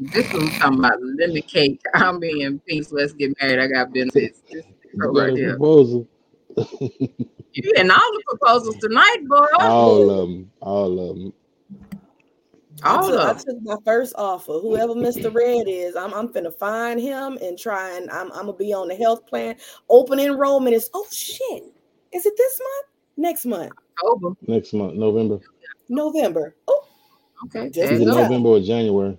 This is talking about lemon cake. I'm being Pink's. Let's get married. I got benefits. This is You girl got right there. proposal? You getting all the proposals tonight, boy. all of them, all of them. I All took, of them. took my first offer. Whoever Mr. Red is, I'm I'm finna find him and try and I'm I'm gonna be on the health plan. Open enrollment is oh shit. Is it this month? Next month, October. Next month, November. November. Oh, Okay, Just there Is it in go. time. November or January?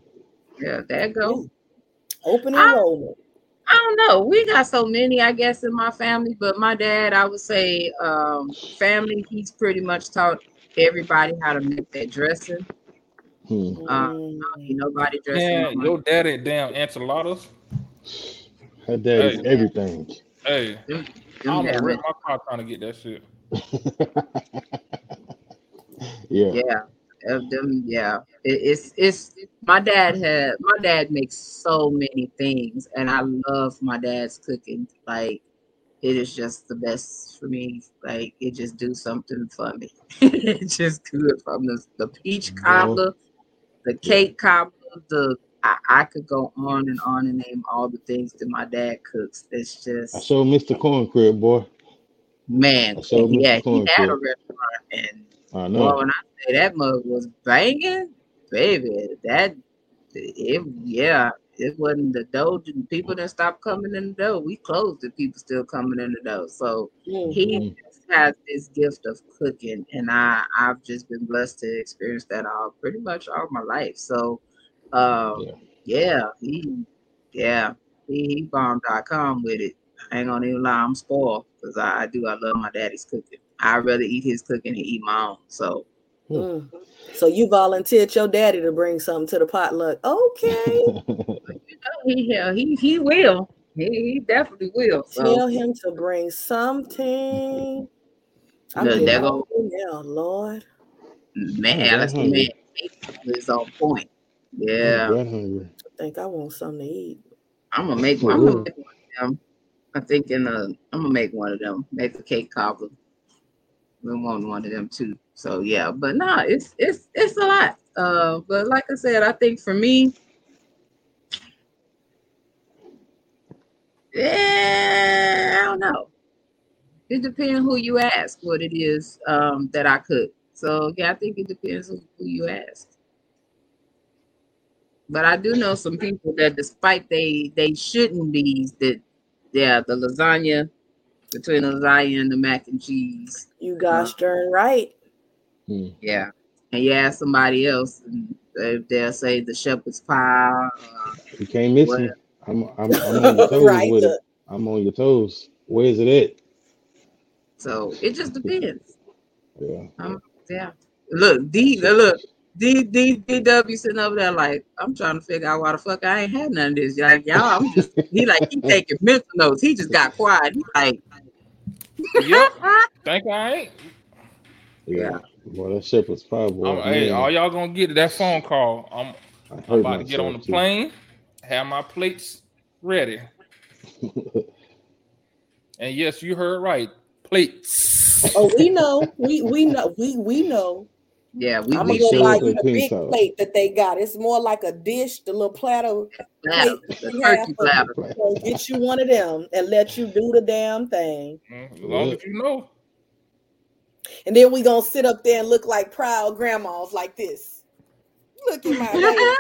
Yeah, there you go. open I- enrollment. I don't know. We got so many, I guess, in my family, but my dad, I would say, um, family, he's pretty much taught everybody how to make that dressing. Hmm. Uh. Nobody dressing. man, on your daddy damn enchiladas. Her daddy's Hey. everything. Hey, them I'm gonna rip my car trying to get that shit. yeah. Yeah, uh, them, yeah. It, it's it's my dad had my dad makes so many things, and I love my dad's cooking. Like it is just the best for me. Like it just do something for me. it's just good from the the peach cobbler, the cake cobbler, the I, I could go on and on and name all the things that my dad cooks. It's I just showed Mr. Corn crib, boy. man, I yeah, he had a restaurant and I Boy, know. when I say that mug was banging, baby, that it yeah, it wasn't the dough. People didn't stop coming in the door. We closed it. People still coming in the door. So Mm. he has this gift of cooking, and I I've just been blessed to experience that all pretty much all my life. So, um, Yeah. yeah, he yeah he, he bomb.com with it. I ain't gonna even lie, I'm spoiled because I, I do I love my daddy's cooking. I'd rather eat his cooking than eat my own. So. Mm. So you volunteered your daddy to bring something to the potluck. Okay. He yeah, he he will. He, he definitely will. So Tell him to bring something. I'm Look, there go- hungry Lord. man, that's hungry. man is on point. Yeah. I think I want something to eat. I'm gonna make one. I'm gonna make one of them. I'm thinking uh I'm gonna make one of them. Make a cake cobbler. We want one of them too. So yeah, but no, nah, it's it's it's a lot. Uh, but like I said, I think for me, yeah, I don't know. It depends who you ask what it is um, that I cook. So yeah, I think it depends on who you ask. But I do know some people that, despite they they shouldn't be, that yeah, the lasagna between the lasagna and the mac and cheese. You gosh darn right. Hmm. Yeah, and you ask somebody else, and they, they'll say the shepherd's pie. Uh, you can't miss it. I'm, I'm, I'm on your toes right. with it. I'm on your toes. Where's it at? So it just depends. Yeah. Um, yeah. Look, D, look, D, D, sitting over there like, I'm trying to figure out why the fuck I ain't had none of this. Like, y'all, I'm just, he like, he taking mental notes. He just got quiet. He like, yep. Think I ain't. Yeah. Well, that ship was probably. Hey, all y'all gonna get that phone call. I'm, I'm about to get on the too. plane, have my plates ready. and yes, you heard right. Plates. Oh, we know. We we know. We we know. Yeah, we, I'm gonna go buy you the big plate that they got. It's more like a dish, the little platter. platter turkey platter. So get you one of them and let you do the damn thing. Mm, as long as you know. And then we gonna sit up there and look like proud grandmas like this. Look at my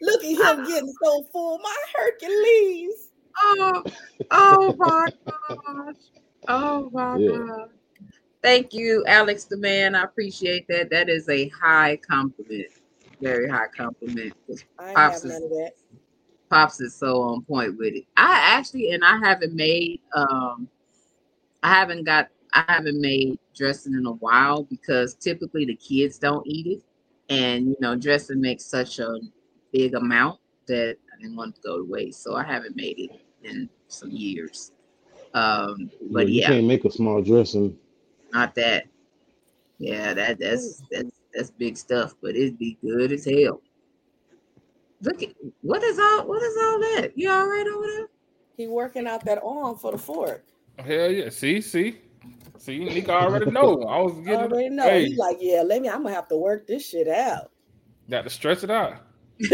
Look at him getting so full. My Hercules. Oh, oh my gosh. Oh my yeah. god. Thank you, Alex the man. I appreciate that. That is a high compliment. Very high compliment. Pops is, Pops is so on point with it. I actually and I haven't made um I haven't got I haven't made dressing in a while because typically the kids don't eat it. And you know, dressing makes such a big amount that I didn't want to go to waste. So I haven't made it in some years. Um, but yeah, you yeah. can't make a small dressing not that. Yeah, that that's that's that's big stuff, but it'd be good as hell. Look at what is all what is all that? You all right over there? He working out that arm for the fork. Hell yeah. See, see. See, Nick already know. I was getting already know. Hey. He's like, yeah, let me I'm gonna have to work this shit out. Got to stretch it out.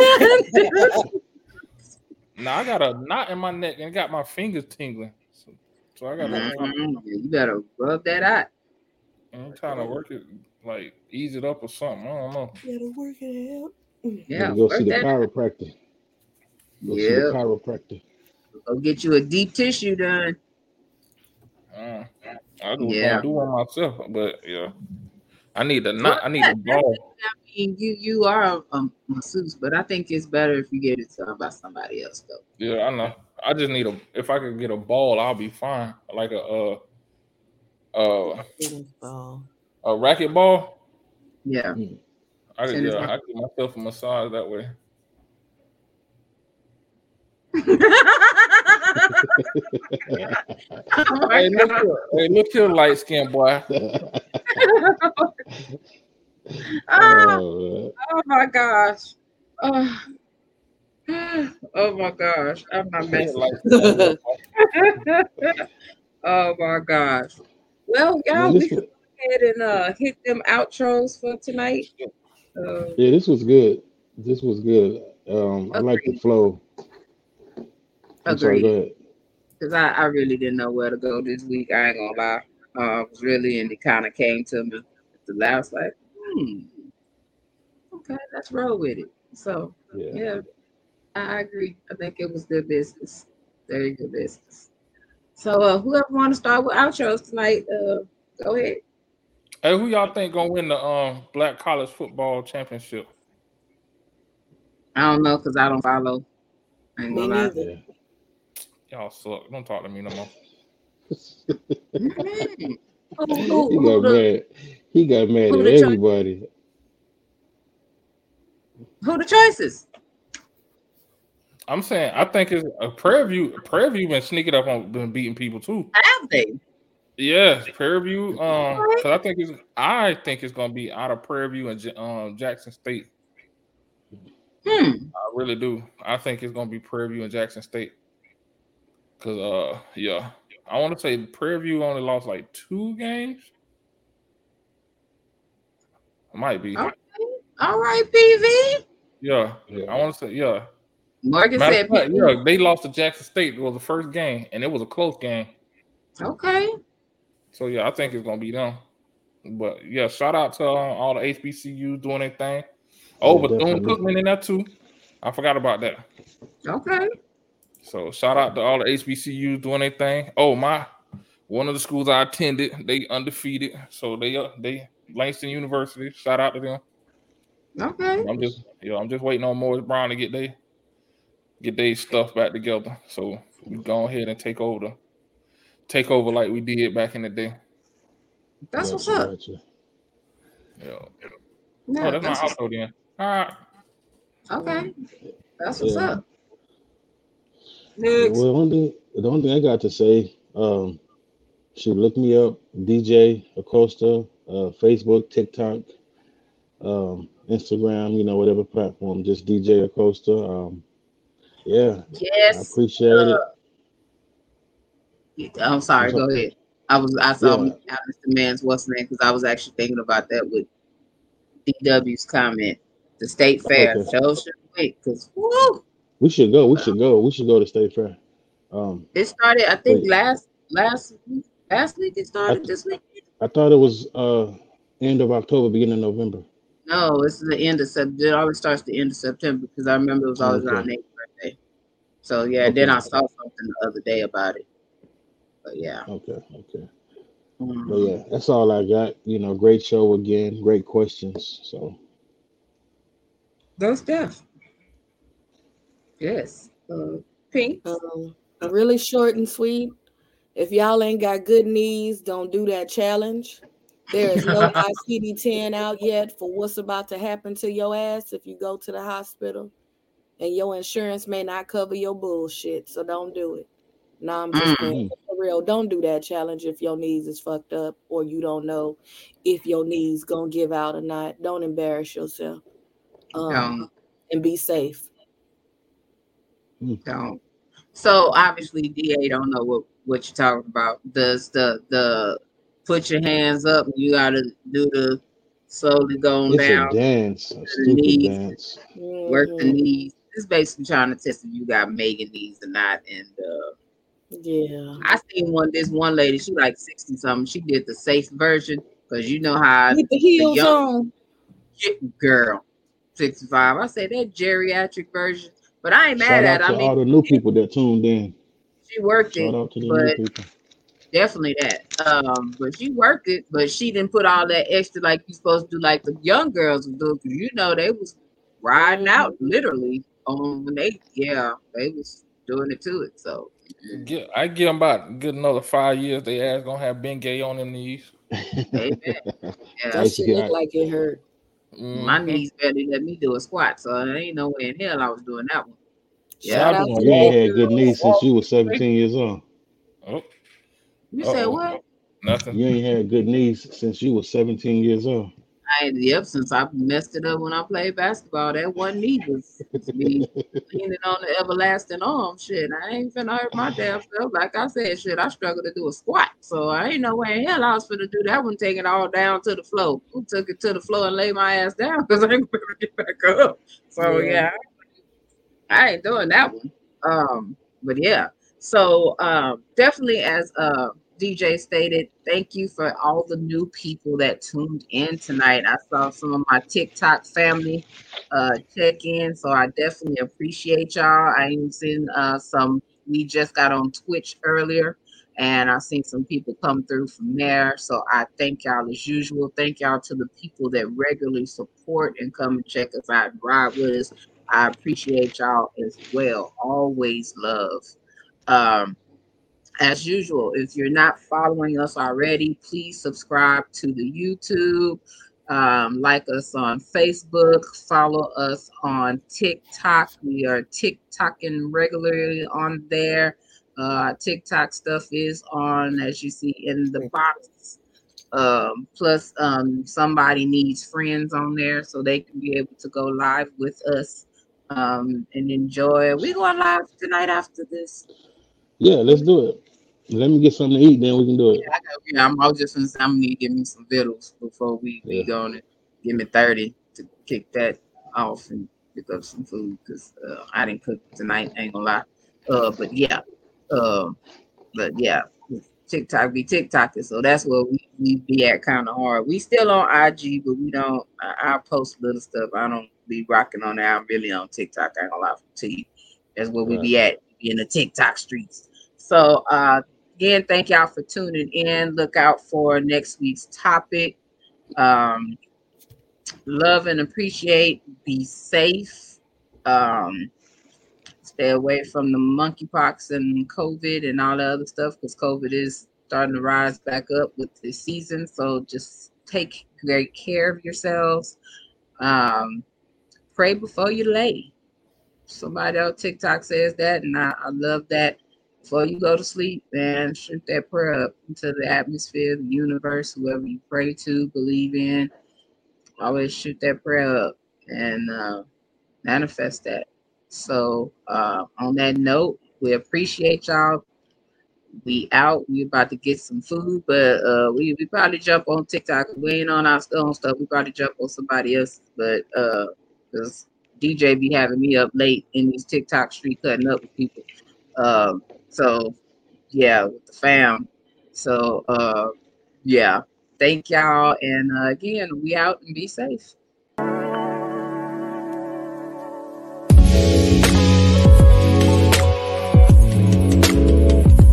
now I got a knot in my neck and got my fingers tingling. So, so I got mm-hmm. you better rub that out. I'm trying to work it, like ease it up or something. I don't know. You gotta work it out. Yeah, go see the chiropractor. Go yeah. see the chiropractor. Go get you a deep tissue done. Uh, I do, yeah. do one myself, but yeah, I need a not. I need a ball. I mean, you you are a, a masseuse, but I think it's better if you get it done by somebody else, though. Yeah, I know. I just need a. If I could get a ball, I'll be fine. Like a uh, uh, ball. a racket ball. Yeah. I yeah, I give myself a massage that way. hey, look here, hey, look here, light skinned boy. oh, oh my gosh. Oh. oh my gosh. I'm not messing. oh my gosh. Well, y'all, we can go ahead and uh, hit them outros for tonight. Uh, yeah, this was good. This was good. Um, I like the flow. Agreed. Because I, I really didn't know where to go this week. I ain't gonna lie. Uh, was really, and it kind of came to me. The last, like, hmm, okay, let's roll with it. So, yeah, yeah I, I agree. I think it was good business. Very good business. So uh, whoever want to start with outros tonight, uh, go ahead. Hey, who y'all think gonna win the um Black College Football Championship? I don't know because I don't follow. I ain't gonna lie. Y'all suck. Don't talk to me no more. he got mad. He got mad at everybody. Who the choices? I'm saying I think it's a Prairie View. Prairie View been sneaking up on been beating people too. Have they? Yeah, Prairie View. Um, because I think it's I think it's gonna be out of Prairie View and um Jackson State. Hmm. I really do. I think it's gonna be Prairie View and Jackson State. Cause uh yeah, I want to say Prairie View only lost like two games. Might be. Okay. All right, PV. Yeah, I want to say yeah. Morgan Matter said, of fact, yeah, they lost to Jackson State. It was the first game, and it was a close game. okay. So yeah, I think it's gonna be them. But yeah, shout out to uh, all the HBCUs doing their thing. Oh, Yeah, but Thune definitely. Cookman in that too. I forgot about that. Okay. So shout out to all the HBCUs doing their thing. Oh my, one of the schools I attended, they undefeated. So they uh, they Langston University. Shout out to them. Okay. I'm just you know I'm just waiting on Morris Brown to get they get their stuff back together. So we go ahead and take over take over like we did back in the day. That's what's up. gotcha. Yeah. Yeah, oh, that's, that's my outro then. All right. okay. That's what's Yeah. up. Next. Well, the only thing, the only thing I got to say, um, should look me up, DJ Acosta, uh, Facebook, TikTok, um, Instagram, you know, whatever platform, just DJ Acosta. Um, yeah, I Yes. appreciate it. I'm sorry. Go ahead. I was I saw Yeah. Mr. Man's what's name because I was actually thinking about that with DW's comment. The state fair. Okay. Show should wait because woo, We should go. We should go. We should go to State Fair. Um, it started. I think Wait. last last week. Last week it started. I- this week. I thought it was uh end of October, beginning of November. No, it's the end of September. It always starts the end of September because I remember it was always Okay. around Nate's birthday. So yeah, then I saw something the other day about it. But yeah. Okay, okay. Mhm. But yeah, that's all I got. You know, great show again, great questions. So Those stuff. Yes. Uh, Pink. Um, really short and sweet. If y'all ain't got good knees, don't do that challenge. There is no ICD-10 out yet for what's about to happen to your ass if you go to the hospital, and your insurance may not cover your bullshit. So don't do it. No, I'm just Mm. saying for real. Don't do that challenge if your knees is fucked up or you don't know if your knees gonna give out or not. Don't embarrass yourself. Um, Don't. and be safe. Don't. So obviously, DA don't know what what you're talking about. Does the the put your hands up? You gotta do the slowly going it's down, a dance, a stupid knees. dance. work the knees. It's basically trying to test if you got Megan knees or not. And uh, Yeah. I seen one. This one lady, she like sixty something. She did the safe version because you know how With the heels young- on. girl, sixty five. I say that geriatric version, but I ain't mad Shout at. out it. to I all the new people that tuned in. she worked it. Shout out to the but- new people. Definitely that. Um, but she worked it, but she didn't put all that extra like you supposed to do, like the young girls would do. Cause you know they was riding out literally on when they, yeah, they was doing it to it. So Get, I give them about good another five years. They ass gonna have Bengay on them knees. amen. Yeah, That Thank shit look like it hurt. my Mhm. knees barely let me do a squat, so there ain't no way in hell I was doing that one. Shout Yeah, I out be to You ain't had good knees since you were 17 years old. Oh, You said Uh-oh. what? nothing. You ain't had good knees since you were 17 years old. I yep, since I messed it up when I played basketball, that one knee was was me leaning on the everlasting arm. Shit, I ain't finna hurt my damn self. Like I said, shit, I struggle to do a squat, so I ain't no way in hell I was finna do that one. Take it all down to the floor. Who took it to the floor and lay my ass down because I ain't gonna get back up. So Yeah. yeah, I ain't doing that one. Um, but yeah, so um, definitely as uh DJ stated, thank you for all the new people that tuned in tonight. I saw some of my TikTok family uh check in, so I definitely appreciate y'all. I even seen uh some we just got on Twitch earlier and I've seen some people come through from there. So I thank y'all as usual. Thank y'all to the people that regularly support and come and check us out ride with us. I appreciate y'all as well. Always love. Um, as usual, if you're not following us already, please subscribe to the YouTube. Um, like us on Facebook, follow us on TikTok. We are TikToking regularly on there. Uh, TikTok stuff is on, as you see in the box. Um, plus, um, somebody needs friends on there so they can be able to go live with us um, and enjoy. We going live tonight after this. Yeah, let's do it. Let me get something to eat, then we can do it. Yeah, I got, yeah I'm, I was just gonna say I'm gonna need to give me some vittles before we Yeah. be going. Give me 30 to kick that off and pick up some food because uh, I didn't cook tonight. Ain't gonna lie. Uh, but yeah, um, but yeah, TikTok be TikToking, so that's where we, we be at kind of hard. We still on IG, but we don't. I, I post little stuff. I don't be rocking on there. I'm really on TikTok. I ain't gonna lie to you. That's where we be at in the TikTok streets. So uh, again, thank y'all for tuning in. Look out for next week's topic. Um, love and appreciate. Be safe. Um, stay away from the monkeypox and COVID and all the other stuff because COVID is starting to rise back up with this season. So just take great care of yourselves. Um, pray before you lay. Somebody on TikTok says that, and I, I love that. Before you go to sleep, man, shoot that prayer up into the atmosphere, the universe, whoever you pray to, believe in. Always shoot that prayer up and uh, manifest that. So, uh, on that note, we appreciate y'all. We out. We about to get some food, but uh, we we probably jump on TikTok. We ain't on our own stuff. We probably jump on somebody else, but uh, because DJ be having me up late in these TikTok street cutting up with people. Um, so yeah, with the fam. So uh, yeah, thank y'all, and uh, again, we out and be safe.